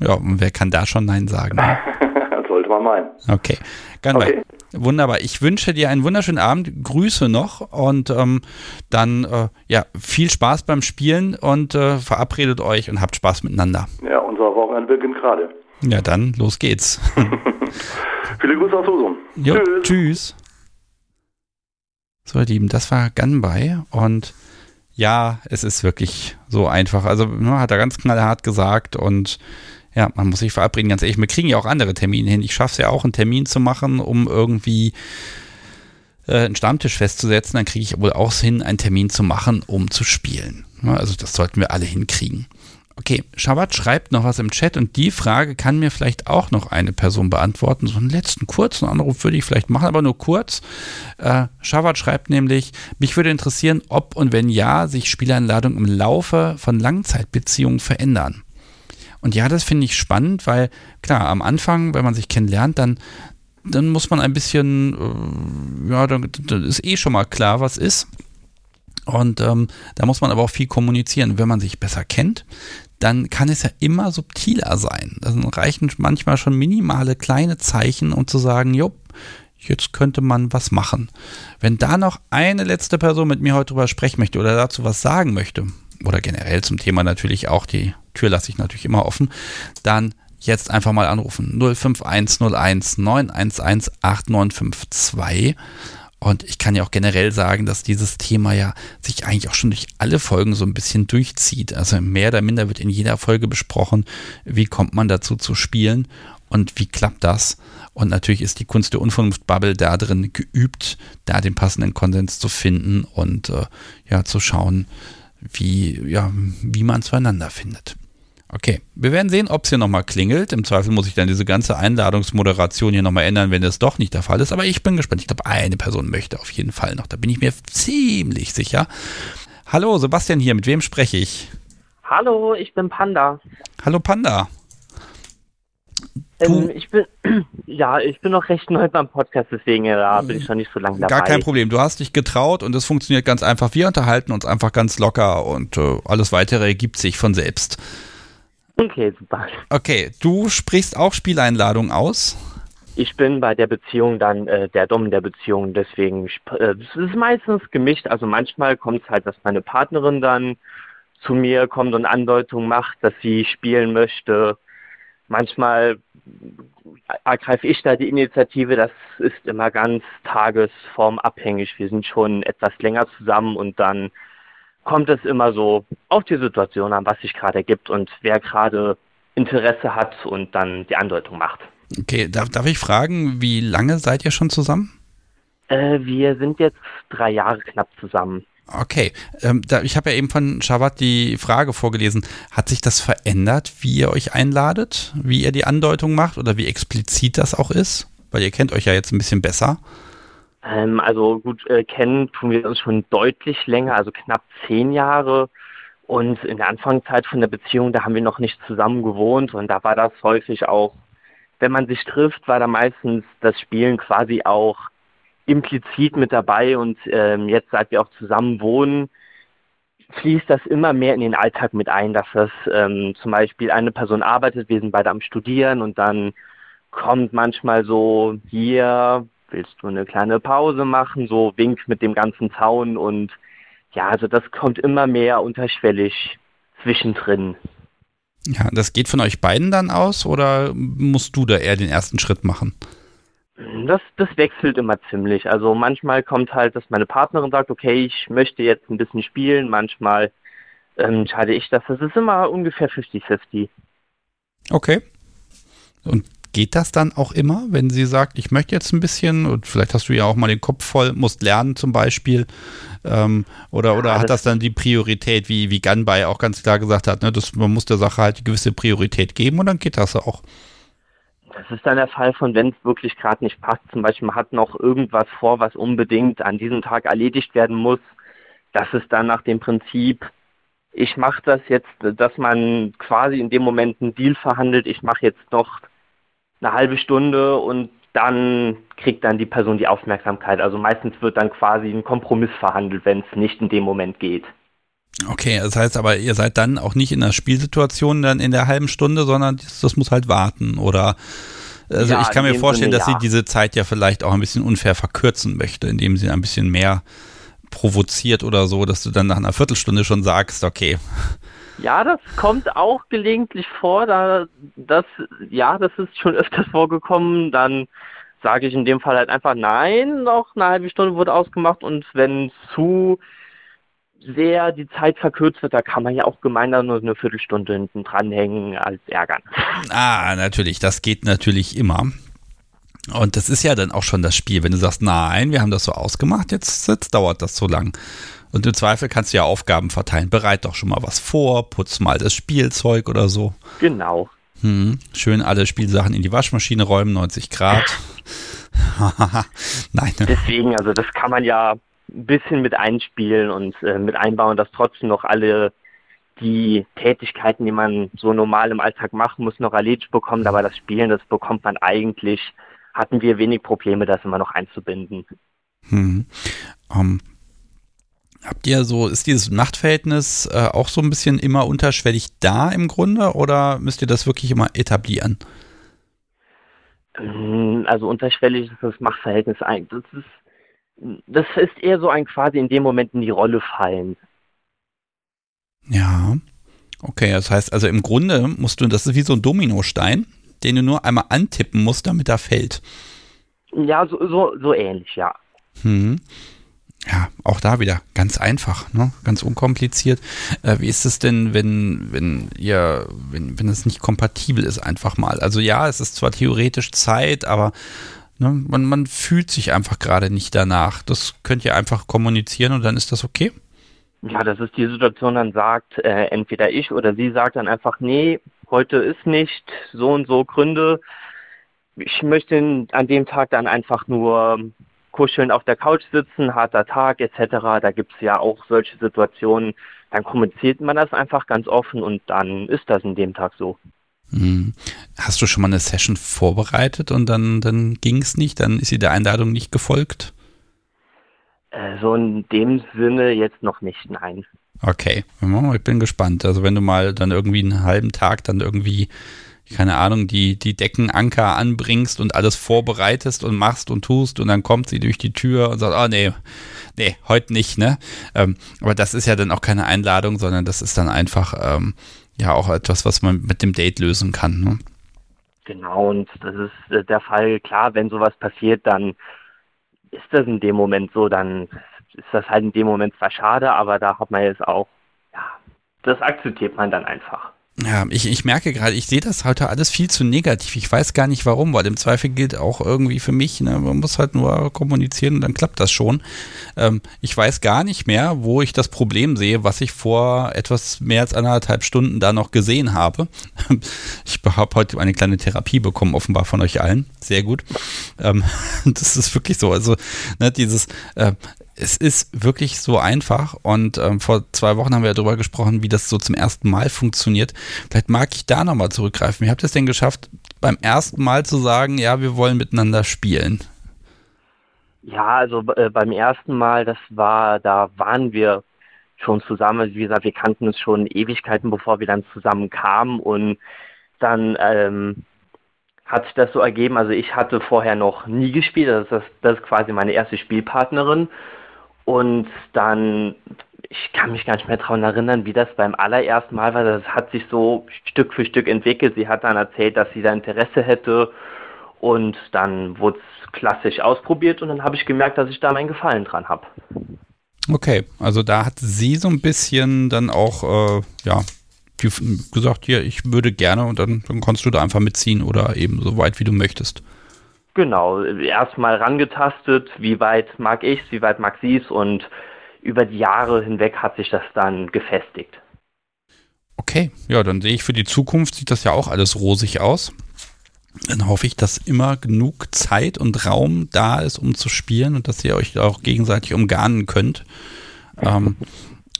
Ja, und wer kann da schon Nein sagen? [LAUGHS] das sollte man meinen. Okay. Ganz okay. Wunderbar. Ich wünsche dir einen wunderschönen Abend. Grüße noch und ähm, dann äh, ja viel Spaß beim Spielen und äh, verabredet euch und habt Spaß miteinander. Ja, unser Wochenende beginnt gerade. Ja, dann los geht's. [LAUGHS] Viele Grüße aus Husum. Jo, tschüss. tschüss. So, ihr Lieben, das war Gunby und ja, es ist wirklich so einfach. Also ne, hat er ganz knallhart gesagt und ja, man muss sich verabreden, ganz ehrlich. Wir kriegen ja auch andere Termine hin. Ich schaffe es ja auch, einen Termin zu machen, um irgendwie äh, einen Stammtisch festzusetzen. Dann kriege ich wohl auch hin, einen Termin zu machen, um zu spielen. Ja, also das sollten wir alle hinkriegen. Okay, Shabbat schreibt noch was im Chat und die Frage kann mir vielleicht auch noch eine Person beantworten. So einen letzten kurzen Anruf würde ich vielleicht machen, aber nur kurz. Äh, Shabbat schreibt nämlich, mich würde interessieren, ob und wenn ja, sich Spieleinladungen im Laufe von Langzeitbeziehungen verändern. Und ja, das finde ich spannend, weil klar, am Anfang, wenn man sich kennenlernt, dann, dann muss man ein bisschen, äh, ja, dann, dann, ist eh schon mal klar, was ist. Und ähm, da muss man aber auch viel kommunizieren. Wenn man sich besser kennt, dann kann es ja immer subtiler sein. Dann reichen manchmal schon minimale kleine Zeichen, um zu sagen, jo, jetzt könnte man was machen. Wenn da noch eine letzte Person mit mir heute drüber sprechen möchte oder dazu was sagen möchte, oder generell zum Thema natürlich auch, die Tür lasse ich natürlich immer offen, dann jetzt einfach mal anrufen. 05101 911 8952. Und ich kann ja auch generell sagen, dass dieses Thema ja sich eigentlich auch schon durch alle Folgen so ein bisschen durchzieht. Also mehr oder minder wird in jeder Folge besprochen, wie kommt man dazu zu spielen und wie klappt das. Und natürlich ist die Kunst der Unvernunft-Bubble da drin geübt, da den passenden Konsens zu finden und äh, ja zu schauen, wie, ja, wie man zueinander findet. Okay, wir werden sehen, ob es hier nochmal klingelt. Im Zweifel muss ich dann diese ganze Einladungsmoderation hier nochmal ändern, wenn es doch nicht der Fall ist. Aber ich bin gespannt. Ich glaube, eine Person möchte auf jeden Fall noch. Da bin ich mir ziemlich sicher. Hallo, Sebastian hier. Mit wem spreche ich? Hallo, ich bin Panda. Hallo, Panda. Ähm, ich bin [CLEARS THROAT] ja, ich bin noch recht neu beim Podcast, deswegen da bin ich noch nicht so lange dabei. Gar kein Problem. Du hast dich getraut und es funktioniert ganz einfach. Wir unterhalten uns einfach ganz locker und äh, alles weitere ergibt sich von selbst. Okay, super. Okay, du sprichst auch Spieleinladungen aus? Ich bin bei der Beziehung dann äh, der Dom der Beziehung, deswegen äh, es ist meistens gemischt. Also manchmal kommt es halt, dass meine Partnerin dann zu mir kommt und Andeutungen macht, dass sie spielen möchte. Manchmal ergreife ich da die Initiative. Das ist immer ganz tagesformabhängig. Wir sind schon etwas länger zusammen und dann kommt es immer so auf die Situation an, was sich gerade ergibt und wer gerade Interesse hat und dann die Andeutung macht. Okay, darf, darf ich fragen, wie lange seid ihr schon zusammen? Äh, wir sind jetzt drei Jahre knapp zusammen. Okay, ähm, da, ich habe ja eben von Shabbat die Frage vorgelesen. Hat sich das verändert, wie ihr euch einladet, wie ihr die Andeutung macht oder wie explizit das auch ist? Weil ihr kennt euch ja jetzt ein bisschen besser. Ähm, also gut, äh, kennen tun wir uns schon deutlich länger, also knapp zehn Jahre. Und in der Anfangszeit von der Beziehung, da haben wir noch nicht zusammen gewohnt und da war das häufig auch, wenn man sich trifft, war da meistens das Spielen quasi auch implizit mit dabei und ähm, jetzt, seit wir auch zusammen wohnen, fließt das immer mehr in den Alltag mit ein, dass das ähm, zum Beispiel eine Person arbeitet, wir sind beide am Studieren und dann kommt manchmal so, hier, willst du eine kleine Pause machen, so winkt mit dem ganzen Zaun und ja, also das kommt immer mehr unterschwellig zwischendrin. Ja, das geht von euch beiden dann aus oder musst du da eher den ersten Schritt machen? Das, das wechselt immer ziemlich. Also manchmal kommt halt, dass meine Partnerin sagt, okay, ich möchte jetzt ein bisschen spielen. Manchmal ähm, entscheide ich das. Das ist immer ungefähr 50-50. Okay. Und geht das dann auch immer, wenn sie sagt, ich möchte jetzt ein bisschen und vielleicht hast du ja auch mal den Kopf voll, musst lernen zum Beispiel ähm, oder, ja, oder hat das dann die Priorität, wie, wie Ganbei auch ganz klar gesagt hat, ne, dass man muss der Sache halt eine gewisse Priorität geben und dann geht das auch. Das ist dann der Fall von, wenn es wirklich gerade nicht passt. Zum Beispiel man hat noch irgendwas vor, was unbedingt an diesem Tag erledigt werden muss. Das ist dann nach dem Prinzip, ich mache das jetzt, dass man quasi in dem Moment einen Deal verhandelt. Ich mache jetzt noch eine halbe Stunde und dann kriegt dann die Person die Aufmerksamkeit. Also meistens wird dann quasi ein Kompromiss verhandelt, wenn es nicht in dem Moment geht. Okay, das heißt aber, ihr seid dann auch nicht in der Spielsituation dann in der halben Stunde, sondern das, das muss halt warten oder also ja, ich kann mir vorstellen, Sinne, dass ja. sie diese Zeit ja vielleicht auch ein bisschen unfair verkürzen möchte, indem sie ein bisschen mehr provoziert oder so, dass du dann nach einer Viertelstunde schon sagst, okay. Ja, das kommt auch gelegentlich vor, da das ja, das ist schon öfters vorgekommen, dann sage ich in dem Fall halt einfach nein, noch eine halbe Stunde wurde ausgemacht und wenn zu sehr die Zeit verkürzt wird, da kann man ja auch gemeinsam nur eine Viertelstunde hinten dranhängen als ärgern. Ah, natürlich, das geht natürlich immer. Und das ist ja dann auch schon das Spiel, wenn du sagst, nein, wir haben das so ausgemacht, jetzt, jetzt dauert das so lang. Und im Zweifel kannst du ja Aufgaben verteilen. Bereit doch schon mal was vor, putz mal das Spielzeug oder so. Genau. Hm, schön alle Spielsachen in die Waschmaschine räumen, 90 Grad. [LAUGHS] Nein. Deswegen, also das kann man ja ein bisschen mit einspielen und äh, mit einbauen, dass trotzdem noch alle die Tätigkeiten, die man so normal im Alltag machen muss, noch erledigt bekommt. Aber das Spielen, das bekommt man eigentlich, hatten wir wenig Probleme, das immer noch einzubinden. Hm. Um, ähm, habt ihr so, ist dieses Machtverhältnis äh, auch so ein bisschen immer unterschwellig da im Grunde oder müsst ihr das wirklich immer etablieren? Ähm, also unterschwellig ist das Machtverhältnis eigentlich. Das ist das ist eher so ein quasi in dem Moment in die Rolle fallen. Ja. Okay, das heißt, also im Grunde musst du, das ist wie so ein Dominostein, den du nur einmal antippen musst, damit er fällt. Ja, so, so, so ähnlich, ja. Hm. Ja, auch da wieder ganz einfach, ne? ganz unkompliziert. Äh, wie ist es denn, wenn, wenn ihr, wenn, wenn es nicht kompatibel ist, einfach mal? Also ja, es ist zwar theoretisch Zeit, aber Ne? Man, man fühlt sich einfach gerade nicht danach. Das könnt ihr einfach kommunizieren und dann ist das okay. Ja, das ist die Situation, dann sagt äh, entweder ich oder sie sagt dann einfach, nee, heute ist nicht so und so Gründe. Ich möchte an dem Tag dann einfach nur kuscheln auf der Couch sitzen, harter Tag etc. Da gibt es ja auch solche Situationen. Dann kommuniziert man das einfach ganz offen und dann ist das in dem Tag so. Hast du schon mal eine Session vorbereitet und dann, dann ging es nicht? Dann ist sie der Einladung nicht gefolgt? Äh, so in dem Sinne jetzt noch nicht, nein. Okay, ich bin gespannt. Also wenn du mal dann irgendwie einen halben Tag dann irgendwie, keine Ahnung, die, die Deckenanker anbringst und alles vorbereitest und machst und tust und dann kommt sie durch die Tür und sagt, oh nee, nee, heute nicht, ne? Ähm, aber das ist ja dann auch keine Einladung, sondern das ist dann einfach, ähm, ja auch etwas, was man mit dem Date lösen kann. Ne? Genau, und das ist äh, der Fall, klar, wenn sowas passiert, dann ist das in dem Moment so, dann ist das halt in dem Moment zwar schade, aber da hat man jetzt auch, ja, das akzeptiert man dann einfach. Ja, ich, ich merke gerade, ich sehe das heute alles viel zu negativ. Ich weiß gar nicht warum, weil im Zweifel gilt auch irgendwie für mich, ne, man muss halt nur kommunizieren und dann klappt das schon. Ähm, ich weiß gar nicht mehr, wo ich das Problem sehe, was ich vor etwas mehr als anderthalb Stunden da noch gesehen habe. [LAUGHS] Ich habe heute eine kleine Therapie bekommen, offenbar von euch allen. Sehr gut. Ähm, [LAUGHS] das ist wirklich so. Also, ne, dieses, äh, es ist wirklich so einfach und ähm, vor zwei Wochen haben wir ja darüber gesprochen, wie das so zum ersten Mal funktioniert. Vielleicht mag ich da nochmal zurückgreifen. Wie habt ihr es denn geschafft, beim ersten Mal zu sagen, ja, wir wollen miteinander spielen? Ja, also äh, beim ersten Mal, das war, da waren wir schon zusammen. Wie gesagt, wir kannten uns schon Ewigkeiten, bevor wir dann zusammen kamen und dann ähm, hat sich das so ergeben. Also ich hatte vorher noch nie gespielt, das ist, das ist quasi meine erste Spielpartnerin. Und dann, ich kann mich gar nicht mehr daran erinnern, wie das beim allerersten Mal war. Das hat sich so Stück für Stück entwickelt. Sie hat dann erzählt, dass sie da Interesse hätte. Und dann wurde es klassisch ausprobiert und dann habe ich gemerkt, dass ich da meinen Gefallen dran habe. Okay, also da hat sie so ein bisschen dann auch, äh, ja, gesagt, hier, ich würde gerne und dann, dann kannst du da einfach mitziehen oder eben so weit, wie du möchtest. Genau, erstmal rangetastet, wie weit mag ich wie weit mag sie es und über die Jahre hinweg hat sich das dann gefestigt. Okay, ja, dann sehe ich für die Zukunft sieht das ja auch alles rosig aus. Dann hoffe ich, dass immer genug Zeit und Raum da ist, um zu spielen und dass ihr euch auch gegenseitig umgarnen könnt. Ähm,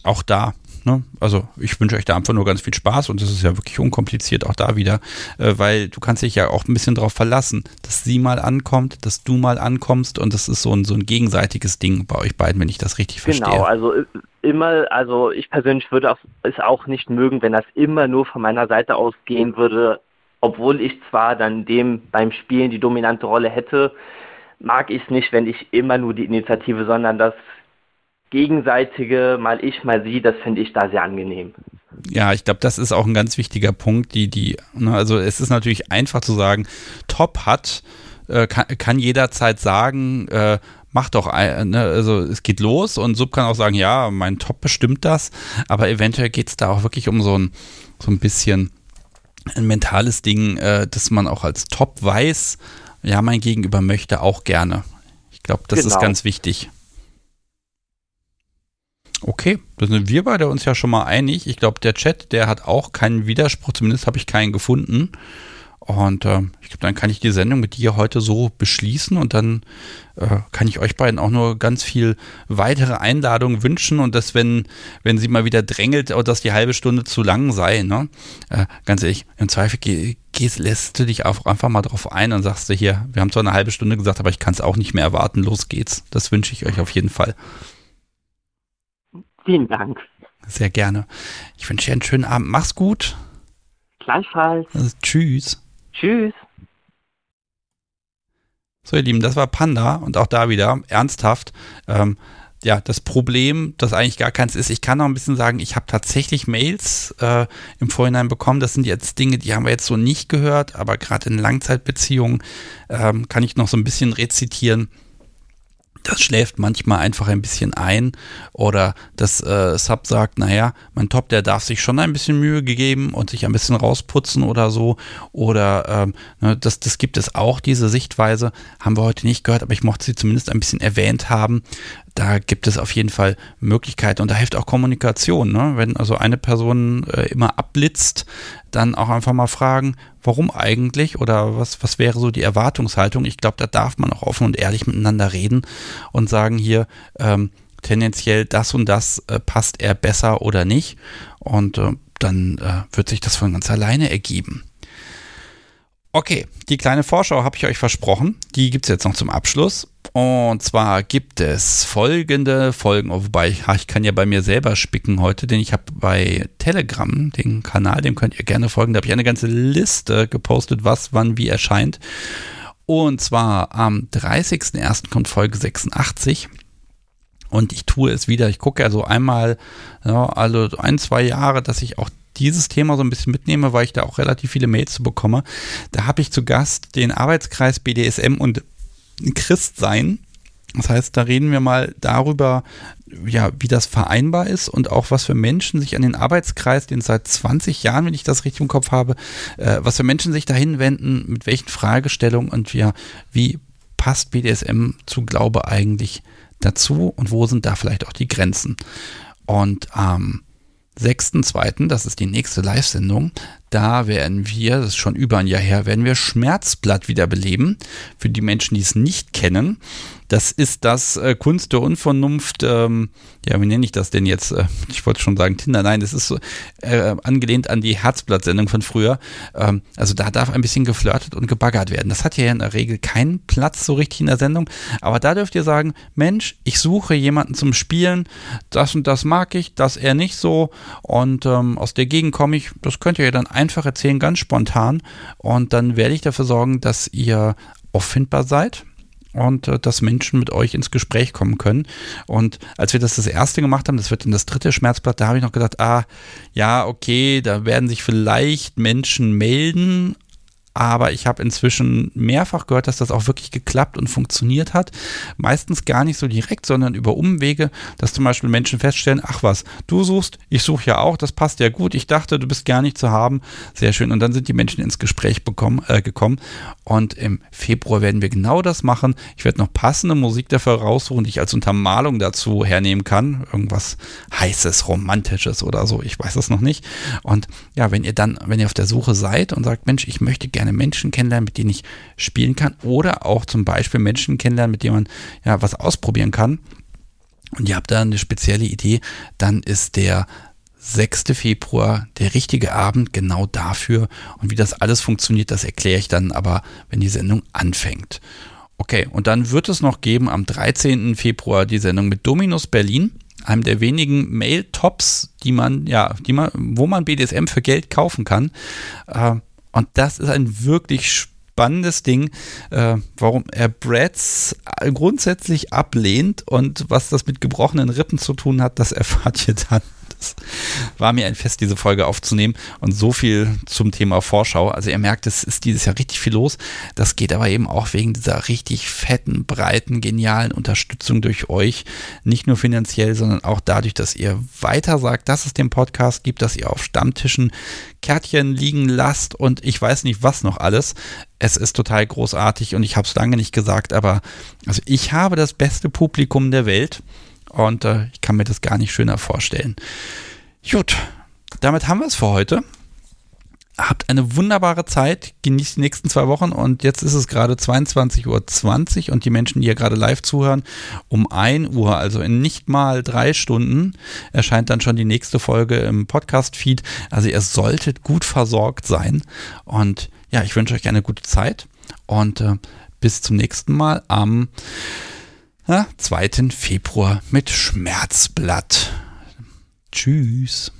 auch da Ne? Also ich wünsche euch da einfach nur ganz viel Spaß und es ist ja wirklich unkompliziert auch da wieder, äh, weil du kannst dich ja auch ein bisschen darauf verlassen, dass sie mal ankommt, dass du mal ankommst und das ist so ein, so ein gegenseitiges Ding bei euch beiden, wenn ich das richtig genau, verstehe. Genau, also immer, also ich persönlich würde es auch nicht mögen, wenn das immer nur von meiner Seite ausgehen würde, obwohl ich zwar dann dem beim Spielen die dominante Rolle hätte, mag ich es nicht, wenn ich immer nur die Initiative, sondern das gegenseitige, mal ich, mal sie, das finde ich da sehr angenehm. Ja, ich glaube, das ist auch ein ganz wichtiger Punkt. Die, die, ne, also es ist natürlich einfach zu sagen, Top hat, äh, kann, kann jederzeit sagen, äh, mach doch, ein, ne, also es geht los und Sub kann auch sagen, ja, mein Top bestimmt das, aber eventuell geht es da auch wirklich um so ein, so ein bisschen ein mentales Ding, äh, dass man auch als Top weiß, ja, mein Gegenüber möchte auch gerne. Ich glaube, das genau. ist ganz wichtig. Okay, da sind wir beide uns ja schon mal einig. Ich glaube, der Chat, der hat auch keinen Widerspruch, zumindest habe ich keinen gefunden. Und äh, ich glaube, dann kann ich die Sendung mit dir heute so beschließen und dann äh, kann ich euch beiden auch nur ganz viel weitere Einladungen wünschen und dass, wenn, wenn sie mal wieder drängelt, dass die halbe Stunde zu lang sei, ne? Äh, ganz ehrlich, im Zweifel geh, gehst, lässt du dich auch einfach mal drauf ein und sagst du hier, wir haben zwar eine halbe Stunde gesagt, aber ich kann es auch nicht mehr erwarten, los geht's. Das wünsche ich euch auf jeden Fall. Vielen Dank. Sehr gerne. Ich wünsche dir einen schönen Abend. Mach's gut. Gleichfalls. Also, tschüss. Tschüss. So, ihr Lieben, das war Panda und auch da wieder ernsthaft. Ähm, ja, das Problem, das eigentlich gar keins ist, ich kann noch ein bisschen sagen, ich habe tatsächlich Mails äh, im Vorhinein bekommen. Das sind jetzt Dinge, die haben wir jetzt so nicht gehört, aber gerade in Langzeitbeziehungen ähm, kann ich noch so ein bisschen rezitieren das schläft manchmal einfach ein bisschen ein oder das äh, Sub sagt, naja, mein Top, der darf sich schon ein bisschen Mühe gegeben und sich ein bisschen rausputzen oder so. Oder ähm, ne, das, das gibt es auch, diese Sichtweise, haben wir heute nicht gehört, aber ich mochte sie zumindest ein bisschen erwähnt haben, da gibt es auf jeden Fall Möglichkeiten und da hilft auch Kommunikation. Ne? Wenn also eine Person äh, immer abblitzt, dann auch einfach mal fragen, warum eigentlich oder was, was wäre so die Erwartungshaltung. Ich glaube, da darf man auch offen und ehrlich miteinander reden und sagen hier, ähm, tendenziell das und das äh, passt eher besser oder nicht. Und äh, dann äh, wird sich das von ganz alleine ergeben. Okay, die kleine Vorschau habe ich euch versprochen. Die gibt es jetzt noch zum Abschluss. Und zwar gibt es folgende Folgen, oh, wobei ich, ich kann ja bei mir selber spicken heute, denn ich habe bei Telegram den Kanal, dem könnt ihr gerne folgen. Da habe ich eine ganze Liste gepostet, was wann wie erscheint. Und zwar am 30.01. kommt Folge 86. Und ich tue es wieder. Ich gucke also einmal, ja, also ein, zwei Jahre, dass ich auch dieses Thema so ein bisschen mitnehme, weil ich da auch relativ viele Mails zu bekomme. Da habe ich zu Gast den Arbeitskreis BDSM und Christsein. Das heißt, da reden wir mal darüber, ja, wie das vereinbar ist und auch was für Menschen sich an den Arbeitskreis, den seit 20 Jahren, wenn ich das richtig im Kopf habe, äh, was für Menschen sich dahin wenden, mit welchen Fragestellungen und ja, wie passt BDSM zu Glaube eigentlich dazu und wo sind da vielleicht auch die Grenzen? Und ähm, 6.2., das ist die nächste Live-Sendung, da werden wir, das ist schon über ein Jahr her, werden wir Schmerzblatt wiederbeleben. Für die Menschen, die es nicht kennen. Das ist das äh, Kunst der Unvernunft, ähm, ja, wie nenne ich das denn jetzt? Äh, ich wollte schon sagen Tinder, nein, das ist so äh, angelehnt an die Herzblatt-Sendung von früher. Ähm, also da darf ein bisschen geflirtet und gebaggert werden. Das hat ja in der Regel keinen Platz so richtig in der Sendung, aber da dürft ihr sagen, Mensch, ich suche jemanden zum Spielen, das und das mag ich, das eher nicht so und ähm, aus der Gegend komme ich, das könnt ihr ja dann einfach erzählen, ganz spontan und dann werde ich dafür sorgen, dass ihr auffindbar seid und äh, dass Menschen mit euch ins Gespräch kommen können. Und als wir das das erste gemacht haben, das wird in das dritte Schmerzblatt, da habe ich noch gedacht, ah, ja, okay, da werden sich vielleicht Menschen melden, aber ich habe inzwischen mehrfach gehört, dass das auch wirklich geklappt und funktioniert hat. Meistens gar nicht so direkt, sondern über Umwege, dass zum Beispiel Menschen feststellen, ach was, du suchst, ich suche ja auch, das passt ja gut, ich dachte, du bist gar nicht zu haben. Sehr schön. Und dann sind die Menschen ins Gespräch bekommen, äh, gekommen. Und im Februar werden wir genau das machen. Ich werde noch passende Musik dafür raussuchen, die ich als Untermalung dazu hernehmen kann. Irgendwas heißes, romantisches oder so, ich weiß es noch nicht. Und ja, wenn ihr dann, wenn ihr auf der Suche seid und sagt, Mensch, ich möchte gerne gerne Menschen kennenlernen, mit denen ich spielen kann oder auch zum Beispiel Menschen kennenlernen, mit denen man ja was ausprobieren kann. Und ihr habt da eine spezielle Idee, dann ist der 6. Februar der richtige Abend genau dafür. Und wie das alles funktioniert, das erkläre ich dann aber, wenn die Sendung anfängt. Okay, und dann wird es noch geben am 13. Februar die Sendung mit Dominus Berlin, einem der wenigen Mail-Tops, die man, ja, die man, wo man BDSM für Geld kaufen kann. Äh, und das ist ein wirklich spannendes Ding, äh, warum er Brads grundsätzlich ablehnt und was das mit gebrochenen Rippen zu tun hat, das [LAUGHS] erfahrt ihr dann es war mir ein Fest, diese Folge aufzunehmen und so viel zum Thema Vorschau. Also ihr merkt, es ist dieses Jahr richtig viel los. Das geht aber eben auch wegen dieser richtig fetten, breiten, genialen Unterstützung durch euch. Nicht nur finanziell, sondern auch dadurch, dass ihr weiter sagt, dass es den Podcast gibt, dass ihr auf Stammtischen Kärtchen liegen lasst und ich weiß nicht was noch alles. Es ist total großartig und ich habe es lange nicht gesagt, aber also ich habe das beste Publikum der Welt. Und äh, ich kann mir das gar nicht schöner vorstellen. Gut, damit haben wir es für heute. Habt eine wunderbare Zeit, genießt die nächsten zwei Wochen und jetzt ist es gerade 22.20 Uhr und die Menschen, die hier gerade live zuhören, um 1 Uhr, also in nicht mal drei Stunden, erscheint dann schon die nächste Folge im Podcast-Feed. Also ihr solltet gut versorgt sein und ja, ich wünsche euch eine gute Zeit und äh, bis zum nächsten Mal am 2. Februar mit Schmerzblatt. Tschüss.